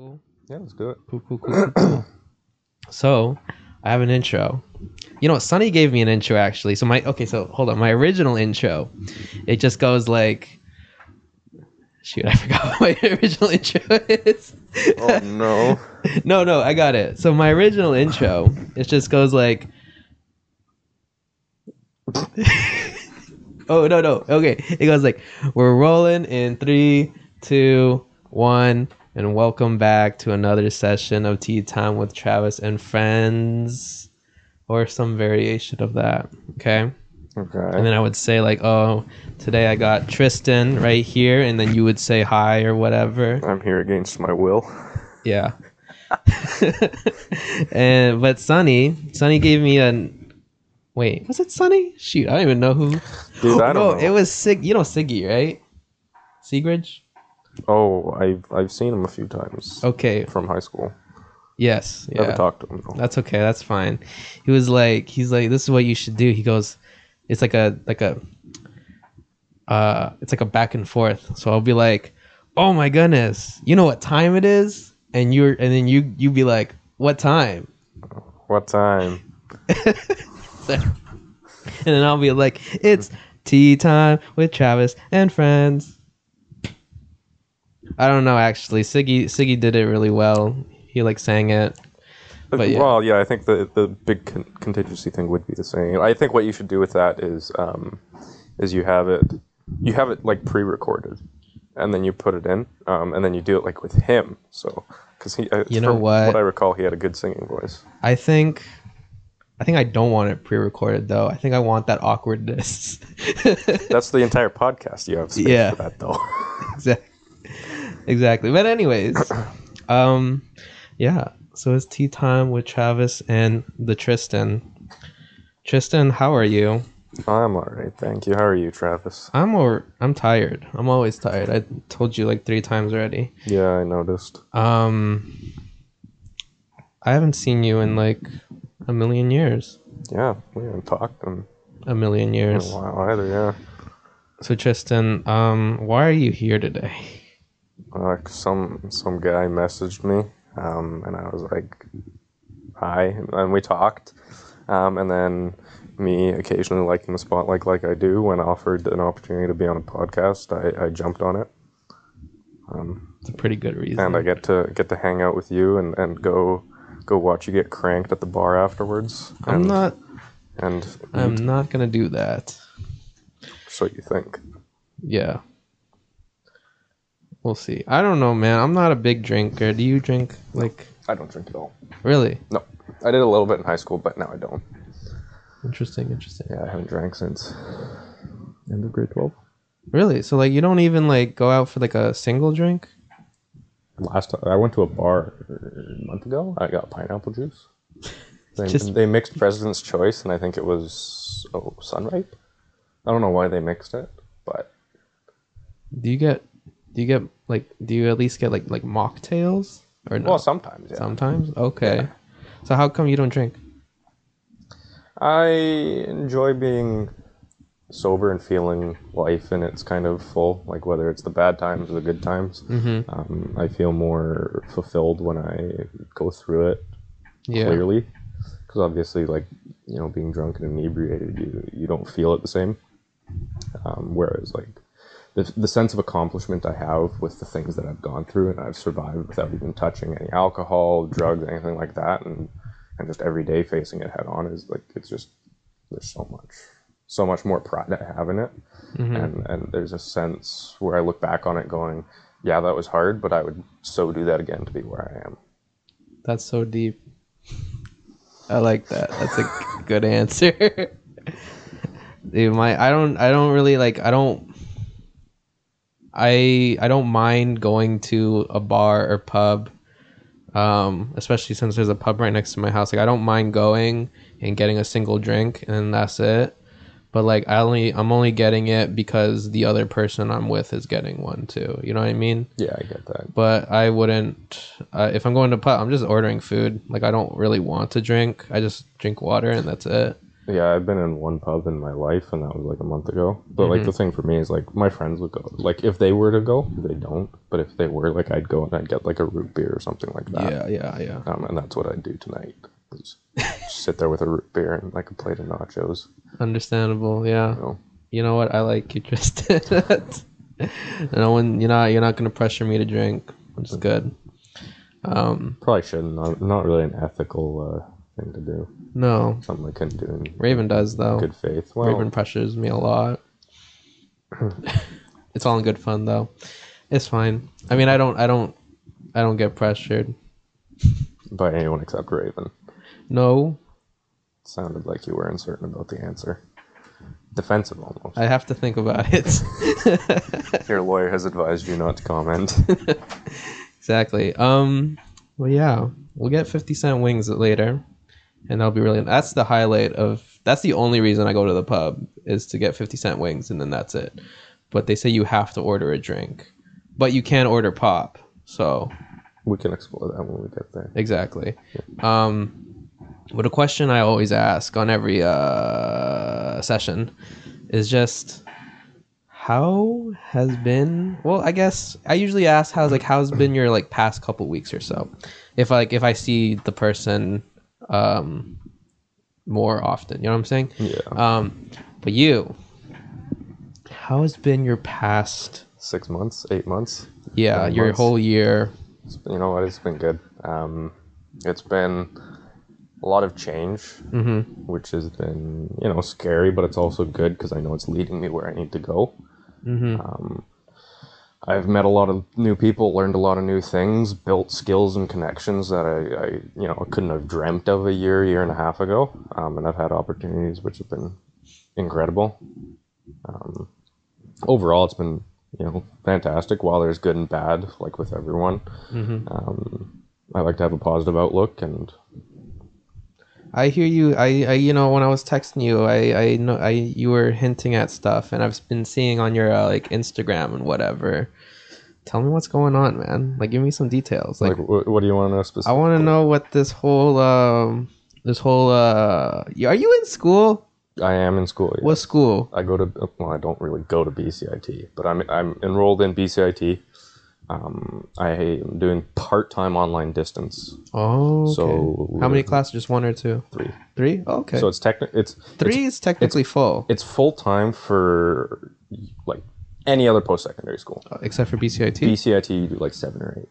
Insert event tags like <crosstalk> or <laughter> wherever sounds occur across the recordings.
Cool. Yeah, let's do it. Cool, cool, cool. <clears throat> So, I have an intro. You know, Sunny gave me an intro actually. So my okay, so hold on. My original intro, it just goes like, shoot, I forgot <laughs> what my original intro is. Oh no. <laughs> no, no, I got it. So my original intro, it just goes like. <laughs> oh no no okay it goes like we're rolling in three two one and welcome back to another session of tea time with travis and friends or some variation of that okay Okay. and then i would say like oh today i got tristan right here and then you would say hi or whatever I'm here against my will. yeah. <laughs> and but Sunny, Sunny gave me a wait. Was it Sunny? Shoot, I don't even know who. Dude, I don't no, know. it was Sig. You know Siggy, right? Sigridge. Oh, I've I've seen him a few times Okay. from high school. Yes. Never Yeah. talked to him though. That's okay. That's fine. He was like, he's like, this is what you should do. He goes, it's like a like a, uh, it's like a back and forth. So I'll be like, oh my goodness, you know what time it is, and you're, and then you you be like, what time? What time? <laughs> and then I'll be like, it's tea time with Travis and friends. I don't know actually. Siggy Siggy did it really well. He like sang it. But yeah. Well, yeah, I think the the big con- contingency thing would be the same. I think what you should do with that is um, is you have it you have it like pre-recorded, and then you put it in, um, and then you do it like with him. So because he, uh, You know what? What I recall, he had a good singing voice. I think I think I don't want it pre-recorded though. I think I want that awkwardness. <laughs> That's the entire podcast. You have space Yeah. for that though. <laughs> exactly. Exactly. But anyways, <clears throat> um yeah, so it's tea time with Travis and the Tristan. Tristan, how are you? I'm all right, thank you. How are you, Travis? I'm or I'm tired. I'm always tired. I told you like 3 times already. Yeah, I noticed. Um I haven't seen you in like a million years. Yeah, we haven't talked in A million in years. a while either. Yeah, So Tristan, um why are you here today? Uh, some some guy messaged me, um, and I was like, "Hi," and we talked, um, and then me occasionally liking the spotlight like I do when offered an opportunity to be on a podcast, I, I jumped on it, It's a pretty good reason. and I get to get to hang out with you and, and go go watch you get cranked at the bar afterwards. I'm not and I'm not going to do that. so you think. Yeah. We'll see. I don't know, man. I'm not a big drinker. Do you drink like I don't drink at all. really? No, I did a little bit in high school, but now I don't. Interesting, interesting. Yeah, I haven't drank since end of grade twelve. Really? So like you don't even like go out for like a single drink? Last time I went to a bar a month ago, I got pineapple juice. <laughs> They, Just- they mixed President's Choice, and I think it was oh Sun-Rype. I don't know why they mixed it, but Do you get do you get like do you at least get like like mocktails or no? well, sometimes yeah. Sometimes? Okay. So how come you don't drink? I enjoy being sober and feeling life and its kind of full, like whether it's the bad times or the good times. Mhm. Um, I feel more fulfilled when I go through it Yeah. clearly because obviously like you know being drunk and inebriated you you don't feel it the same um, whereas like the, the sense of accomplishment i have with the things that i've gone through and i've survived without even touching any alcohol drugs anything like that and and just every day facing it head on is like it's just there's so much so much more pride i have in it mm-hmm. and and there's a sense where i look back on it going yeah that was hard but i would so do that again to be where i am That's so deep. I like that. That's a <laughs> good answer. <laughs> Dude, my I don't I don't really like I don't I I don't mind going to a bar or pub. Um, especially since there's a pub right next to my house. Like I don't mind going and getting a single drink and that's it. But like I only I'm only getting it because the other person I'm with is getting one too. You know what I mean? yeah i get that but I wouldn't. Uh, if I'm going to pub, I'm just ordering food. Like I don't really want to drink. I just drink water and that's it. Yeah, I've been in one pub in my life, and that was like a month ago. But like Mm-hmm. the thing for me is like my friends would go. Like if they were to go, they don't. But if they were, like I'd go and I'd get like a root beer or something like that. Yeah, yeah, yeah. Um, and that's what I'd do tonight. just sit there with a root beer and like a plate of nachos. Understandable. Yeah. You know? You know what? I like you, Tristan. <laughs> no one, you're not, you're not gonna pressure me to drink, which is good. Um, Probably shouldn't. Not, not really an ethical uh, thing to do. No, Something I couldn't do in Raven does though. good faith. Well, Raven pressures me a lot. <laughs> it's all in good fun though. It's fine. I mean, I don't, I don't, I don't get pressured. by anyone except Raven. No, Sounded like you were uncertain about the answer. Defensive almost. I have to think about it. <laughs> <laughs> Your lawyer has advised you not to comment. exactly. Um. Well, yeah, we'll get fifty cent wings later, and that'll be really. That's the highlight of. That's the only reason I go to the pub is to get fifty cent wings, and then that's it. But they say you have to order a drink, but you can order pop. So we can explore that when we get there. exactly. Um, but a question I always ask on every uh, session is just how has been well i guess i usually ask how's like how's been your like past couple weeks or so if like if i see the person um more often you know what i'm saying Yeah. um but you how has been your past Six months, eight months. yeah your months. whole year It's been- you know what? It's been good. Um, it's been a lot of change, hmm which has been you know scary, but it's also good because I know it's leading me where I need to go. hmm Um, I've met a lot of new people, learned a lot of new things, built skills and connections that I, I you know, couldn't have dreamt of a year, year and a half ago. Um, and I've had opportunities which have been incredible. Um, overall, it's been you know fantastic. While there's good and bad, like with everyone, hmm um, I like to have a positive outlook, and I hear you. I, I, you know, when I was texting you, I, I know, I, you were hinting at stuff, and I've been seeing on your uh, like Instagram and whatever. Tell me what's going on, man. Like, give me some details. Like, like, wh- what do you want to know I want to know what this whole, um, this whole, uh, are you in school? I am in school. What school? I go to well, I don't really go to BCIT, but I'm I'm enrolled in BCIT. Um, I am doing part time online distance. Oh, okay. So how many classes? Just one or two? Three. Three? Okay. So it's techni- it's Three is technically full, It's, it's full time for like any other post secondary school. except for BCIT. BCIT you do like seven or eight.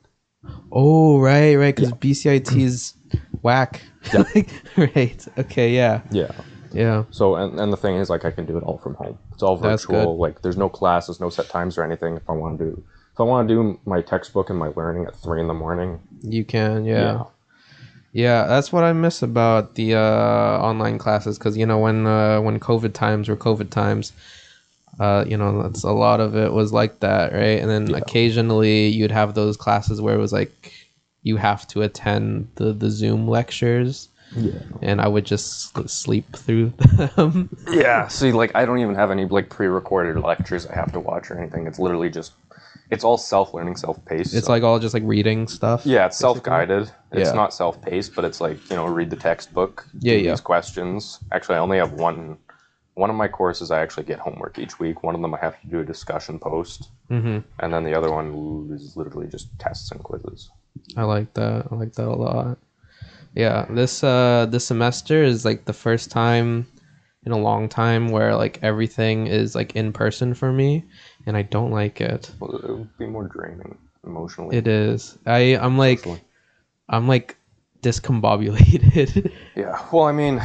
oh, right, right, because BCIT is <clears throat> whack. <laughs> right. Okay. Yeah. Yeah. Yeah. So and, and the thing is like I can do it all from home. It's all virtual. Like there's no classes, no set times or anything. If I want to do if I want to do my textbook and my learning at three in the morning, You can, yeah. Yeah, that's what I miss about the uh, online classes because you know when uh, when COVID times were COVID times, uh, you know that's a lot of it was like that, right? And then occasionally you'd have those classes where it was like you have to attend the the Zoom lectures, Yeah. and I would just sleep through <laughs> them. Yeah, see, like I don't even have any like pre-recorded lectures I have to watch or anything. It's literally just, it's all self-learning, self-paced. it's so- like all just like reading stuff. yeah, it's self-guided. It's Yeah. not self-paced, but it's like you know, read the textbook. Yeah, yeah. These questions. Actually, I only have one. One of my courses, I actually get homework each week. One of them, I have to do a discussion post, hmm and then the other one is literally just tests and quizzes. I like that. I like that a lot. Yeah, this uh this semester is like the first time in a long time where like everything is like in person for me and I don't like it. Well, it would be more draining emotionally. It is. I I'm like. I'm like discombobulated. <laughs> Yeah. Well, I mean,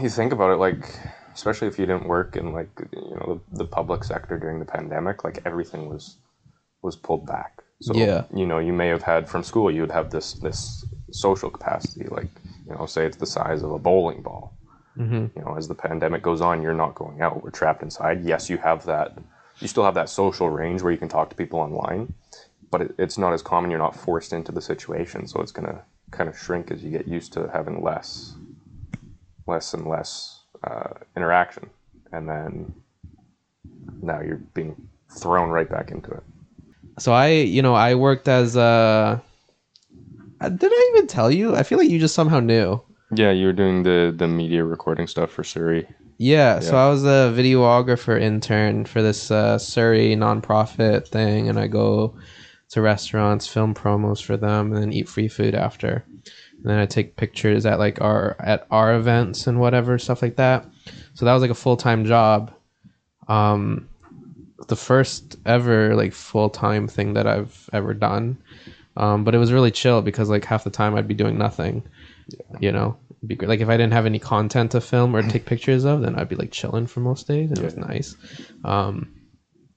you think about it, like, especially if you didn't work in like you know the, the public sector during the pandemic, like everything was was pulled back. So Yeah. you know, you may have had from school, you would have this this social capacity, like you know, say it's the size of a bowling ball. hmm You know, as the pandemic goes on, you're not going out. We're trapped inside. Yes, you have that. You still have that social range where you can talk to people online, but it, it's not as common. You're not forced into the situation, so it's gonna kind of shrink as you get used to having less, less and less uh, interaction, and then now you're being thrown right back into it. So I, you know, I worked as uh uh, did I even tell you? I feel like you just somehow knew. Yeah, you were doing the the media recording stuff for Surrey. Yeah, so I was a videographer intern for this uh, Surrey nonprofit thing, and I go to restaurants, film promos for them, and then eat free food after. And then I take pictures at like our at our events and whatever stuff like that. So that was like a full time job. Um, the first ever like full time thing that I've ever done. Um, but it was really chill because like half the time I'd be doing nothing. You know, It'd be great. Like if I didn't have any content to film or take pictures of, then I'd be like chilling for most days, and it was nice. Um,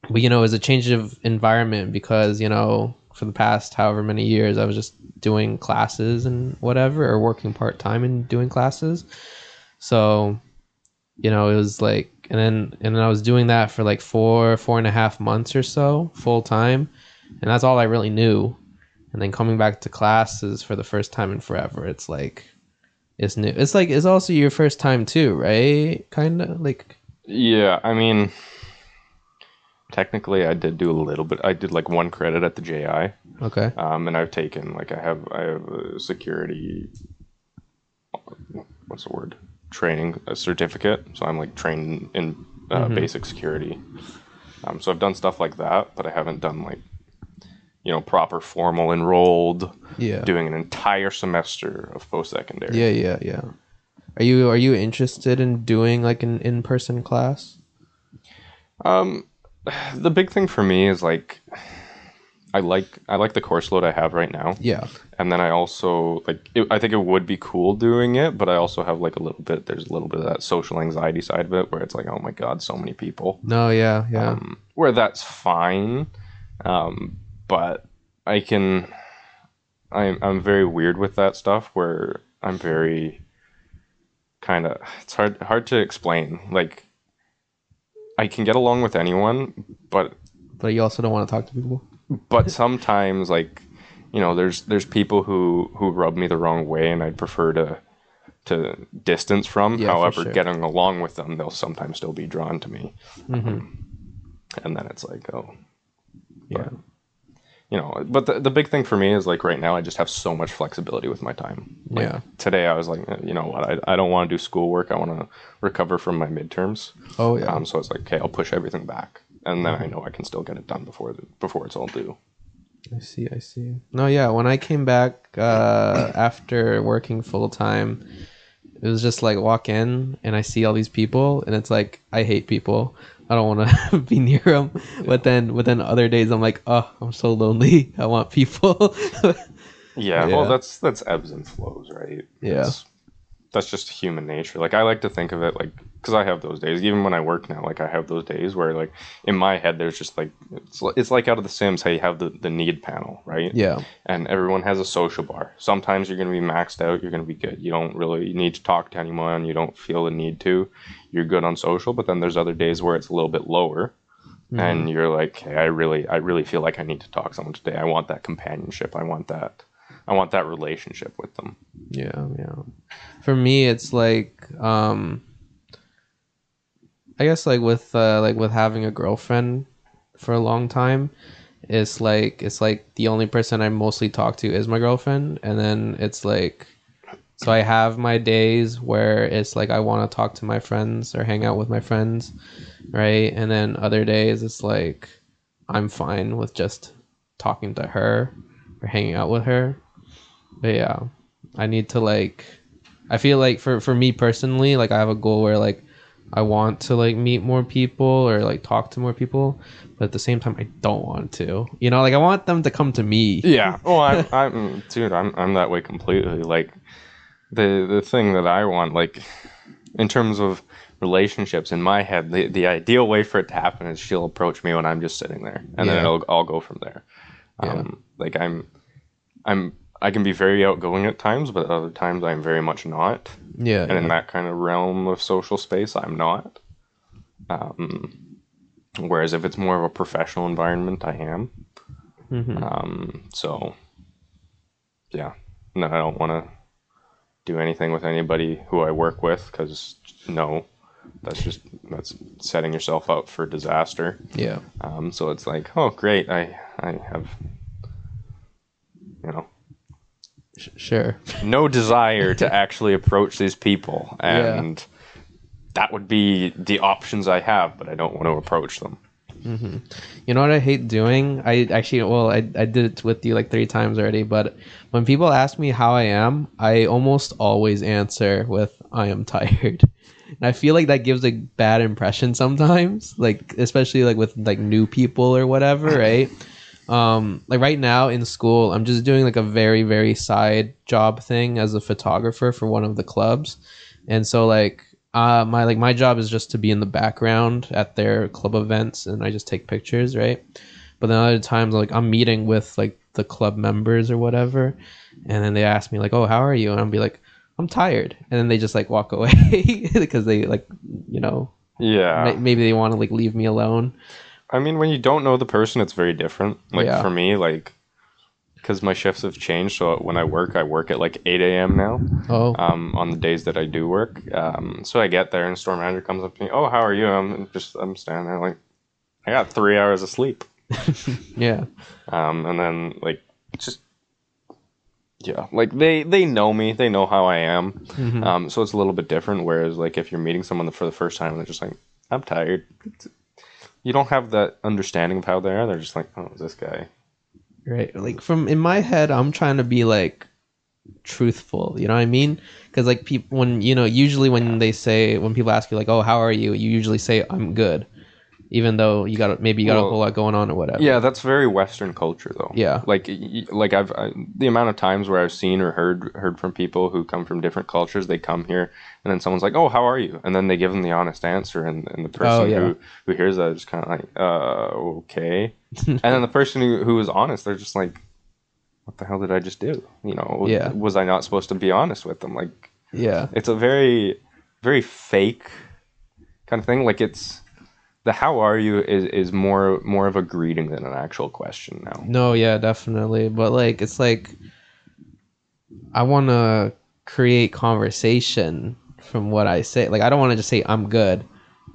but you know, it was a change of environment because you know, for the past however many years, I was just doing classes and whatever, or working part time and doing classes. So, you know, it was like, and then and then I was doing that for like four, four and a half months or so, full time, and that's all I really knew. And then coming back to classes for the first time in forever, it's like, it's new. It's like it's also your first time too, right? Kind of like, Yeah, I mean, technically, I did do a little bit. I did like one credit at the JI, okay, um, and I've taken like I have I have a security. What's the word? Training a certificate. So I'm like trained in uh, Mhm. basic security. Um, so I've done stuff like that, but I haven't done like, you know, proper formal enrolled yeah, doing an entire semester of post secondary. yeah, yeah, yeah. Are you are you interested in doing like an in person class? Um, the big thing for me is like, I like I like the course load I have right now, Yeah, and then I also like it, I think it would be cool doing it, but I also have like a little bit. There's a little bit of that social anxiety side of it where it's like, oh my god, so many people. no, yeah, yeah, Um, where that's fine, um, but I can. I'm I'm very weird with that stuff where I'm very kind of it's hard hard to explain like I can get along with anyone but but you also don't want to talk to people. but sometimes like you know there's there's people who who rub me the wrong way and I'd prefer to to distance from Yeah, however sure. getting along with them they'll sometimes still be drawn to me hmm and then it's like oh Yeah, you know but the, the big thing for me is like right now i just have so much flexibility with my time. Like, Yeah. today i was like eh, you know what? I, I don't want to do schoolwork. I want to recover from my midterms. Oh yeah, um, so it's like okay i'll push everything back. And then i know i can still get it done before the, before it's all due. I see, I see. No, yeah, when I came back uh, after working full time, it was just like walk in and I see all these people, and it's like I hate people. I don't want to <laughs> be near them. But then, but then other days I'm like, oh, I'm so lonely. <laughs> I want people. yeah, <laughs> Yeah. well that's that's ebbs and flows right Yeah. That's just human nature like i like to think of it like because i have those days even when i work now like i have those days where like in my head there's just like it's, it's like out of the sims how you have the, the need panel right yeah, and everyone has a social bar. Sometimes you're going to be maxed out, you're going to be good. You don't really need to talk to anyone, you don't feel the need to. You're good on social, but then there's other days where it's a little bit lower and you're like, "Hey, I really I really feel like I need to talk to someone today. I want that companionship. I want that I want that relationship with them." yeah, yeah. For me, it's like, um, I guess like with uh, like with having a girlfriend for a long time, it's like it's like the only person I mostly talk to is my girlfriend, and then it's like, so I have my days where it's like I want to talk to my friends or hang out with my friends, right? And then other days it's like I'm fine with just talking to her or hanging out with her. But yeah, I need to like I feel like for for me personally, like I have a goal where like I want to like meet more people or like talk to more people, but at the same time I don't want to. You know, like I want them to come to me. Yeah. Well, I'm, <laughs> I'm dude, I'm I'm that way completely. Like the the thing that I want like in terms of relationships in my head, the, the ideal way for it to happen is she'll approach me when I'm just sitting there, and Yeah. then it'll I'll go from there. Um, like I'm, I'm I can be very outgoing at times, but other times I'm very much not. Yeah. And in that kind of realm of social space, I'm not. Um, whereas if it's more of a professional environment, I am. Mhm. Um, so yeah, no, I don't want to do anything with anybody who I work with because no, that's just that's setting yourself up for disaster. Yeah. Um, so it's like, oh, great, I I have, you know, Sh- sure. <laughs> no desire to actually approach these people, and that would be the options I have, but I don't want to approach them. You know what I hate doing? I actually, well, I, I did it with you like three times already, but when people ask me how I am, I almost always answer with, I am tired. <laughs> And I feel like that gives a bad impression sometimes, like, especially like with like new people or whatever, <laughs> right? Um, like right now in school, I'm just doing like a very, very side job thing as a photographer for one of the clubs. And so like, uh, my like my job is just to be in the background at their club events and I just take pictures, right? But then other times like I'm meeting with like the club members or whatever, and then they ask me like, "Oh, how are you?" And I'll be like, "I'm tired," and then they just like walk <laughs> away because they like you know Yeah. ma- maybe they want to like leave me alone. I mean, when you don't know the person, it's very different. Like Yeah. for me, like, because my shifts have changed. So when I work, I work at like 8 a.m. now Oh, um, on the days that I do work. Um, so I get there and store manager comes up to me, oh, how are you? I'm just, I'm standing there like, I got three hours of sleep. <laughs> yeah, Um, and then like, just, yeah, like they, they know me, they know how I am. Mhm. Um, so it's a little bit different. Whereas like if you're meeting someone for the first time, they're just like, I'm tired. You don't have that understanding of how they are. They're just like, oh, this guy. Right. Like from in my head, I'm trying to be like truthful. You know what I mean? Because like people, when you know, usually when they say when people ask you like, "Oh, how are you?" You usually say, "I'm good," even though you got maybe you got a whole lot going on or whatever. Yeah, that's very Western culture, though. Yeah. like like I've I, the amount of times where I've seen or heard heard from people who come from different cultures. They come here, and then someone's like, "Oh, how are you?" And then they give them the honest answer, and, and the person Oh, yeah. who who hears that is kind of like, "Uh, okay." And then the person who who is honest, they're just like, "What the hell did I just do?" You know, Yeah. was I not supposed to be honest with them? Like, Yeah. it's a very very fake kind of thing. Like it's. The how are you is, is more more of a greeting than an actual question now. No, yeah, definitely. But like it's like I want to create conversation from what I say. Like I don't want to just say I'm good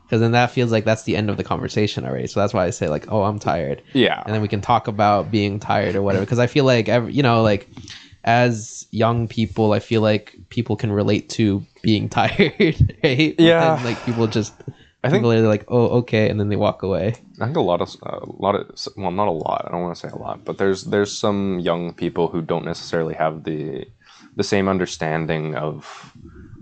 because then that feels like that's the end of the conversation already. So that's why I say like, "Oh, I'm tired." Yeah. And then we can talk about being tired or whatever because I feel like every, you know, like as young people, I feel like people can relate to being <laughs> tired, right? Yeah. And, like people just I think are like, "Oh, okay," and then they walk away. I think a lot of uh, a lot of well, not a lot. I don't want to say a lot, but there's there's some young people who don't necessarily have the the same understanding of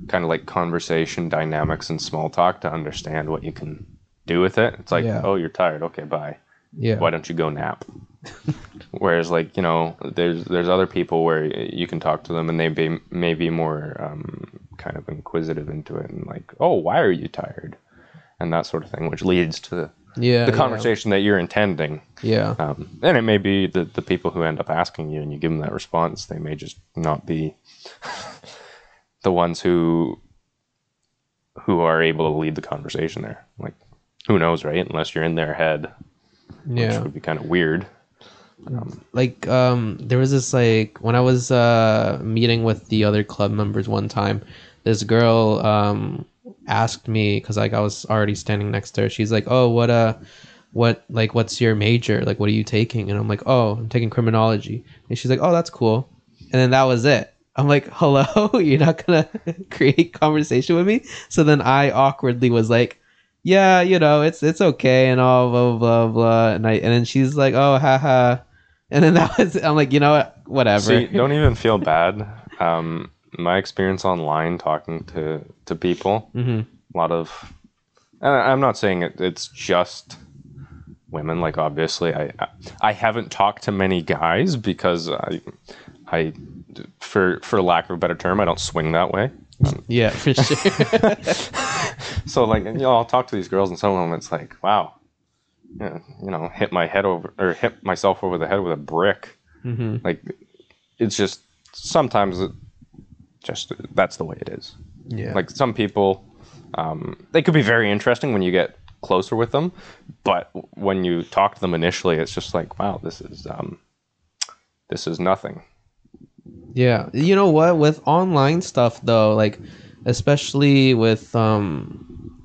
kind of like conversation dynamics and small talk to understand what you can do with it. It's like, Yeah. oh, you're tired. Okay, bye. Yeah. Why don't you go nap? <laughs> Whereas, like you know, there's there's other people where you can talk to them and they be may be more um, kind of inquisitive into it and like, oh, why are you tired? And that sort of thing, which leads to Yeah. the yeah. conversation that you're intending. Yeah. Um, and it may be the, the people who end up asking you and you give them that response, they may just not be <laughs> the ones who who are able to lead the conversation there. Like, who knows, right? Unless you're in their head, yeah. which would be kind of weird. like um there was this like when i was uh meeting with the other club members one time this girl um asked me because like i was already standing next to her she's like oh what uh what like what's your major like what are you taking and i'm like oh i'm taking criminology and she's like oh that's cool and then that was it i'm like hello? <laughs> You're not gonna <laughs> create conversation with me? So then i awkwardly was like yeah you know it's it's okay and all blah blah blah and i and then she's like oh haha and then <laughs> that was i'm like you know what? Whatever. See, don't even feel bad. Um, my experience online talking to, to people, hmm a lot of and I- i'm not saying it, it's just women like obviously I, I i haven't talked to many guys because i i for for lack of a better term i don't swing that way. Yeah for sure. <laughs> So like you know i'll talk to these girls and some of them it's like wow. You know hit my head over or hit myself over the head with a brick. Hmm like it's just sometimes it just that's the way it is. Yeah. Like some people um, they could be very interesting when you get closer with them but when you talk to them initially it's just like wow this is um, this is nothing Yeah. You know what? With online stuff though, like especially with um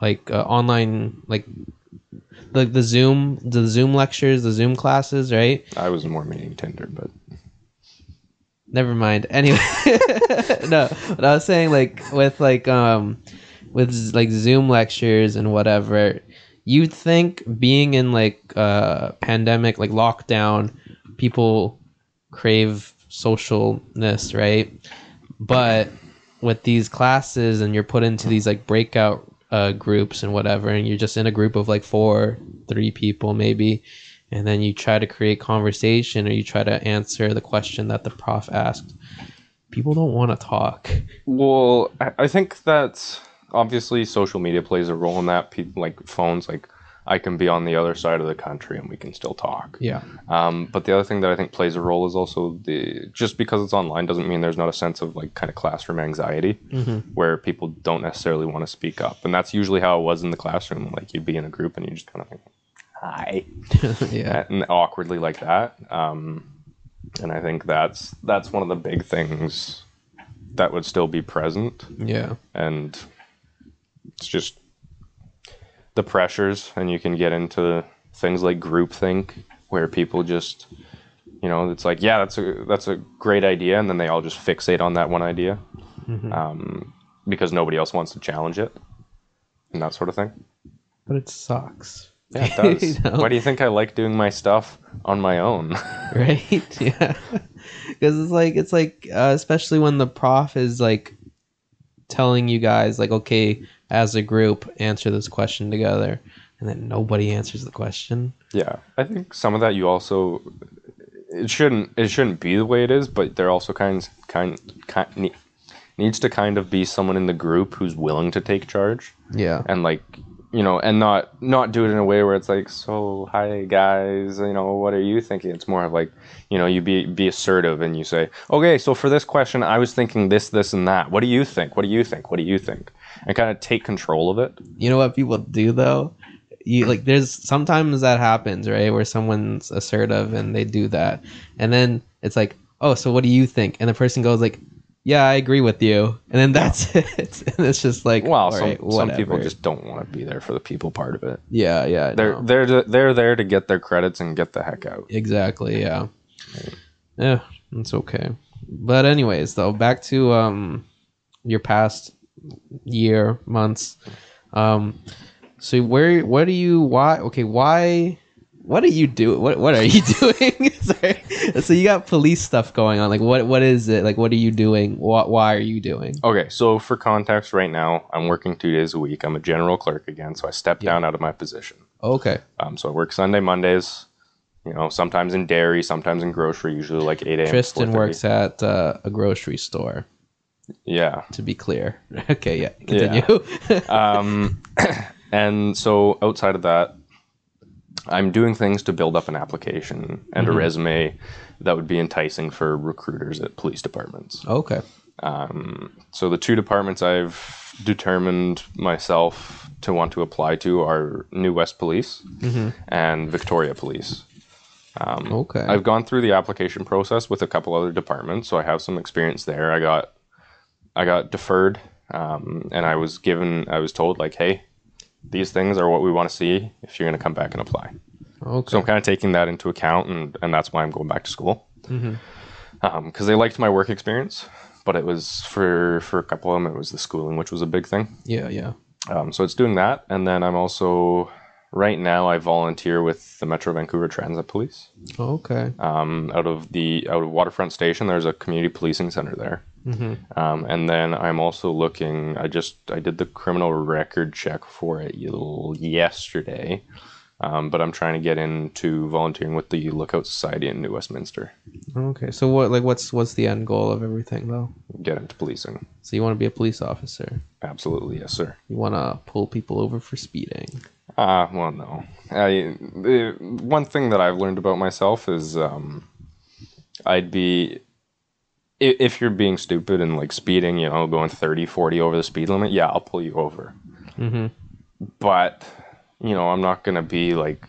like uh, online like the the Zoom the Zoom lectures, the Zoom classes, right? i was more meaning tinder but never mind. Anyway, <laughs> no, but I was saying like with like um with like Zoom lectures and whatever, you'd think being in like uh pandemic like lockdown, people crave socialness, right? But with these classes and you're put into these like breakout uh, groups and whatever, and you're just in a group of like four, three people maybe, and then you try to create conversation or you try to answer the question that the prof asked. People don't want to talk. Well, I think that obviously social media plays a role in that. People like phones, like I can be on the other side of the country and we can still talk. Yeah. Um, but the other thing that I think plays a role is also the just because it's online doesn't mean there's not a sense of like kind of classroom anxiety where people don't necessarily want to speak up, and that's usually how it was in the classroom. Like you'd be in a group and you just kind of think, "Hi," <laughs> yeah. and awkwardly like that. Um, and I think that's that's one of the big things that would still be present Yeah. and it's just the pressures and you can get into things like groupthink where people just you know it's like yeah that's a that's a great idea and then they all just fixate on that one idea um, because nobody else wants to challenge it and that sort of thing. But it sucks. yeah it <laughs> does. You know? why do you think i like doing my stuff on my own? <laughs> Right yeah. <laughs> Because it's like it's like uh, especially when the prof is like telling you guys like okay as a group answer this question together and then nobody answers the question? Yeah, I think some of that you also it shouldn't it shouldn't be the way it is, but there also kinds kind, kind ne- needs to kind of be someone in the group who's willing to take charge. Yeah. And like you know and not not do it in a way where it's like so hi guys you know what are you thinking? It's more of like you know you be be assertive and you say okay so for this question i was thinking this this and that. What do you think? What do you think? What do you think and kind of take control of it. You know what people do though? You like there's sometimes that happens right where someone's assertive and they do that. And then it's like oh so what do you think? And the person goes like yeah i agree with you. And then <laughs> that's it. And it's just like well some, right, some people just don't want to be there for the people part of it. Yeah yeah They're no. they're they're there to get their credits and get the heck out. exactly yeah. Yeah it's okay. But anyways though back to um your past year months um so where what do you why okay why what are you doing what what are you <laughs> doing <laughs> so you got police stuff going on like what what is it like what are you doing what why are you doing Okay, so for context, right now I'm working two days a week. I'm a general clerk again, so I stepped down out of my position. okay Um, so I work Sunday, Mondays. You know, sometimes in dairy, sometimes in grocery. Usually like eight a.m. to tristan works at uh, a grocery store Yeah. to be clear <laughs> okay yeah continue <laughs> Um, <clears throat> and so outside of that, I'm doing things to build up an application and a resume that would be enticing for recruiters at police departments. okay Um, so the two departments I've determined myself to want to apply to are New West Police and Victoria Police. okay I've gone through the application process with a couple other departments, so I have some experience there. I got I got deferred, um, and I was given I was told like, hey, these things are what we want to see if you're going to come back and apply. okay So I'm kind of taking that into account, and, and that's why I'm going back to school. Because they liked my work experience, but it was for for a couple of them, it was the schooling, which was a big thing. yeah yeah Um, so it's doing that, and then I'm also right now I volunteer with the Metro Vancouver Transit Police. okay Um, out of the out of Waterfront Station, there's a community policing center there. Um, and then I'm also looking. I just I did the criminal record check for it yesterday, um, but I'm trying to get into volunteering with the Lookout Society in New Westminster. Okay, so what like what's what's the end goal of everything though? Get into policing. So you want to be a police officer? Absolutely, yes, sir. You want to pull people over for speeding? Ah, well, no. I the one thing that I've learned about myself is um, I'd be if you're being stupid and like speeding, you know, going 30, 40 over the speed limit, yeah, I'll pull you over. Mm-hmm. But you know, I'm not gonna be like,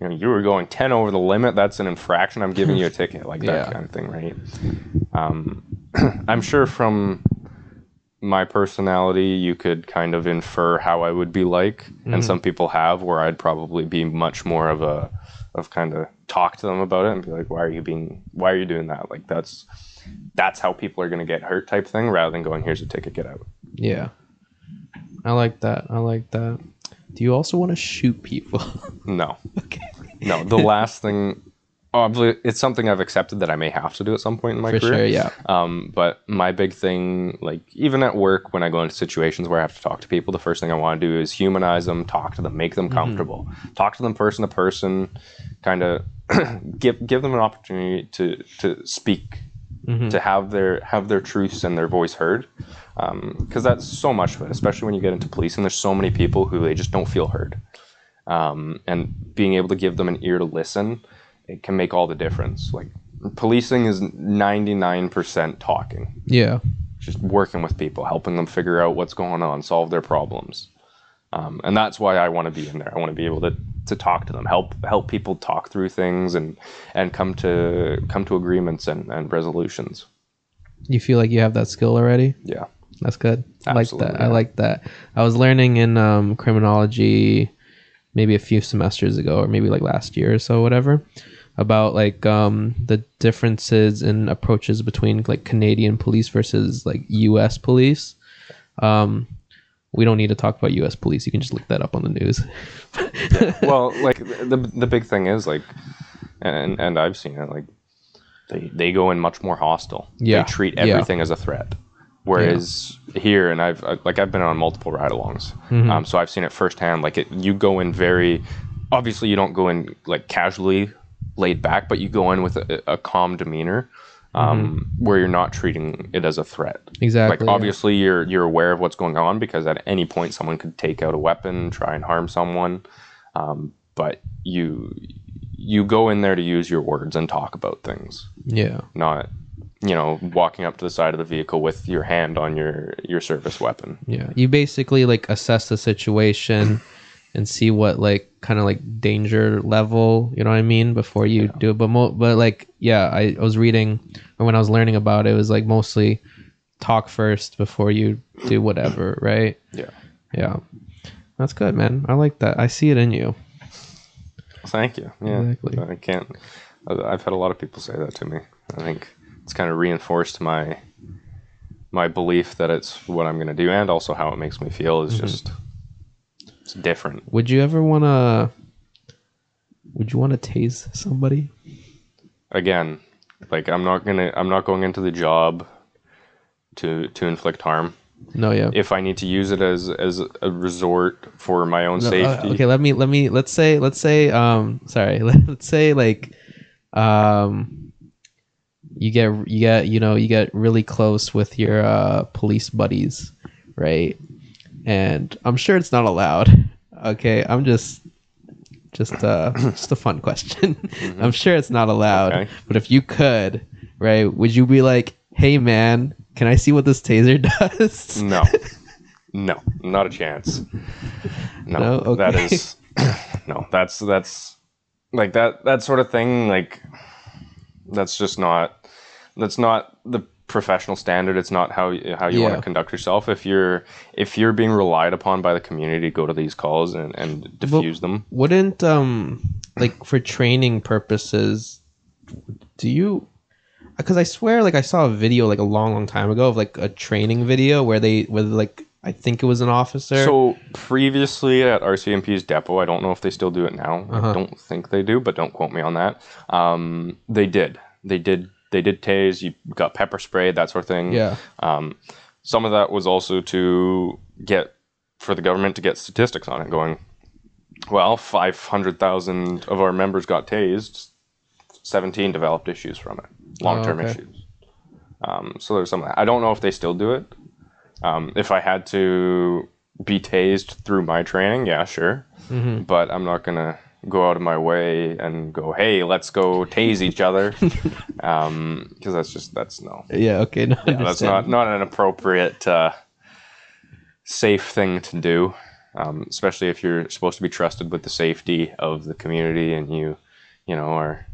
you know, you were going 10 over the limit. That's an infraction. I'm giving you a <laughs> ticket, like that Yeah. kind of thing, right? Um, <clears throat> I'm sure from my personality, you could kind of infer how I would be like, and some people have, where I'd probably be much more of a of kind of talk to them about it and be like, why are you being, why are you doing that? Like that's that's how people are going to get hurt type thing rather than going here's a ticket get out Yeah. I like that. I like that. Do you also want to shoot people? <laughs> no okay. no the last thing obviously it's something i've accepted that i may have to do at some point in my For career. sure, yeah. um, but my big thing like even at work when i go into situations where i have to talk to people the first thing i want to do is humanize them talk to them make them comfortable. Talk to them person to person kind of <clears throat> give give them an opportunity to to speak to have their have their truths and their voice heard. Because that's so much of it especially when you get into policing there's so many people who they just don't feel heard. Um, and being able to give them an ear to listen it can make all the difference like policing is 99% talking Yeah. just working with people helping them figure out what's going on solve their problems um, and that's why i want to be in there i want to be able to to talk to them help help people talk through things and and come to come to agreements and, and resolutions You feel like you have that skill already? yeah That's good. I like that. I like that. I was learning in um, criminology maybe a few semesters ago, or maybe like last year or so, whatever, about like um, the differences in approaches between like Canadian police versus like U.S. police. Um, we don't need to talk about U.S. police. You can just look that up on the news. <laughs> well like the the big thing is like and and i've seen it like they they go in much more hostile Yeah, they treat yeah. everything as a threat whereas here and i've like i've been on multiple ride-alongs Mm-hmm. um, so i've seen it firsthand like it you go in very obviously you don't go in like casually laid back but you go in with a, a calm demeanor um, where you're not treating it as a threat Mm-hmm. Exactly. like yeah. obviously you're you're aware of what's going on because at any point someone could take out a weapon, try and harm someone. Um, but you you go in there to use your words and talk about things, Yeah. not you know walking up to the side of the vehicle with your hand on your your service weapon. Yeah. You basically like assess the situation and see what like kind of like danger level, you know what I mean, before you do it. But mo- but like yeah, I, I was reading or when I was learning about it, it was like mostly talk first before you do whatever, <clears throat> right? Yeah. Yeah. That's good, man. I like that. I see it in you. Thank you. Yeah, Exactly. I can't. I've had a lot of people say that to me. I think it's kind of reinforced my my belief that it's what I'm going to do, and also how it makes me feel is mm-hmm. just it's different. Would you ever want to Would you want to tase somebody? Again, like I'm not gonna. I'm not going into the job to to inflict harm. No, yeah. If I need to use it as as a resort for my own No, uh, safety, okay, let me let me let's say let's say um sorry <laughs> let's say like um you get you get you know you get really close with your uh police buddies, right? And I'm sure it's not allowed. Okay, I'm just just uh <clears throat> just a fun question. I'm sure it's not allowed, Okay. but if you could, right, would you be like, "Hey man, can I see what this taser <laughs> does?" No. No, not a chance. No, No? Okay. that is <clears throat> no. That's that's like that that sort of thing. Like that's just not that's not the professional standard. It's not how you- how you want to conduct yourself. If you're if you're being relied upon by the community to go to these calls and and diffuse them, wouldn't um like for training purposes do you because i swear like i saw a video like a long long time ago of like a training video where they with like i think it was an officer So previously at RCMP's depot, I don't know if they still do it now. Uh-huh. I don't think they do, but don't quote me on that. Um, they did. They did. They did tase. You got pepper spray, that sort of thing. yeah Um, some of that was also to get for the government to get statistics on it, going, well, five hundred thousand of our members got tased. Seventeen developed issues from it, long term okay. issues. Um, so there's some of that. I don't know if they still do it. Um, if I had to be tased through my training, yeah, sure. Mm-hmm. But I'm not gonna go out of my way and go, hey, let's go tase each other, <laughs> because that's just that's no, yeah okay no, yeah, that's not not an appropriate uh, safe thing to do. Um, especially if you're supposed to be trusted with the safety of the community and you, you know, are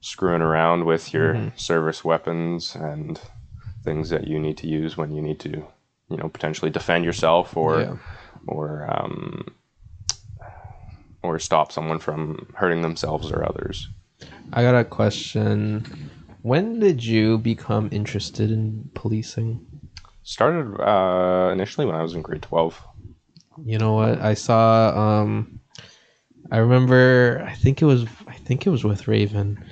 screwing around with your Mm-hmm. service weapons and things that you need to use when you need to, you know, potentially defend yourself or Yeah. or um, or stop someone from hurting themselves or others. I got a question. When did you become interested in policing? Started uh, initially when I was in grade 12. You know what? I saw um I remember I think it was I think it was with Raven.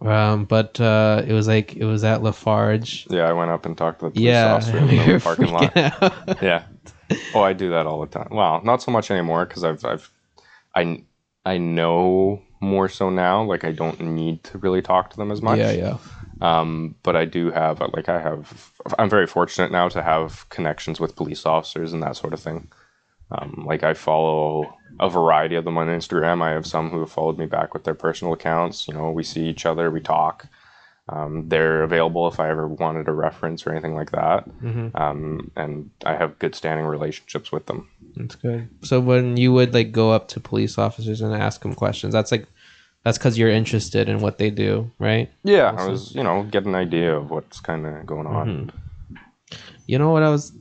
Um but uh it was like it was at Lafarge. Yeah, I went up and talked to the police Yeah. officer in the parking <laughs> lot. Yeah. Oh, I do that all the time. Well, not so much anymore because I've I've I I know more so now. Like I don't need to really talk to them as much. yeah, yeah. Um, but I do have like I have I'm very fortunate now to have connections with police officers and that sort of thing. Um, like I follow a variety of them on Instagram. I have some who have followed me back with their personal accounts. You know, we see each other, we talk. Um, they're available if I ever wanted a reference or anything like that. Mhm. Um, and I have good standing relationships with them. That's good. So when you would like go up to police officers and ask them questions, that's like that's cuz you're interested in what they do, right? Yeah, I was, you know, get an idea of what's kind of going on. Mhm. You know what I was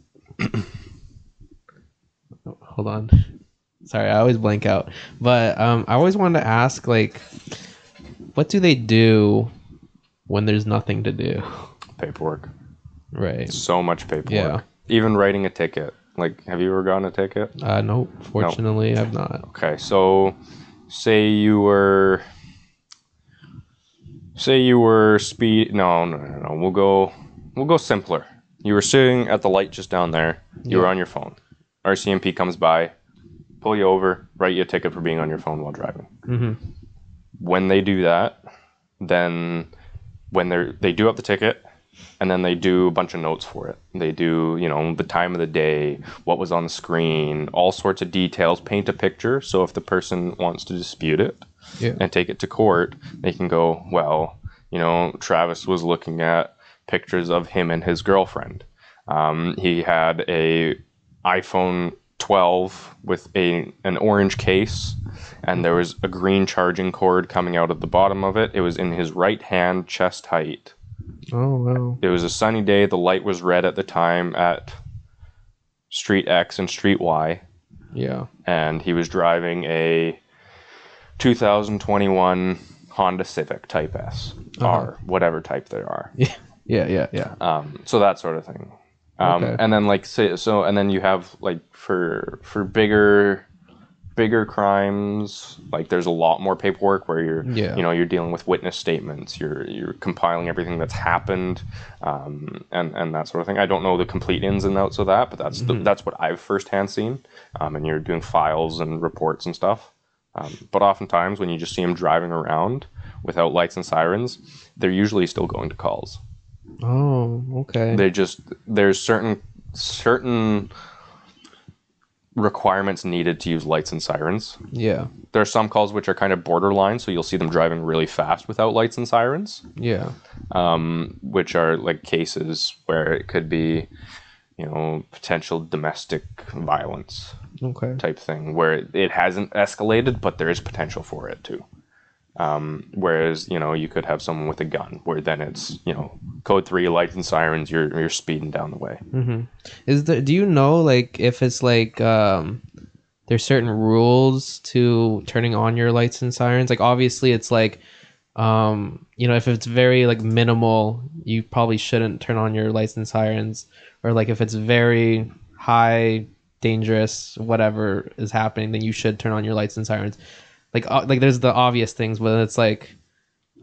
Oh, <coughs> Hold on. Sorry, I always blank out. But um I always wanted to ask like what do they do when there's nothing to do? Paperwork, Right. so much paperwork. Yeah. Even writing a ticket. Like, have you ever gotten a ticket? Uh no, fortunately I've not. Okay, so say you were say you were speed no no no no we'll go we'll go simpler. You were sitting at the light just down there, you were on your phone. RCMP comes by, pull you over, write you a ticket for being on your phone while driving. Mm-hmm. When they do that, then when they're they do up the ticket and then they do a bunch of notes for it. They do, you know, the time of the day, what was on the screen, all sorts of details, paint a picture. So if the person wants to dispute it Yeah. and take it to court, they can go, well, you know, Travis was looking at pictures of him and his girlfriend. Um, he had a iPhone 12 with a an orange case, and there was a green charging cord coming out of the bottom of it. It was in his right hand, chest height. Oh wow. It was a sunny day. The light was red at the time at Street X and Street Y, Yeah. and he was driving a 2021 Honda Civic Type S Uh-huh. or whatever type they are. Yeah. <laughs> Yeah, yeah, yeah. Um, so that sort of thing. Um, Okay. And then like say, so, and then you have like for for bigger bigger crimes, like there's a lot more paperwork where you're Yeah. you know you're dealing with witness statements, you're you're compiling everything that's happened, um, and and that sort of thing. I don't know the complete ins and outs of that, but that's Mm-hmm. the, that's what I've firsthand seen. Um, and you're doing files and reports and stuff. Um, but oftentimes when you just see them driving around without lights and sirens, they're usually still going to calls Oh, okay. they just there's certain certain requirements needed to use lights and sirens. yeah. There are some calls which are kind of borderline, so you'll see them driving really fast without lights and sirens, Yeah. um, which are like cases where it could be, you know, potential domestic violence Okay. type thing, where it, it hasn't escalated, but there is potential for it too. Um, whereas you know you could have someone with a gun, where then it's you know code three lights and sirens, you're you're speeding down the way. Is there do you know like if it's like um there's certain rules to turning on your lights and sirens? Like obviously it's like um you know if it's very like minimal, you probably shouldn't turn on your lights and sirens or like if it's very high dangerous whatever is happening then you should turn on your lights and sirens. Like uh, like there's the obvious things but it's like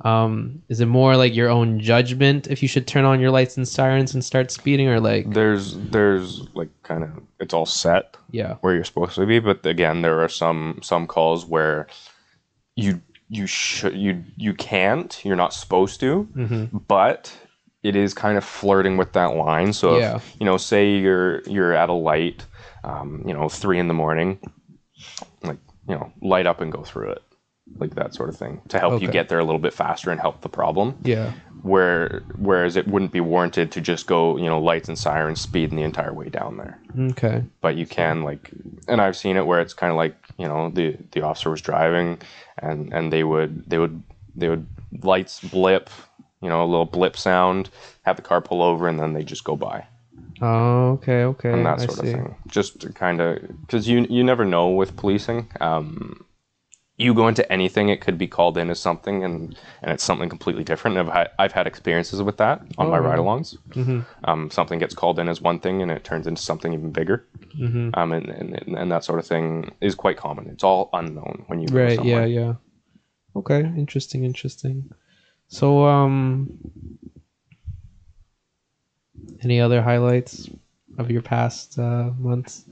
um is it more like your own judgment if you should turn on your lights and sirens and start speeding or like There's there's like kind of it's all set yeah where you're supposed to be, but again there are some some calls where you you should you you can't you're not supposed to, Mm-hmm. but it is kind of flirting with that line. So Yeah. if you know, say you're you're at a light, um, you know, three in the morning, you know, light up and go through it, like that sort of thing, to help you get there a little bit faster and help the problem. Yeah. Where whereas it wouldn't be warranted to just go, you know, lights and sirens speeding the entire way down there Okay. but you can like and i've seen it where it's kind of like you know the the officer was driving and and they would they would they would lights blip you know a little blip sound have the car pull over and then they just go by Oh, okay, okay. and that I sort of see. thing just kind of because you you never know with policing um you go into anything, it could be called in as something, and and it's something completely different. I've had I've had experiences with that on Oh, my ride-alongs. Mhm. Um, something gets called in as one thing, and it turns into something even bigger. Mhm. Um, and, and and that sort of thing is quite common. It's all unknown when you go Right. somewhere. Yeah. Yeah. Okay. Interesting. Interesting. So, um, any other highlights of your past uh, months?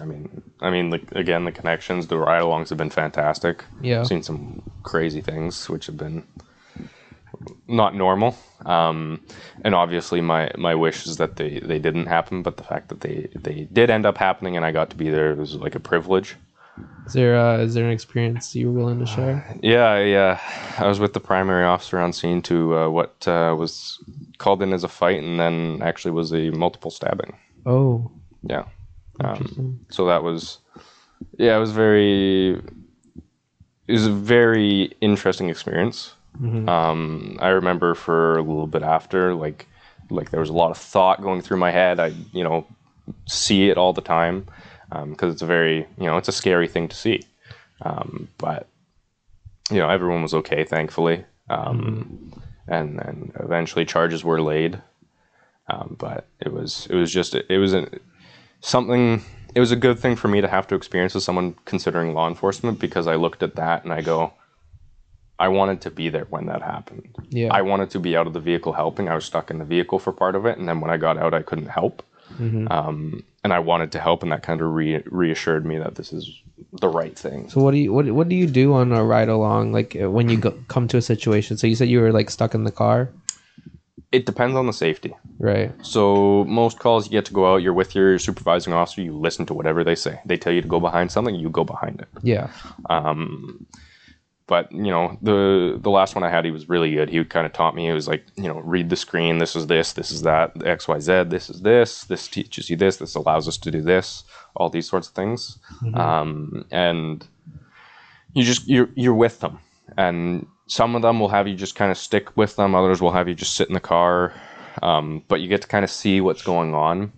I mean, I mean, like again, the connections, the ride-alongs have been fantastic. Yeah. I've seen some crazy things which have been not normal. Um, and obviously, my my wish is that they they didn't happen, but the fact that they they did end up happening and I got to be there was like a privilege. Is there uh, is there an experience you were willing to share? Yeah, yeah. I was with the primary officer on scene to uh, what uh, was called in as a fight, and then actually was a multiple stabbing. Oh, Yeah. Um, so that was yeah it was very it was a very interesting experience. Mhm. um i remember for a little bit after like like there was a lot of thought going through my head. I you know see it all the time because it's a very you know it's a scary thing to see. Um but you know everyone was okay thankfully. Um and then eventually charges were laid um but it was it was just it was a something it was a good thing for me to have to experience as someone considering law enforcement because I looked at that and I go I wanted to be there when that happened. Yeah. I wanted to be out of the vehicle helping. I was stuck in the vehicle for part of it and then when I got out I couldn't help. Mhm. Um, and I wanted to help and that kind of re- reassured me that this is the right thing. So what do you what what do you do on a ride along? Like uh, when you go, come to a situation. So you said you were like stuck in the car, It depends on the safety. right? So most calls you get to go out, you're with your supervising officer, you listen to whatever they say. They tell you to go behind something, you go behind it. Yeah. Um, but you know, the the last one I had, he was really good. He kind of taught me. It was like, you know, read the screen. This is this. This is that. X Y Z. This is this. This teaches you this. This allows us to do this. All these sorts of things. Um, and you just you're you're with them, and some of them will have you just kind of stick with them. Others will have you just sit in the car. Um, but you get to kind of see what's going on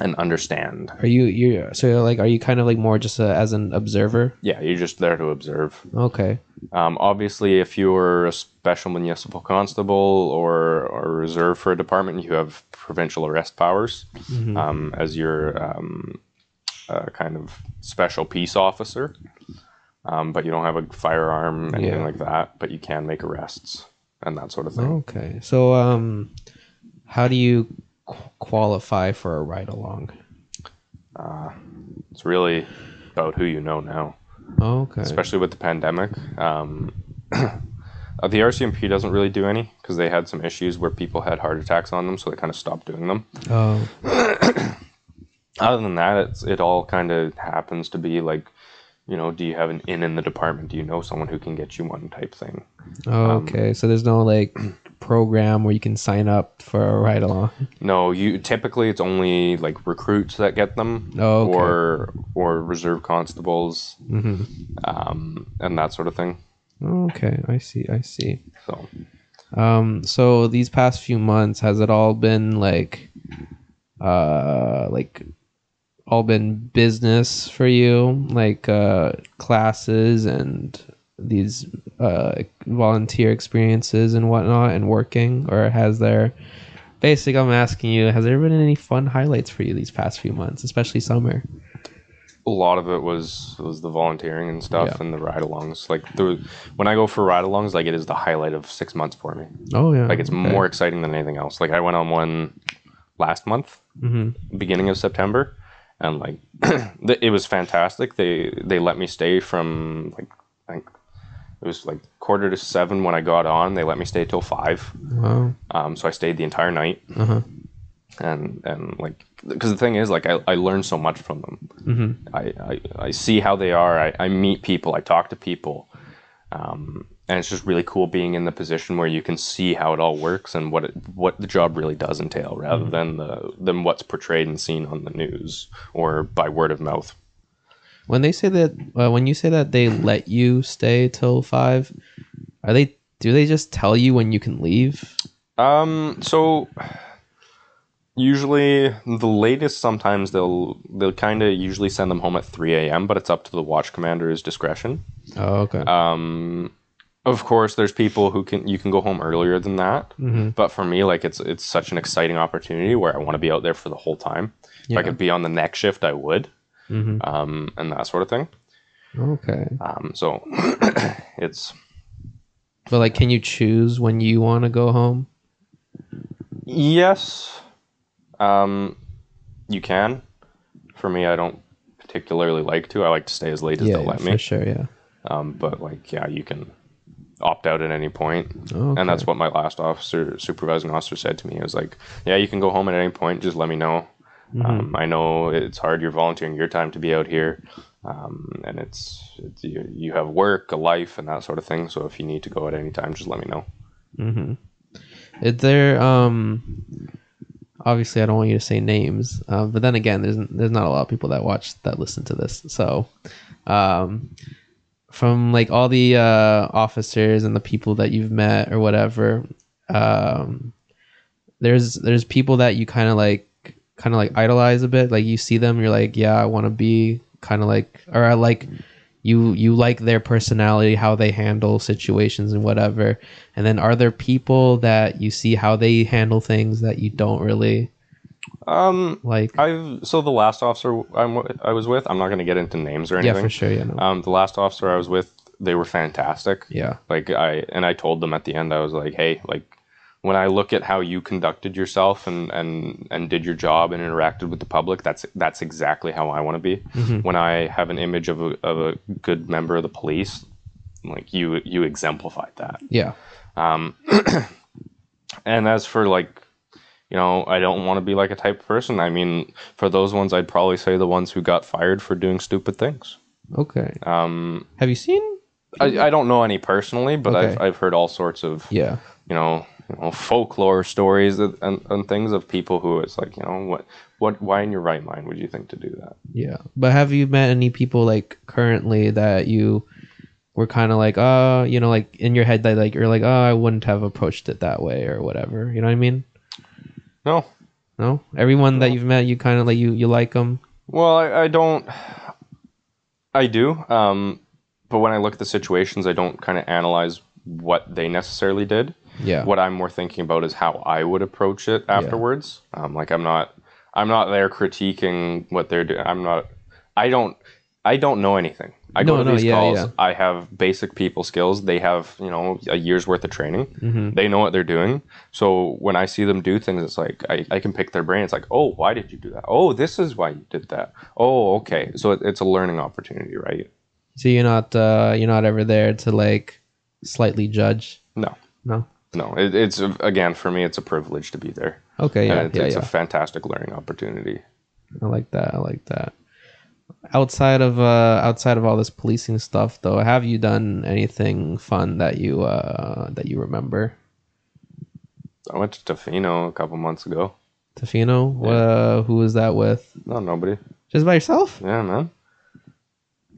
and understand. Are you you so you're like are you kind of like more just a, as an observer? Yeah, you're just there to observe. Okay. Um, obviously, if you are a special municipal constable or, or reserve for a department, you have provincial arrest powers Mhm. um, as your um, uh, kind of special peace officer. Um, but you don't have a firearm, anything Yeah. like that. But you can make arrests and that sort of thing. Okay. So um, how do you qu- qualify for a ride along? Uh, it's really about who you know now. Okay. especially with the pandemic. Um, <clears throat> uh, the RCMP doesn't really do any because they had some issues where people had heart attacks on them, so they kind of stopped doing them. Oh. <clears throat> Other than that, it's it all kind of happens to be like, you know, do you have an in in the department? Do you know someone who can get you one type thing? Oh, okay. so there's no like <clears throat> program where you can sign up for a ride along. No, you typically it's only like recruits that get them, Oh, okay. or or reserve constables, hmm um, and that sort of thing. Okay, I see. I see. So Um, so these past few months, has it all been like, uh, like, all been business for you, like uh, classes and these uh, volunteer experiences and whatnot, and working, or has there? Basically, I'm asking you, has there been any fun highlights for you these past few months, especially summer? a lot of it was was the volunteering and stuff Yeah. and the ride-alongs. Like the when I go for ride-alongs, like it is the highlight of six months for me. Oh yeah, Like it's more exciting than anything else. Like I went on one last month, hmm beginning of September, and like <clears throat> it was fantastic. They they let me stay from like I think it was like quarter to seven when I got on. They let me stay till five. Wow. Um, so I stayed the entire night, Uh huh. and and like because the thing is like I, I learned so much from them. hmm I, I, I see how they are. I, I meet people. I talk to people. Um, and it's just really cool being in the position where you can see how it all works and what it, what the job really does entail, rather than the than what's portrayed and seen on the news or by word of mouth. When they say that, uh, when you say that they let you stay till five, are they? Do they just tell you when you can leave? Um, so usually the latest sometimes they'll they'll kind of usually send them home at 3 a.m but it's up to the watch commander's discretion Oh, okay. Um, of course, there's people who can you can go home earlier than that. hmm But for me, like it's it's such an exciting opportunity where I want to be out there for the whole time. If I could be on the next shift, I would, hmm um, and that sort of thing. Okay. Um, so <clears throat> it's But like, can you choose when you want to go home? yes, um, you can. For me, I don't particularly like to. I like to stay as late as Yeah, they'll let for me. sure. Yeah. Um, but like, yeah, you can opt out at any point. Okay. and that's what my last officer supervising officer said to me It was like yeah you can go home at any point just let me know Mm-hmm. um, i know it's hard you're volunteering your time to be out here um, and it's, it's you, you have work a life and that sort of thing so if you need to go at any time just let me know Mm-hmm. Is there um obviously I don't want you to say names, uh, but then again, there's there's not a lot of people that watch that listen to this. So, um, from like all the uh, officers and the people that you've met or whatever, um, there's there's people that you kind of like kind of like idolize a bit. Like you see them, you're like, yeah, I want to be kind of like, or I like you you like their personality, how they handle situations and whatever. And then are there people that you see how they handle things that you don't really um, like? i've so the last officer I'm, i was with i'm not going to get into names or anything. yeah, for sure. Yeah, no. um, the last officer i was with they were fantastic yeah. like i and i told them at the end i was like hey like when i look at how you conducted yourself and and and did your job and interacted with the public that's that's exactly how i want to be Mhm. when i have an image of a, of a good member of the police like you you exemplified that Yeah. um <clears throat> and as for like you know i don't want to be like a type person i mean for those ones i'd probably say the ones who got fired for doing stupid things Okay. um Have you seen? I, I don't know any personally, but I've, I've heard all sorts of Yeah. you know, you know folklore stories and, and, and things of people who it's like you know what what why in your right mind would you think to do that? Yeah. But have you met any people like currently that you were kind of like, uh, you know, like in your head that like you're like, oh, I wouldn't have approached it that way or whatever. You know what I mean? No, No. Everyone that you've met, you kind of like you you like them. well I, I don't. I do, um, but when I look at the situations, I don't kind of analyze what they necessarily did. Yeah. What I'm more thinking about is how I would approach it afterwards. Um, like I'm not, I'm not there critiquing what they're doing. I'm not. I don't. I don't know anything. I No, go to no, these yeah, calls. yeah. I have basic people skills. They have, you know, a year's worth of training. hmm They know what they're doing. So when I see them do things, it's like I, I can pick their brain. It's like, oh, why did you do that? Oh, this is why you did that. Oh, okay. So it, it's a learning opportunity, right? So you're not uh you're not ever there to like slightly judge. No, No. no. It, it's again for me, it's a privilege to be there. Okay. Yeah. and it's, yeah. it's yeah. a fantastic learning opportunity. I like that. I like that. Outside of uh outside of all this policing stuff though, have you done anything fun that you uh that you remember? I went to Tofino a couple months ago. Tofino? Uh, who was that with? No, nobody. Just by yourself? Yeah, man.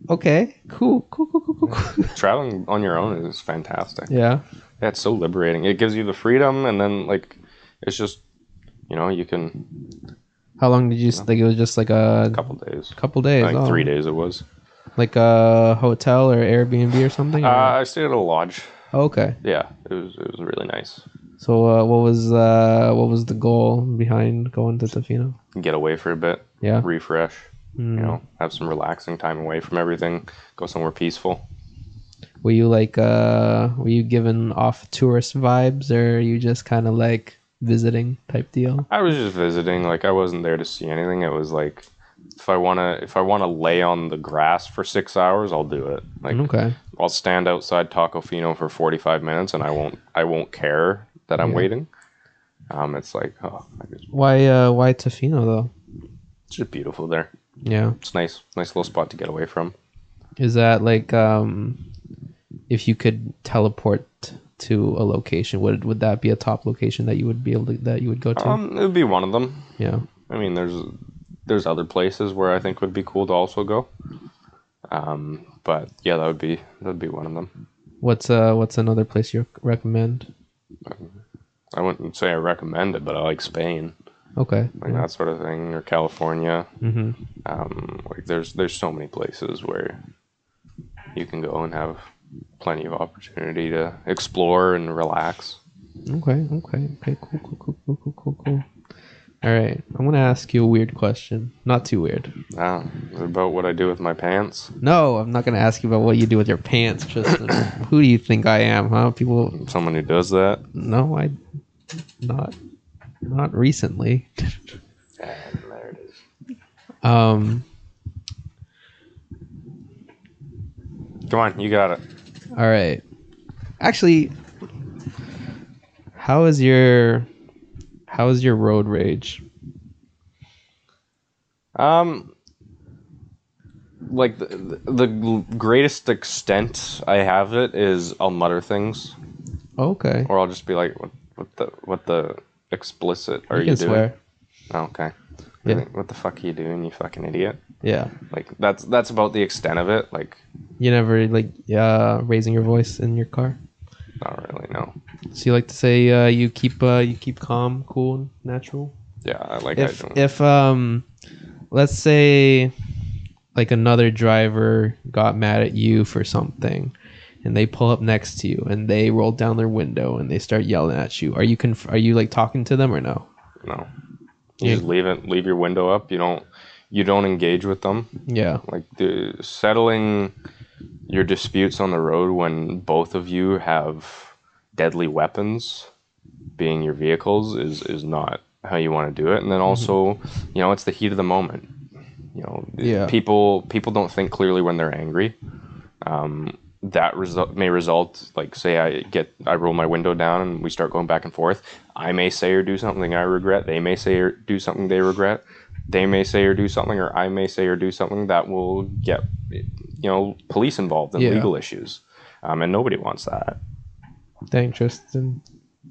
Okay. Cool. Cool. Cool. Cool. Cool. cool. <laughs> Traveling on your own is fantastic. yeah. Yeah, it's so liberating. It gives you the freedom, and then like, it's just, you know, you can How long did you s- like? It was just like a couple days, couple days. like oh. three days it was. Like a hotel or Airbnb or something. Uh, I stayed at a lodge. okay. Yeah, it was it was really nice. So uh, what was uh what was the goal behind going to Tofino? Get away for a bit, Yeah. refresh. You know, have some relaxing time away from everything. Go somewhere peaceful. Were you like uh were you given off tourist vibes or are you just kind of like visiting type deal? I was just visiting. Like I wasn't there to see anything. It was like if I wanna if I wanna lay on the grass for six hours, I'll do it. Like Okay. I'll stand outside Tacofino for forty five minutes, and I won't I won't care that I'm Yeah. waiting. Um, it's like oh, I just, Why uh why Tofino though? it's just beautiful there. Yeah. It's nice, nice little spot to get away from. Is that like um if you could teleport to a location, would would that be a top location that you would be able to that you would go to? Um, it would be one of them. yeah. I mean, there's there's other places where I think would be cool to also go. Um, but yeah, that would be that would be one of them. What's uh what's another place you recommend? I wouldn't say I recommend it, but I like Spain, Okay. like that sort of thing, or California. Mhm. Um, like there's there's so many places where you can go and have plenty of opportunity to explore and relax. Okay, okay, okay, cool, cool, cool, cool, cool, cool, cool. All right, I'm gonna ask you a weird question. Not too weird. Ah, about what I do with my pants. No, I'm not gonna ask you about what you do with your pants, Tristan. Who do you think I am, huh? People, Someone who does that. no, I, not, not recently. And there it is. Um, Come on, you got it. All right. Actually, how is your, how is your road rage? Um, like the, the greatest extent I have it is I'll mutter things, Okay, or I'll just be like, "What, what the, what the explicit are you you, doing?" swear. Oh, okay. Yeah. Like, what the fuck are you doing, you fucking idiot? Yeah, Like that's that's about the extent of it. Like, you never like uh raising your voice in your car. not really. No. So you like to say uh, you keep uh, you keep calm, cool, and natural. Yeah, I like If I don't. if um, let's say like another driver got mad at you for something, and they pull up next to you and they roll down their window and they start yelling at you. Are you conf- Are you like talking to them or no? no. You Yeah. just leave it. Leave your window up. You don't. You don't engage with them. Yeah. like the settling your disputes on the road when both of you have deadly weapons being your vehicles is is not how you want to do it and then also you know it's the heat of the moment you know Yeah. people people don't think clearly when they're angry um, that result may result like say i get i roll my window down and we start going back and forth i may say or do something i regret they may say or do something they regret they may say or do something or i may say or do something that will get you know police involved in Yeah. legal issues um, and nobody wants that Dang, Tristan,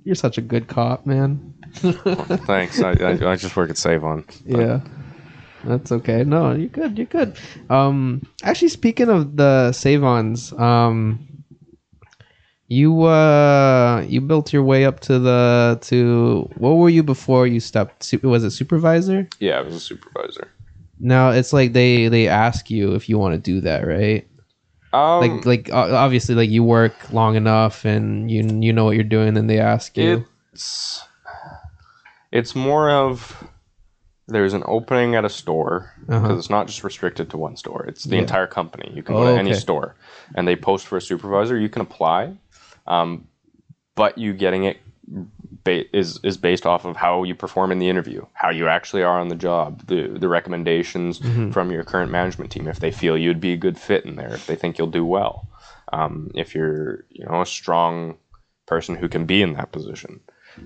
you're such a good cop, man. <laughs> thanks I, I, I just work at Save-On Yeah. That's okay. No, you're good. You're good. Um actually speaking of the Save-Ons, um you uh you built your way up to the to what were you before you stepped su- was it supervisor? yeah i was a supervisor Now it's like they they ask you if you want to do that, right? um, Like like obviously like you work long enough and you you know what you're doing and they ask you. It's it's more of there's an opening at a store because Uh-huh. it's not just restricted to one store. It's the Yeah. entire company. You can Oh, go to any store, and they post for a supervisor. You can apply, um, but you getting it ba- is is based off of how you perform in the interview, how you actually are on the job, the the recommendations Mm-hmm. from your current management team if they feel you'd be a good fit in there, if they think you'll do well, um, if you're you know a strong person who can be in that position.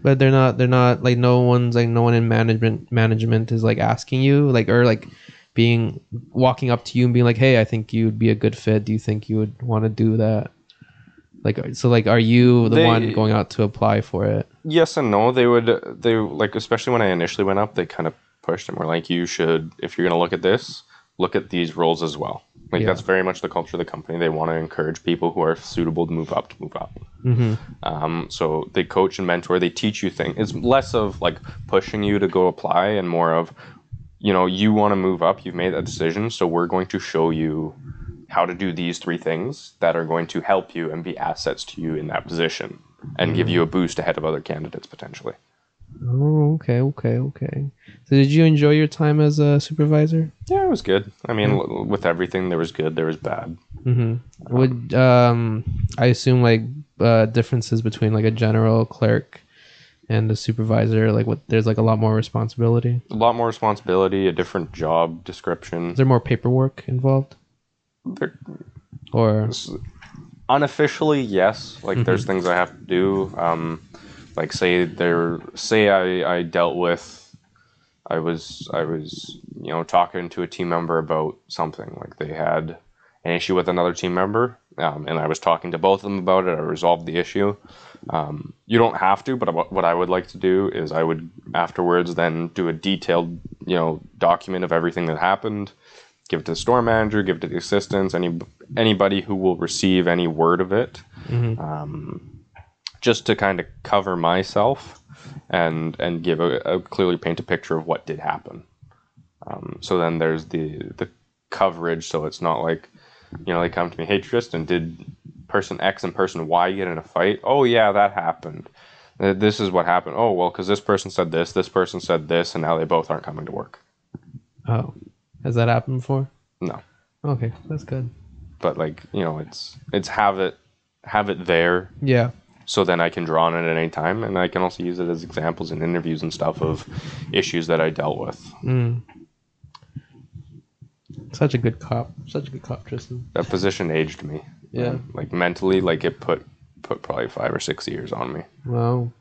But they're not they're not like no one's like no one in management management is like asking you like or like being walking up to you and being like hey i think you'd be a good fit. Do you think you would want to do that? Like uh, so like are you the They- one going out to apply for it? Yes and no. They would they like especially when i initially went up they kind of pushed and were like you should if you're going to look at this look at these roles as well like Yeah. that's very much the culture of the company. They want to encourage people who are suitable to move up to move up mm-hmm. um, so they coach and mentor. They teach you things. It's less of like pushing you to go apply and more of you know you want to move up. You've made that decision. So we're going to show you how to do these three things that are going to help you and be assets to you in that position and give you a boost ahead of other candidates potentially oh okay okay okay. So did you enjoy your time as a supervisor? Yeah it was good. I mean l- with everything there was good there was bad. Mm-hmm. would um i assume like uh differences between like a general clerk and a supervisor like what there's like a lot more responsibility? A lot more responsibility a different job description. Is there more paperwork involved? There- Or unofficially yes. Like there's things i have to do. Um like say there say i i dealt with i was i was you know talking to a team member about something. Like they had an issue with another team member um, and i was talking to both of them about it. I resolved the issue. Um, you don't have to but what i would like to do is i would afterwards then do a detailed you know document of everything that happened give it to the store manager, give it to the assistants, any anybody who will receive any word of it, um, just to kind of cover myself and and give a, a clearly paint a picture of what did happen. Um, so then there's the the coverage, so it's not like you know, they come to me, hey Tristan, did person X and person Y get in a fight? Oh yeah, that happened. Uh, This is what happened. Oh well, because this person said this, this person said this, and now they both aren't coming to work. Oh, has that happened before? No, Okay, that's good. but like you know, it's it's have it have it there Yeah. So then I can draw on it at any time, and I can also use it as examples in interviews and stuff of issues that I dealt with. Mm. Such a good cop. Such a good cop, Tristan. That position aged me. Yeah. like mentally, like it put put probably five or six years on me. Wow.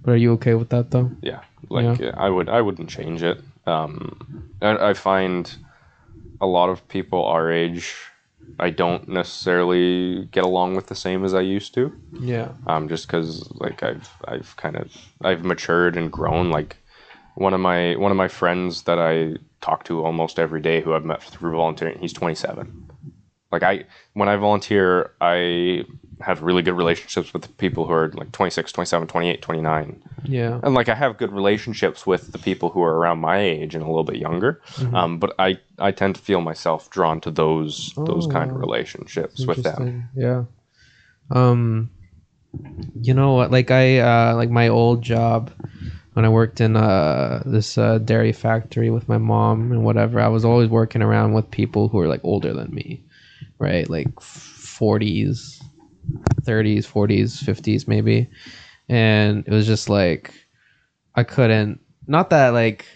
But are you okay with that though? Yeah, like I would I wouldn't change it. Um, I, I find a lot of people our age, I don't necessarily get along with the same as I used to. Yeah. um, just because like I've I've kind of I've matured and grown. Like one of my one of my friends that I talk to almost every day, who I've met through volunteering, he's 27. Like I when I volunteer, I have really good relationships with the people who are like 26, 27, 28, 29. Yeah. And like I have good relationships with the people who are around my age and a little bit younger. Um, but I I tend to feel myself drawn to those those kind of Oh, relationships with them. Yeah. Um you know what like I uh like my old job when I worked in uh this uh dairy factory with my mom and whatever, I was always working around with people who are like older than me. Right? Like 40s, 30s, 40s, 50s maybe. And it was just like I couldn't not that like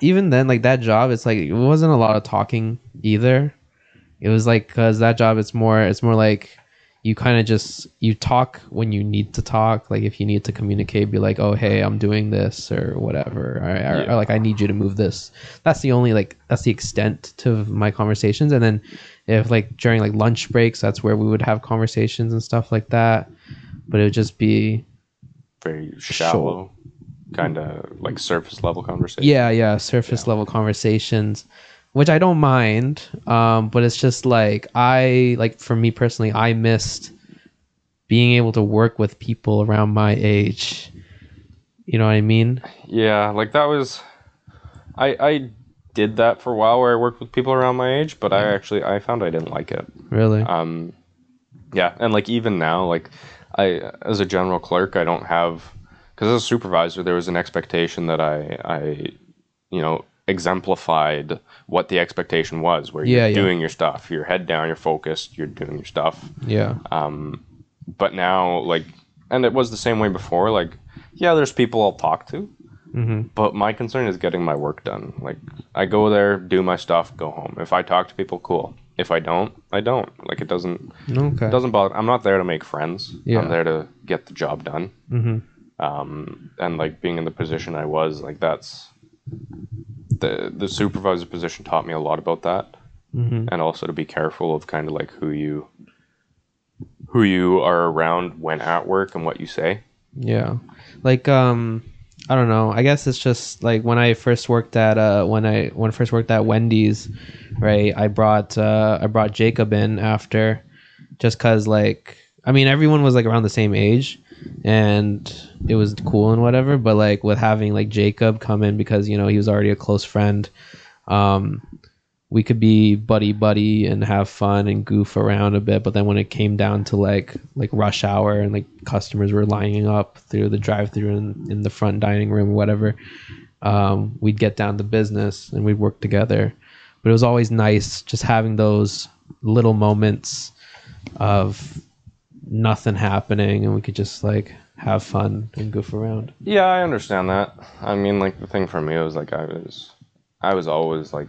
even then like that job it's like it wasn't a lot of talking either. It was like because that job it's more it's more like you kind of just you talk when you need to talk. Like if you need to communicate be like oh hey i'm doing this or whatever. Or, or- or, like i need you to move this. That's the only like that's the extent to my conversations. And then if like during like lunch breaks that's where we would have conversations and stuff like that. But it would just be very shallow, kind of like surface level conversation. yeah yeah surface level conversations which i don't mind um but it's just like i like for me personally i missed being able to work with people around my age. You know what i mean? Yeah, like that was, I I did that for a while where I worked with people around my age, but I actually I found I didn't like it. really Um, yeah, and like even now, like I as a general clerk, I don't have because as a supervisor, there was an expectation that I I you know exemplified what the expectation was, where you're Yeah, yeah. doing your stuff, you're head down, you're focused, you're doing your stuff. yeah Um, but now, like, and it was the same way before. Like, yeah, there's people I'll talk to, hmm but my concern is getting my work done. Like, I go there, do my stuff, go home. If I talk to people, cool. If I don't, I don't. Like, it doesn't okay it doesn't bother. I'm not there to make friends. Yeah. I'm there to get the job done. hmm Um, and like being in the position I was, like that's the the supervisor position taught me a lot about that hmm and also to be careful of kind of like who you who you are around when at work and what you say. Yeah. Like um I don't know. I guess it's just like when I first worked at uh when I when I first worked at Wendy's, right? I brought uh I brought Jacob in after just cuz like I mean everyone was like around the same age and it was cool and whatever, but like with having like Jacob come in because you know he was already a close friend um we could be buddy buddy and have fun and goof around a bit but then when it came down to like like rush hour and like customers were lining up through the drive through in, in the front dining room or whatever um, we'd get down to business and we'd work together but it was always nice just having those little moments of nothing happening and we could just like have fun and goof around Yeah, I understand that. I mean, like the thing for me was like I was I was always like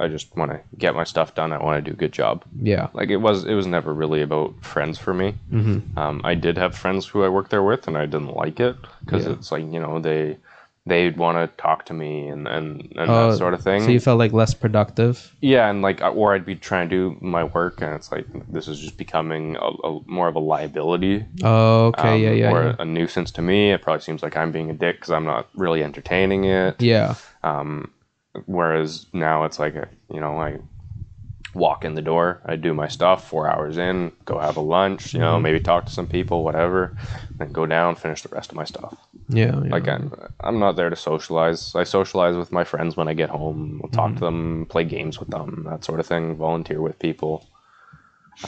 I just want to get my stuff done. I want to do a good job. yeah Like it was it was never really about friends for me. hmm Um, I did have friends who I worked there with, and I didn't like it because Yeah. it's like you know they they'd want to talk to me and and, and Oh, that sort of thing. so you felt like less productive yeah, and like or I'd be trying to do my work, and it's like this is just becoming a, a more of a liability. oh okay um, yeah yeah or yeah. a nuisance to me. It probably seems like I'm being a dick because I'm not really entertaining it. yeah Um, whereas now it's like, uh, you know, I walk in the door. I do my stuff, four hours in, go have a lunch, you know, Mm-hmm. maybe talk to some people, whatever, then go down, finish the rest of my stuff. Yeah. yeah. Like I'm, I'm not there to socialize. I socialize with my friends when I get home. I'll talk to them, play games with them, that sort of thing. Volunteer with people,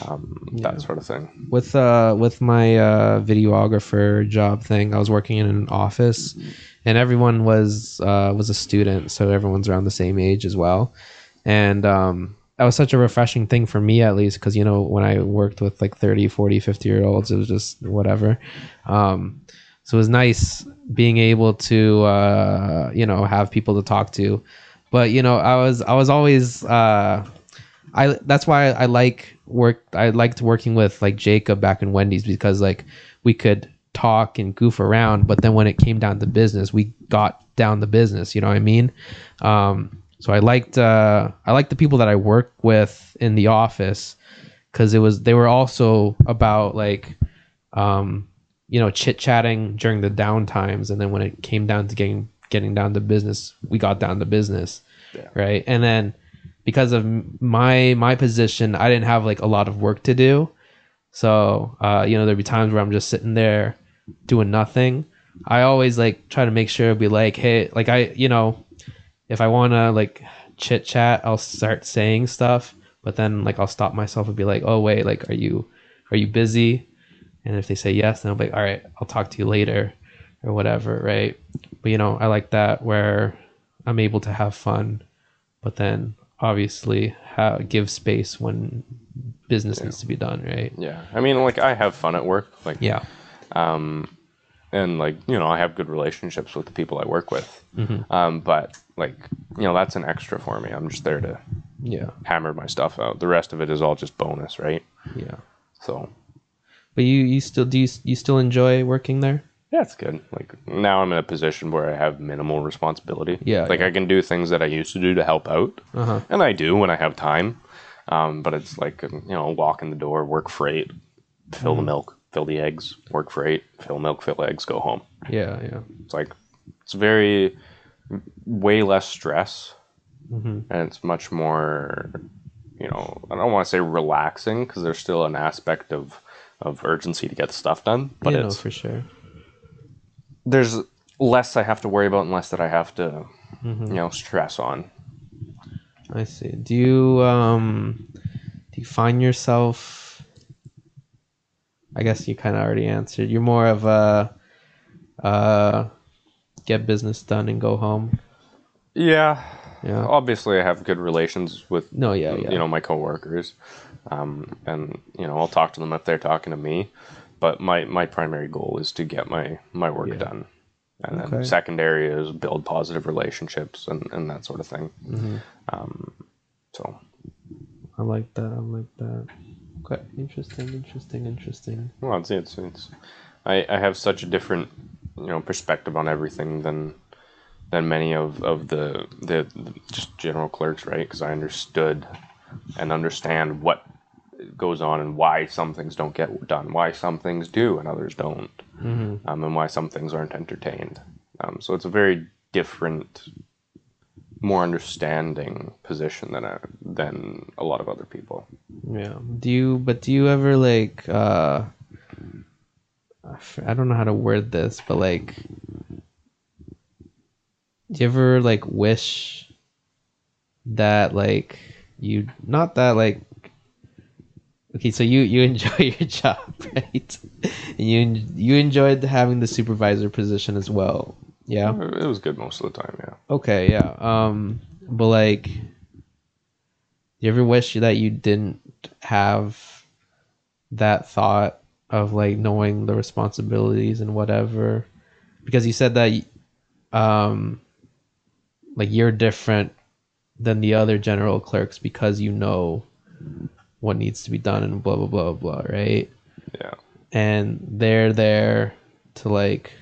um, that sort of thing. with uh with my uh videographer job thing i was working in an office and everyone was uh was a student so everyone's around the same age as well. And um that was such a refreshing thing for me at least because you know when i worked with like 30 40 50 year olds it was just whatever. Um so it was nice being able to uh you know have people to talk to. But you know i was i was always uh I that's why I like work. I liked working with like Jacob back in Wendy's because like we could talk and goof around, but then when it came down to business, we got down the business. You know what I mean? Um, so I liked uh, I liked the people that I worked with in the office because it was they were also about like um, you know chit chatting during the down times, and then when it came down to getting getting down to business, we got down to business, Yeah. right? And then because of my my position, I didn't have like a lot of work to do. So uh, you know, there'd be times where I'm just sitting there doing nothing. I always like try to make sure be like, hey, like I, you know, if I want to like chit chat, I'll start saying stuff, but then like I'll stop myself and be like, oh wait, like are you are you busy? And if they say yes, then I'll be like, all right, I'll talk to you later or whatever, right? But you know, I like that where I'm able to have fun, but then obviously give space when business needs to be done, right? Yeah, I mean, like I have fun at work, like Yeah. um, and like you know, I have good relationships with the people I work with. Um, but like you know, that's an extra for me. I'm just there to Yeah. hammer my stuff out. The rest of it is all just bonus, right? Yeah. So But you you still do you, you still enjoy working there? Yeah, it's good. Like now I'm in a position where I have minimal responsibility. Yeah, like yeah. I can do things that I used to do to help out, Uh-huh. and I do when I have time. Um, but it's like you know, walk in the door, work freight, fill the Mm-hmm. milk, fill the eggs, work freight, fill milk, fill eggs, go home. Yeah, yeah. It's like it's very way less stress, Mhm. and it's much more. You know, I don't want to say relaxing because there's still an aspect of of urgency to get stuff done, but yeah, no, it's for sure. There's less I have to worry about and less that I have to, Mm-hmm. you know, stress on. I see. Do you um do you find yourself I guess you kind of already answered. You're more of a uh get business done and go home. Yeah. Yeah. Obviously, I have good relations with No, yeah, yeah. you know my coworkers, um, and you know I'll talk to them if they're talking to me. But my my primary goal is to get my my work Yeah. done, and then Okay. secondary is build positive relationships and and that sort of thing. Mm-hmm. Um, so I like that. I like that. Okay, interesting, interesting, interesting. well, it's it's, it's I, I have such a different you know perspective on everything than than many of, of the, the the just general clerks, right? Because I understood and understand what goes on and why some things don't get done, why some things do and others don't, Mm-hmm. um, and why some things aren't entertained. Um, so it's a very different, more understanding position than a, than a lot of other people. Yeah. Do you? But do you ever like? uh I don't know how to word this, but like, do you ever like wish that like you not that like okay so you you <laughs> enjoy your job right and you you enjoyed having the supervisor position as well yeah It was good most of the time, yeah. Okay, yeah. Um, but like, do you ever wish that you didn't have that thought of like knowing the responsibilities and whatever? Because you said that, um, like you're different than the other general clerks because you know what needs to be done and blah blah blah blah, right? Yeah. and they're there to like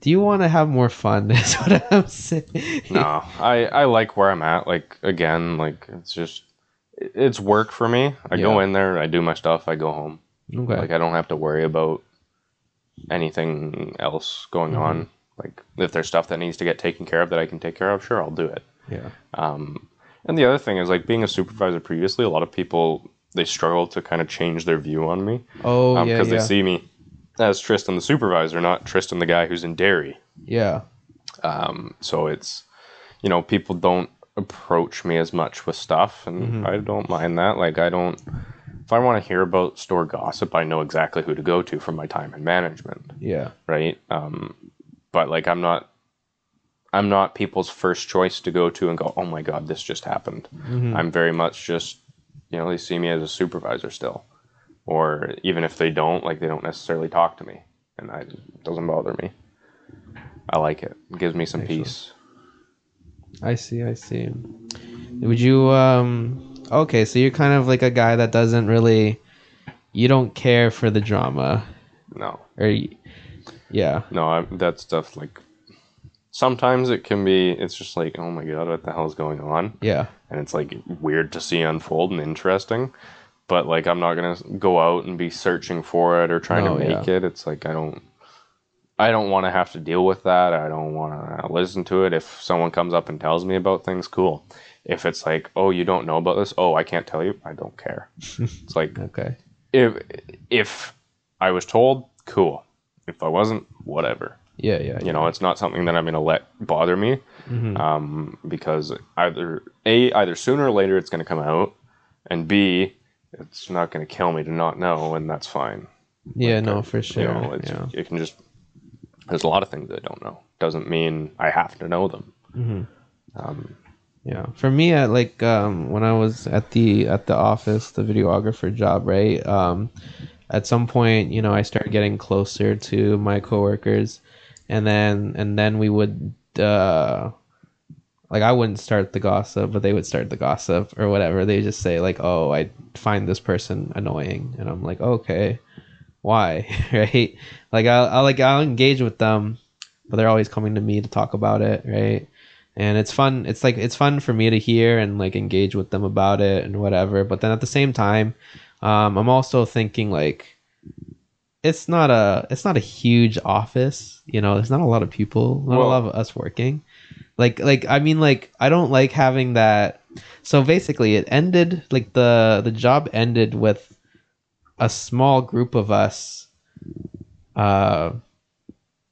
do you want to have more fun <laughs> is what i'm saying no, I, I like where I'm at. Like again, like it's just it's work for me. I go in there, I do my stuff, I go home. okay Like I don't have to worry about anything else going Mm-hmm. on. Like if there's stuff that needs to get taken care of that I can take care of, sure I'll do it. yeah Um, And the other thing is like being a supervisor previously, a lot of people they struggle to kind of change their view on me Oh because yeah, Um, they see me as Tristan the supervisor, not Tristan the guy who's in dairy. yeah, Um, so it's you know people don't approach me as much with stuff, and Mm-hmm. I don't mind that. Like I don't. If I want to hear about store gossip, I know exactly who to go to from my time in management yeah, right? Um, but like I'm not, I'm not people's first choice to go to and go, oh my god, this just happened. Mm-hmm. I'm very much just, you know, they see me as a supervisor still, or even if they don't, like they don't necessarily talk to me, and I it doesn't bother me. I like it. It gives me some Excellent. peace. I see, I see. Would you um? Okay, so you're kind of like a guy that doesn't really, you don't care for the drama, No, or, yeah, no, I'm, that stuff like. Sometimes it can be. It's just like, oh my god, what the hell is going on? yeah, and it's like weird to see unfold and interesting. But like I'm not gonna go out and be searching for it or trying No, to make yeah. it. It's like I don't I don't want to have to deal with that. I don't want to listen to it. If someone comes up and tells me about things, cool. If it's like, oh, you don't know about this, oh, I can't tell you. I don't care. <laughs> it's like okay, if if I was told, cool. If I wasn't, whatever. Yeah, yeah, You know, it's not something that I'm going to let bother me Mhm. um, because either a either sooner or later it's going to come out, and b it's not going to kill me to not know, and that's fine. yeah, Like, no, uh, for sure, You know, it's, yeah. it can just there's a lot of things I don't know. Doesn't mean I have to know them. Mhm. Um, Yeah, for me, at like um, when I was at the at the office, the videographer job, right? Um, at some point, you know, I started getting closer to my coworkers, and then and then we would uh, like I wouldn't start the gossip, but they would start the gossip or whatever. They just say like, "Oh, I find this person annoying," and I'm like, "Okay, why?" <laughs> right? Like I'll, I'll like I'll engage with them, but they're always coming to me to talk about it, right? and it's fun it's like it's fun for me to hear and like engage with them about it and whatever but then at the same time um, i'm also thinking like it's not a it's not a huge office you know there's not a lot of people not Well- a lot of us working. Like like i mean like i don't like having that. So basically it ended like the the job ended with a small group of us uh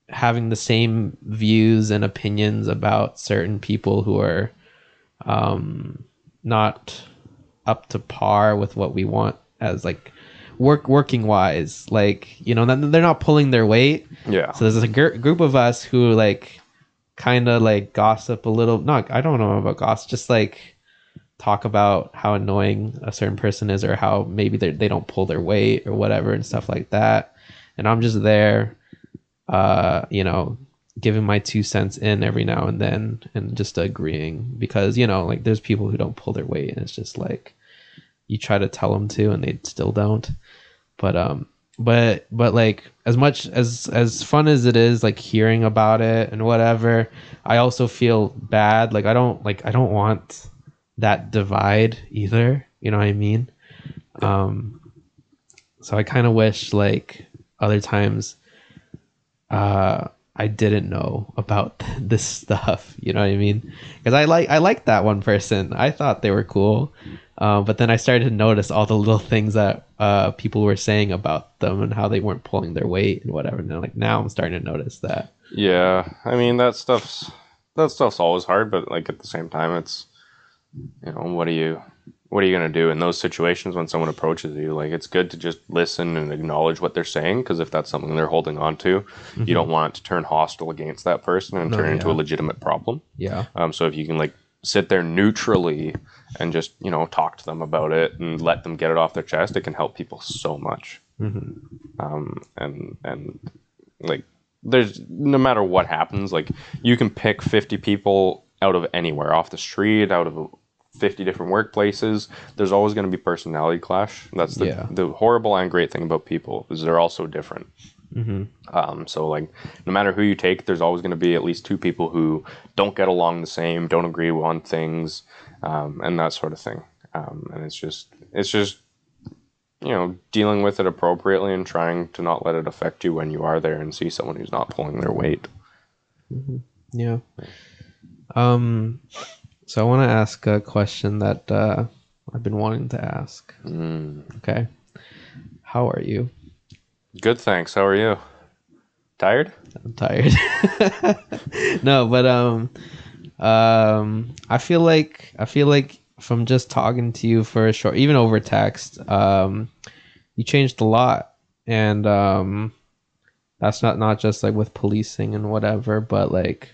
having the same views and opinions about certain people who are um, not up to par with what we want as like work working wise like you know they're not pulling their weight. Yeah, so there's a gr- group of us who like kind of like gossip a little not i don't know about gossip just like talk about how annoying a certain person is or how maybe they they don't pull their weight or whatever and stuff like that. And i'm just there uh you know giving my two cents in every now and then and just agreeing because you know like there's people who don't pull their weight and it's just like you try to tell them to and they still don't but um but but like as much as as fun as it is like hearing about it and whatever i also feel bad. Like i don't like i don't want that divide either. You know what i mean? Um so i kind of wish like other times uh i didn't know about <laughs> this stuff. You know what i mean? Because i like i like that one person. I thought they were cool uh, but then I started to notice all the little things that uh, people were saying about them and how they weren't pulling their weight and whatever. And like now, I'm starting to notice that. yeah. I mean that stuff's that stuff's always hard, but like at the same time, it's you know what are you what are you gonna do in those situations when someone approaches you? Like it's good to just listen and acknowledge what they're saying because if that's something they're holding on to, you don't want to turn hostile against that person and No, turn into a legitimate problem. Yeah. Um, so if you can like sit there neutrally and just you know talk to them about it and let them get it off their chest, it can help people so much. hmm Um, and and like there's no matter what happens, like you can pick 50 people out of anywhere, off the street, out of 50 different workplaces. There's always going to be personality clash. That's the Yeah. the horrible and great thing about people is they're all so different. Hmm Um, so like, no matter who you take, there's always going to be at least two people who don't get along the same, don't agree on things, um, and that sort of thing. Um, and it's just, it's just, you know, dealing with it appropriately and trying to not let it affect you when you are there and see someone who's not pulling their weight. Yeah. Um. So I want to ask a question that uh, I've been wanting to ask. Mm. Okay. How are you? Good, thanks. How are you? Tired? I'm tired. <laughs> no, but um, um, I feel like I feel like from just talking to you for a short, even over text, um, you changed a lot, and um, that's not not just like with policing and whatever, but like,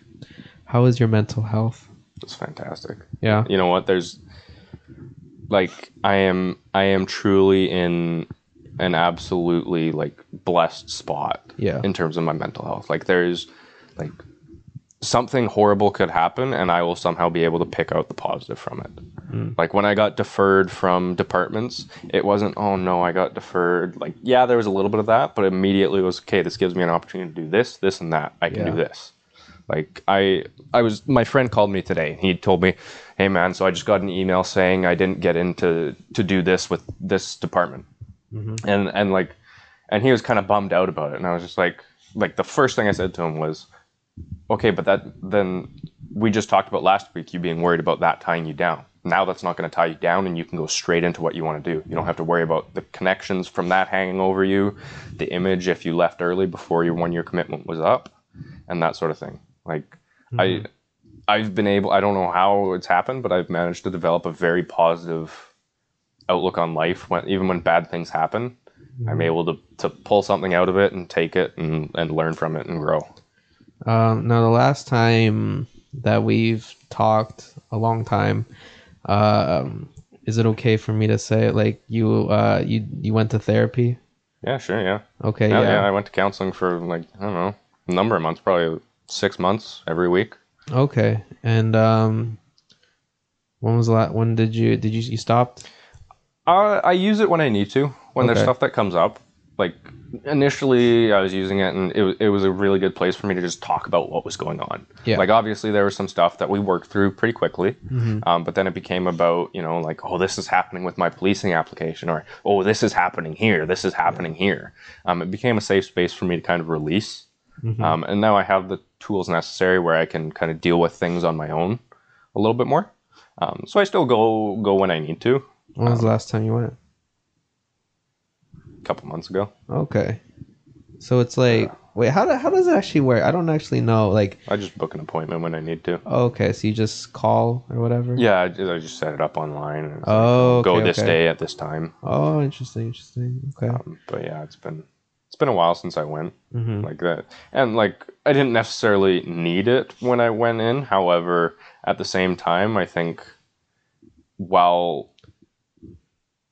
how is your mental health? It's fantastic. Yeah. You know what? There's like I am I am truly in an absolutely like blessed spot Yeah. in terms of my mental health. Like there's like something horrible could happen and I will somehow be able to pick out the positive from it. Mm. Like when I got deferred from departments, it wasn't oh no, I got deferred. Like yeah, there was a little bit of that, but immediately it was okay, this gives me an opportunity to do this, this and that. I can Yeah. do this. Like I I was my friend called me today. He told me, "Hey man, so I just got an email saying I didn't get into to do this with this department." Mm-hmm. And and like and he was kind of bummed out about it. And I was just like like the first thing I said to him was, "Okay, but that then we just talked about last week you being worried about that tying you down. Now that's not going to tie you down and you can go straight into what you want to do. You don't have to worry about the connections from that hanging over you, the image if you left early before your one year commitment was up, and that sort of thing. Like I mm-hmm. I've been able I don't know how it's happened, but I've managed to develop a very positive outlook on life when even when bad things happen. I'm able to, to pull something out of it and take it and, and learn from it and grow. Um, now the last time that we've talked a long time, um, is it okay for me to say like you uh you you went to therapy? Yeah, sure, yeah. Okay, Yeah, yeah. yeah. I went to counseling for like I don't know, a number of months, probably six months every week. Okay, and um, when was that? When did you did you you stopped? Uh, I use it when I need to. When there's stuff that comes up. Like initially, I was using it, and it, it was a really good place for me to just talk about what was going on. Yeah. Like obviously, there was some stuff that we worked through pretty quickly, um, but then it became about you know like oh this is happening with my policing application, or oh this is happening here, this is happening here. Um, it became a safe space for me to kind of release, um, and now I have the tools necessary where I can kind of deal with things on my own a little bit more. Um, so I still go go when I need to. When was the last time you went? A couple months ago. Okay, so it's like wait, how do, how does it actually work? I don't actually know. Like, I just book an appointment when I need to. okay, so you just call or whatever. Yeah, I just, I just set it up online. And it's like, Oh, go this okay. day at this time. Oh, interesting, interesting. Okay. Um, but yeah, it's been it's been a while since I went hmm like that, and like I didn't necessarily need it when I went in. However, at the same time, I think while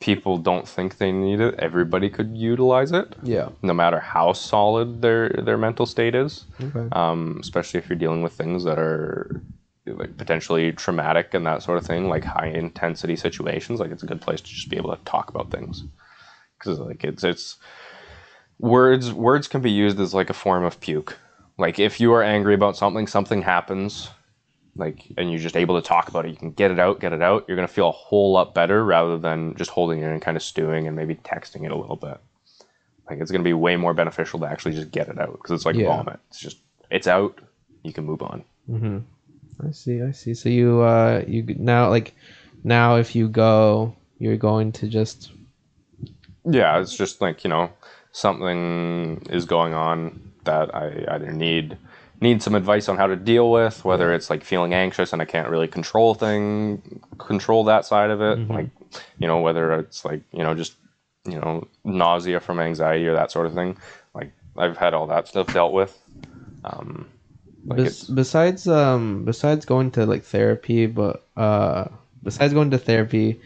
people don't think they need it, everybody could utilize it, Yeah. no matter how solid their their mental state is. Okay. um, especially if you're dealing with things that are like potentially traumatic and that sort of thing, like high intensity situations. Like it's a good place to just be able to talk about things because like it's it's words words can be used as like a form of puke. Like if you are angry about something, something happens. Like and you're just able to talk about it, you can get it out, get it out. You're gonna feel a whole lot better rather than just holding it and kind of stewing and maybe texting it a little bit. Like it's gonna be way more beneficial to actually just get it out because it's like Yeah. vomit. It's just it's out. You can move on. mm-hmm. I see. I see. So you uh you now like now if you go you're going to just Yeah, it's just like you know something is going on that I either need need some advice on how to deal with, whether it's like feeling anxious and I can't really control thing control that side of it, like you know whether it's like you know just you know nausea from anxiety or that sort of thing. Like I've had all that stuff dealt with. Um, like Bes- besides um besides going to like therapy but uh besides going to therapy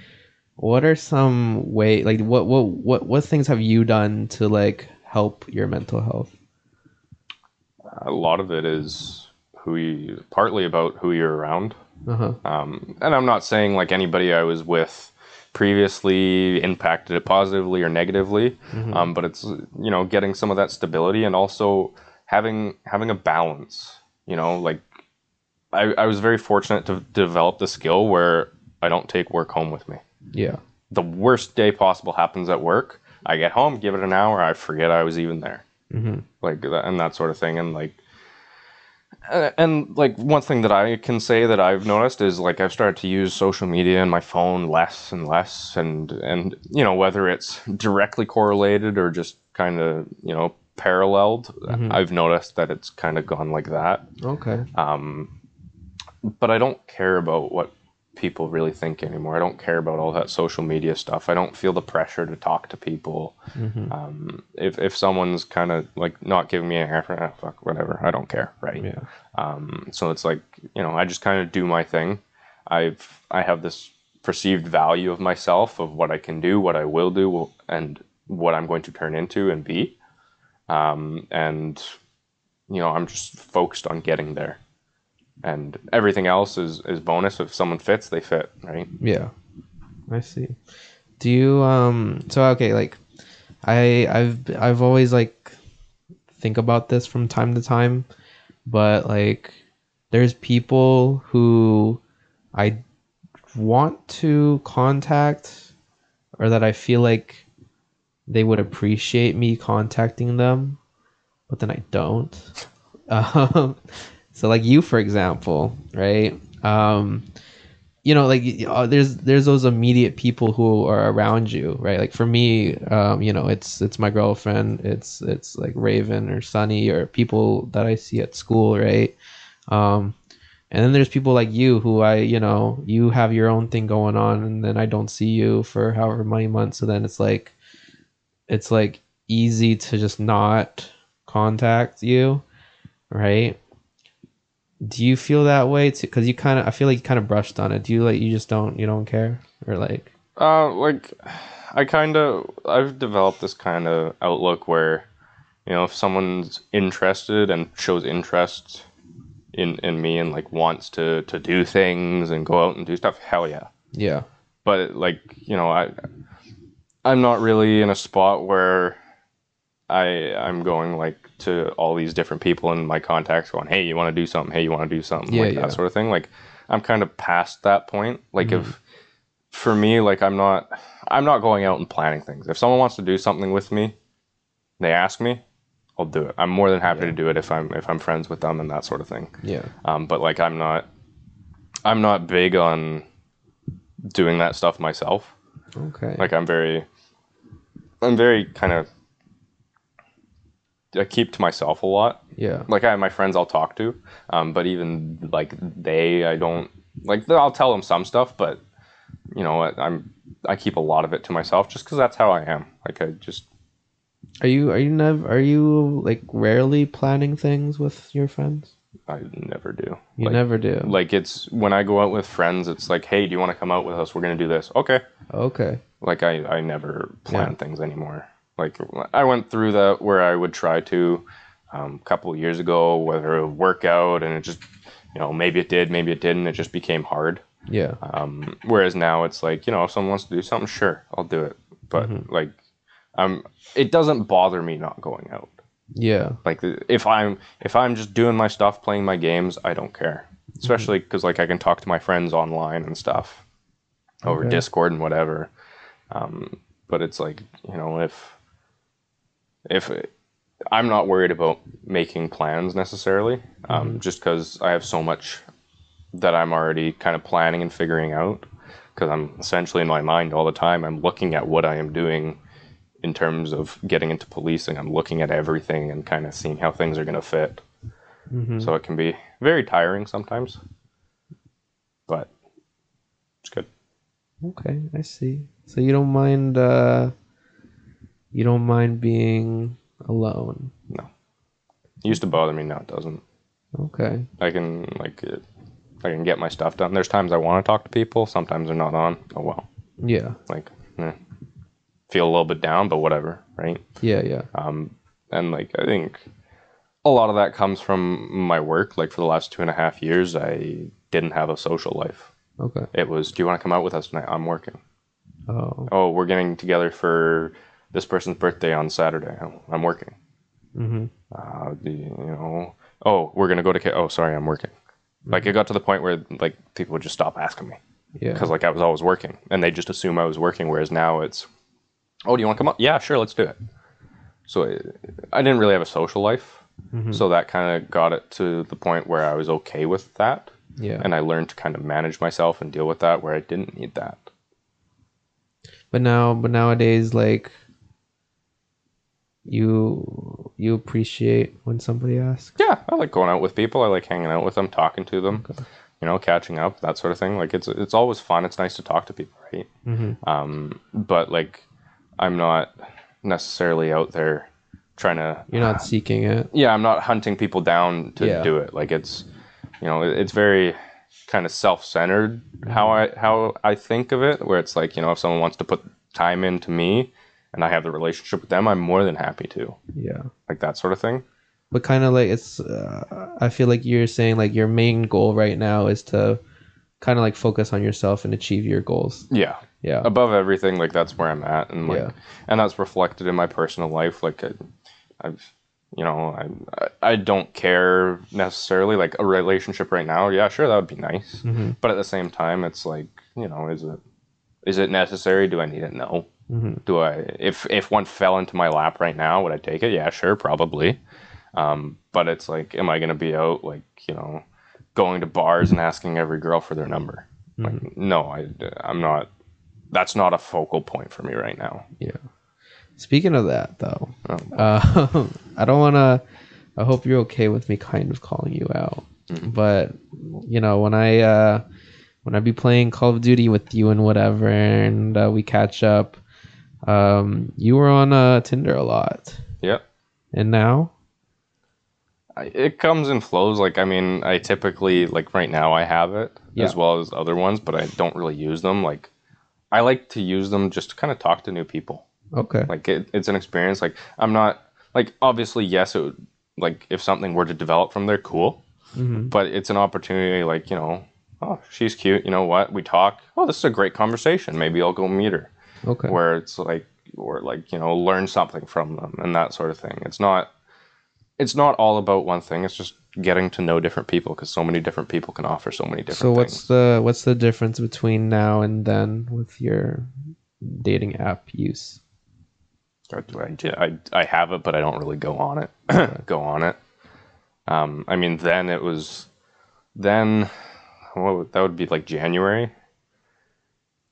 what are some way like what what what what things have you done to like help your mental health a lot of it is who you partly about who you're around. uh-huh Um, and I'm not saying like anybody I was with previously impacted it positively or negatively, um, but it's you know getting some of that stability and also having having a balance. You know, like I, I was very fortunate to develop the skill where I don't take work home with me. yeah The worst day possible happens at work. I get home, give it an hour, I forget I was even there hmm like that and that sort of thing and like Uh, and like one thing that I can say that I've noticed is like I've started to use social media and my phone less and less, and and you know whether it's directly correlated or just kind of you know paralleled, I've noticed that it's kind of gone like that. Okay. um But I don't care about what people really think anymore. I don't care about all that social media stuff. I don't feel the pressure to talk to people. Um, if if someone's kind of like not giving me a hair, ah, fuck whatever. I don't care, right? Yeah. Um, so it's like you know, I just kind of do my thing. I've I have this perceived value of myself of what I can do, what I will do, and what I'm going to turn into and be. Um, and you know, I'm just focused on getting there. And everything else is is bonus. If someone fits, they fit, right? Yeah. I see. Do you um so okay, like I I've I've always like think about this from time to time, but like there's people who I want to contact or that I feel like they would appreciate me contacting them, but then I don't. <laughs> Um, so like you, for example, right? Um, you know, like uh, there's there's those immediate people who are around you, right? Like for me, um, you know, it's it's my girlfriend, it's it's like Raven or Sunny or people that I see at school, right? Um, and then there's people like you who I, you know, you have your own thing going on, and then I don't see you for however many months. So then it's like, it's like easy to just not contact you, right? Do you feel that way too? Because you kind of, I feel like you kind of brushed on it. Do you like you just don't you don't care or like Uh, like I kind of I've developed this kind of outlook where you know if someone's interested and shows interest in in me and like wants to to do things and go out and do stuff, hell yeah. yeah But like you know I I'm not really in a spot where I I'm going like to all these different people in my contacts going, hey, you want to do something? Hey, you want to do something? Yeah, like yeah. that sort of thing. Like I'm kind of past that point. Like if for me, like I'm not I'm not going out and planning things. If someone wants to do something with me, they ask me, I'll do it. I'm more than happy to do it if I'm if I'm friends with them and that sort of thing. yeah Um, but like I'm not I'm not big on doing that stuff myself. okay Like I'm very I'm very kind of I keep to myself a lot. yeah Like I have my friends I'll talk to, um, but even like they, I don't like. I'll tell them some stuff, but you know, I, I'm I keep a lot of it to myself just because that's how I am. Like I just are you are you never are you like rarely planning things with your friends? I never do. You like, never do. Like it's when I go out with friends, it's like, hey, do you want to come out with us? We're gonna do this. Okay. okay Like I I never plan Yeah. things anymore. Like I went through that where I would try to um, a couple of years ago, whether it would work out, and it just you know maybe it did, maybe it didn't. It just became hard. yeah Um, whereas now it's like, you know, if someone wants to do something, sure, I'll do it. But like, um, it doesn't bother me not going out. yeah Like if I'm if I'm just doing my stuff, playing my games, I don't care. Especially because like I can talk to my friends online and stuff over Okay. Discord and whatever. Um, but it's like you know if if I'm not worried about making plans necessarily, um, just because I have so much that I'm already kind of planning and figuring out. Because I'm essentially in my mind all the time. I'm looking at what I am doing in terms of getting into policing. I'm looking at everything and kind of seeing how things are going to fit. So it can be very tiring sometimes, but it's good. Okay, I see. So you don't mind uh you don't mind being alone. It used to bother me, now it doesn't. Okay. I can like it, I can get my stuff done. There's times I want to talk to people. Sometimes they're not on. Oh well. Yeah. Like, eh. feel a little bit down, but whatever, right? Yeah, yeah. Um, and like I think a lot of that comes from my work. Like for the last two and a half years, I didn't have a social life. Okay. It was, do you want to come out with us tonight? I'm working. Oh. Oh, we're getting together for this person's birthday on Saturday. I'm working. Mhm. Uh, the, you know, oh, we're gonna go to. Ca- oh, sorry, I'm working. Like it got to the point where like people would just stop asking me Yeah. because like I was always working, and they just assume I was working. Whereas now it's, oh, do you want to come up? Yeah, sure, let's do it. So I, I didn't really have a social life, Mhm. So that kind of got it to the point where I was okay with that. Yeah. And I learned to kind of manage myself and deal with that where I didn't need that. But now, but nowadays, like you you appreciate when somebody asks. Yeah, I like going out with people. I like hanging out with them, talking to them, you know, catching up, that sort of thing. Like it's it's always fun. It's nice to talk to people, right? Mm-hmm. Um, but like, I'm not necessarily out there trying to. You're not seeking it. Yeah, I'm not hunting people down to Yeah. do it. Like it's, you know, it's very kind of self-centered how I how I think of it. Where it's like, you know, if someone wants to put time into me, and I have the relationship with them, I'm more than happy to. Yeah. Like that sort of thing. But kind of like it's. Uh, I feel like you're saying like your main goal right now is to kind of like focus on yourself and achieve your goals. Yeah. Yeah. above everything like that's where i'm at and like Yeah. and that's reflected in my personal life like I, i've you know I, I don't care necessarily like a relationship right now yeah sure that would be nice Mhm. but at the same time it's like you know is it is it necessary do i need it no Mhm. do i if if one fell into my lap right now would i take it yeah sure probably um but it's like am i going to be out like you know going to bars and asking every girl for their number like no i i'm not that's not a focal point for me right now Yeah. Speaking of that, though, Oh. uh, <laughs> I don't want to. I hope you're okay with me kind of calling you out, but you know when I uh, when I be playing Call of Duty with you and whatever, and uh, we catch up, um, you were on uh, Tinder a lot, yep. And now, I, it comes and flows. Like i mean i typically like right now i have it as well as other ones but i don't really use them. Like i like to use them just to kind of talk to new people. Okay, like it, it's an experience. Like i'm not like obviously yes it would like if something were to develop from there cool. Mhm. but it's an opportunity like you know oh she's cute. You know what? We talk. Oh this is a great conversation. Maybe i'll go meet her okay, where it's like or like you know learn something from them and that sort of thing. It's not it's not all about one thing. It's just getting to know different people because so many different people can offer so many different So what's things. the what's the difference between now and then with your dating app use? I, I, I have it but i don't really go on it. <clears throat> Go on it. Um i mean then it was then what that would be like january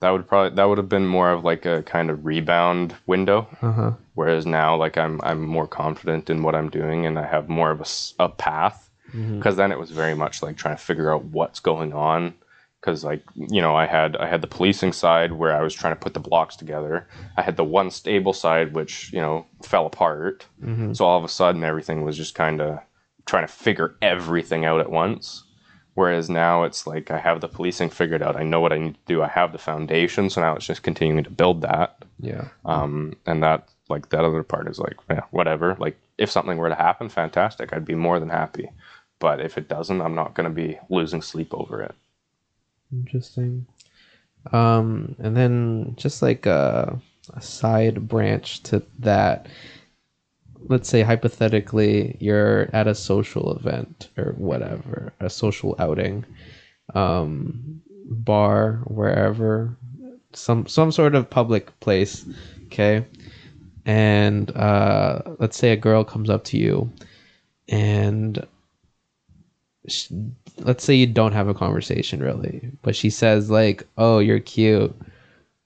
that would probably that would have been more of like a kind of rebound window. Uh huh. whereas now like i'm i'm more confident in what i'm doing and i have more of a, a path. Because then it was very much like trying to figure out what's going on. Because like you know i had i had the policing side where i was trying to put the blocks together. I had the one stable side which you know fell apart. Mhm. so all of a sudden everything was just kind of trying to figure everything out at once whereas now it's like i have the policing figured out i know what i need to do i have the foundation so now it's just continuing to build that Yeah. um, and that like that other part is like yeah, whatever like if something were to happen fantastic i'd be more than happy but if it doesn't i'm not going to be losing sleep over it Interesting. Um, and then just like a, a side branch to that, let's say hypothetically you're at a social event or whatever, a social outing, um, bar, wherever, some some sort of public place, okay, and uh, let's say a girl comes up to you, and sh- let's say you don't have a conversation really, but she says like, "Oh, you're cute.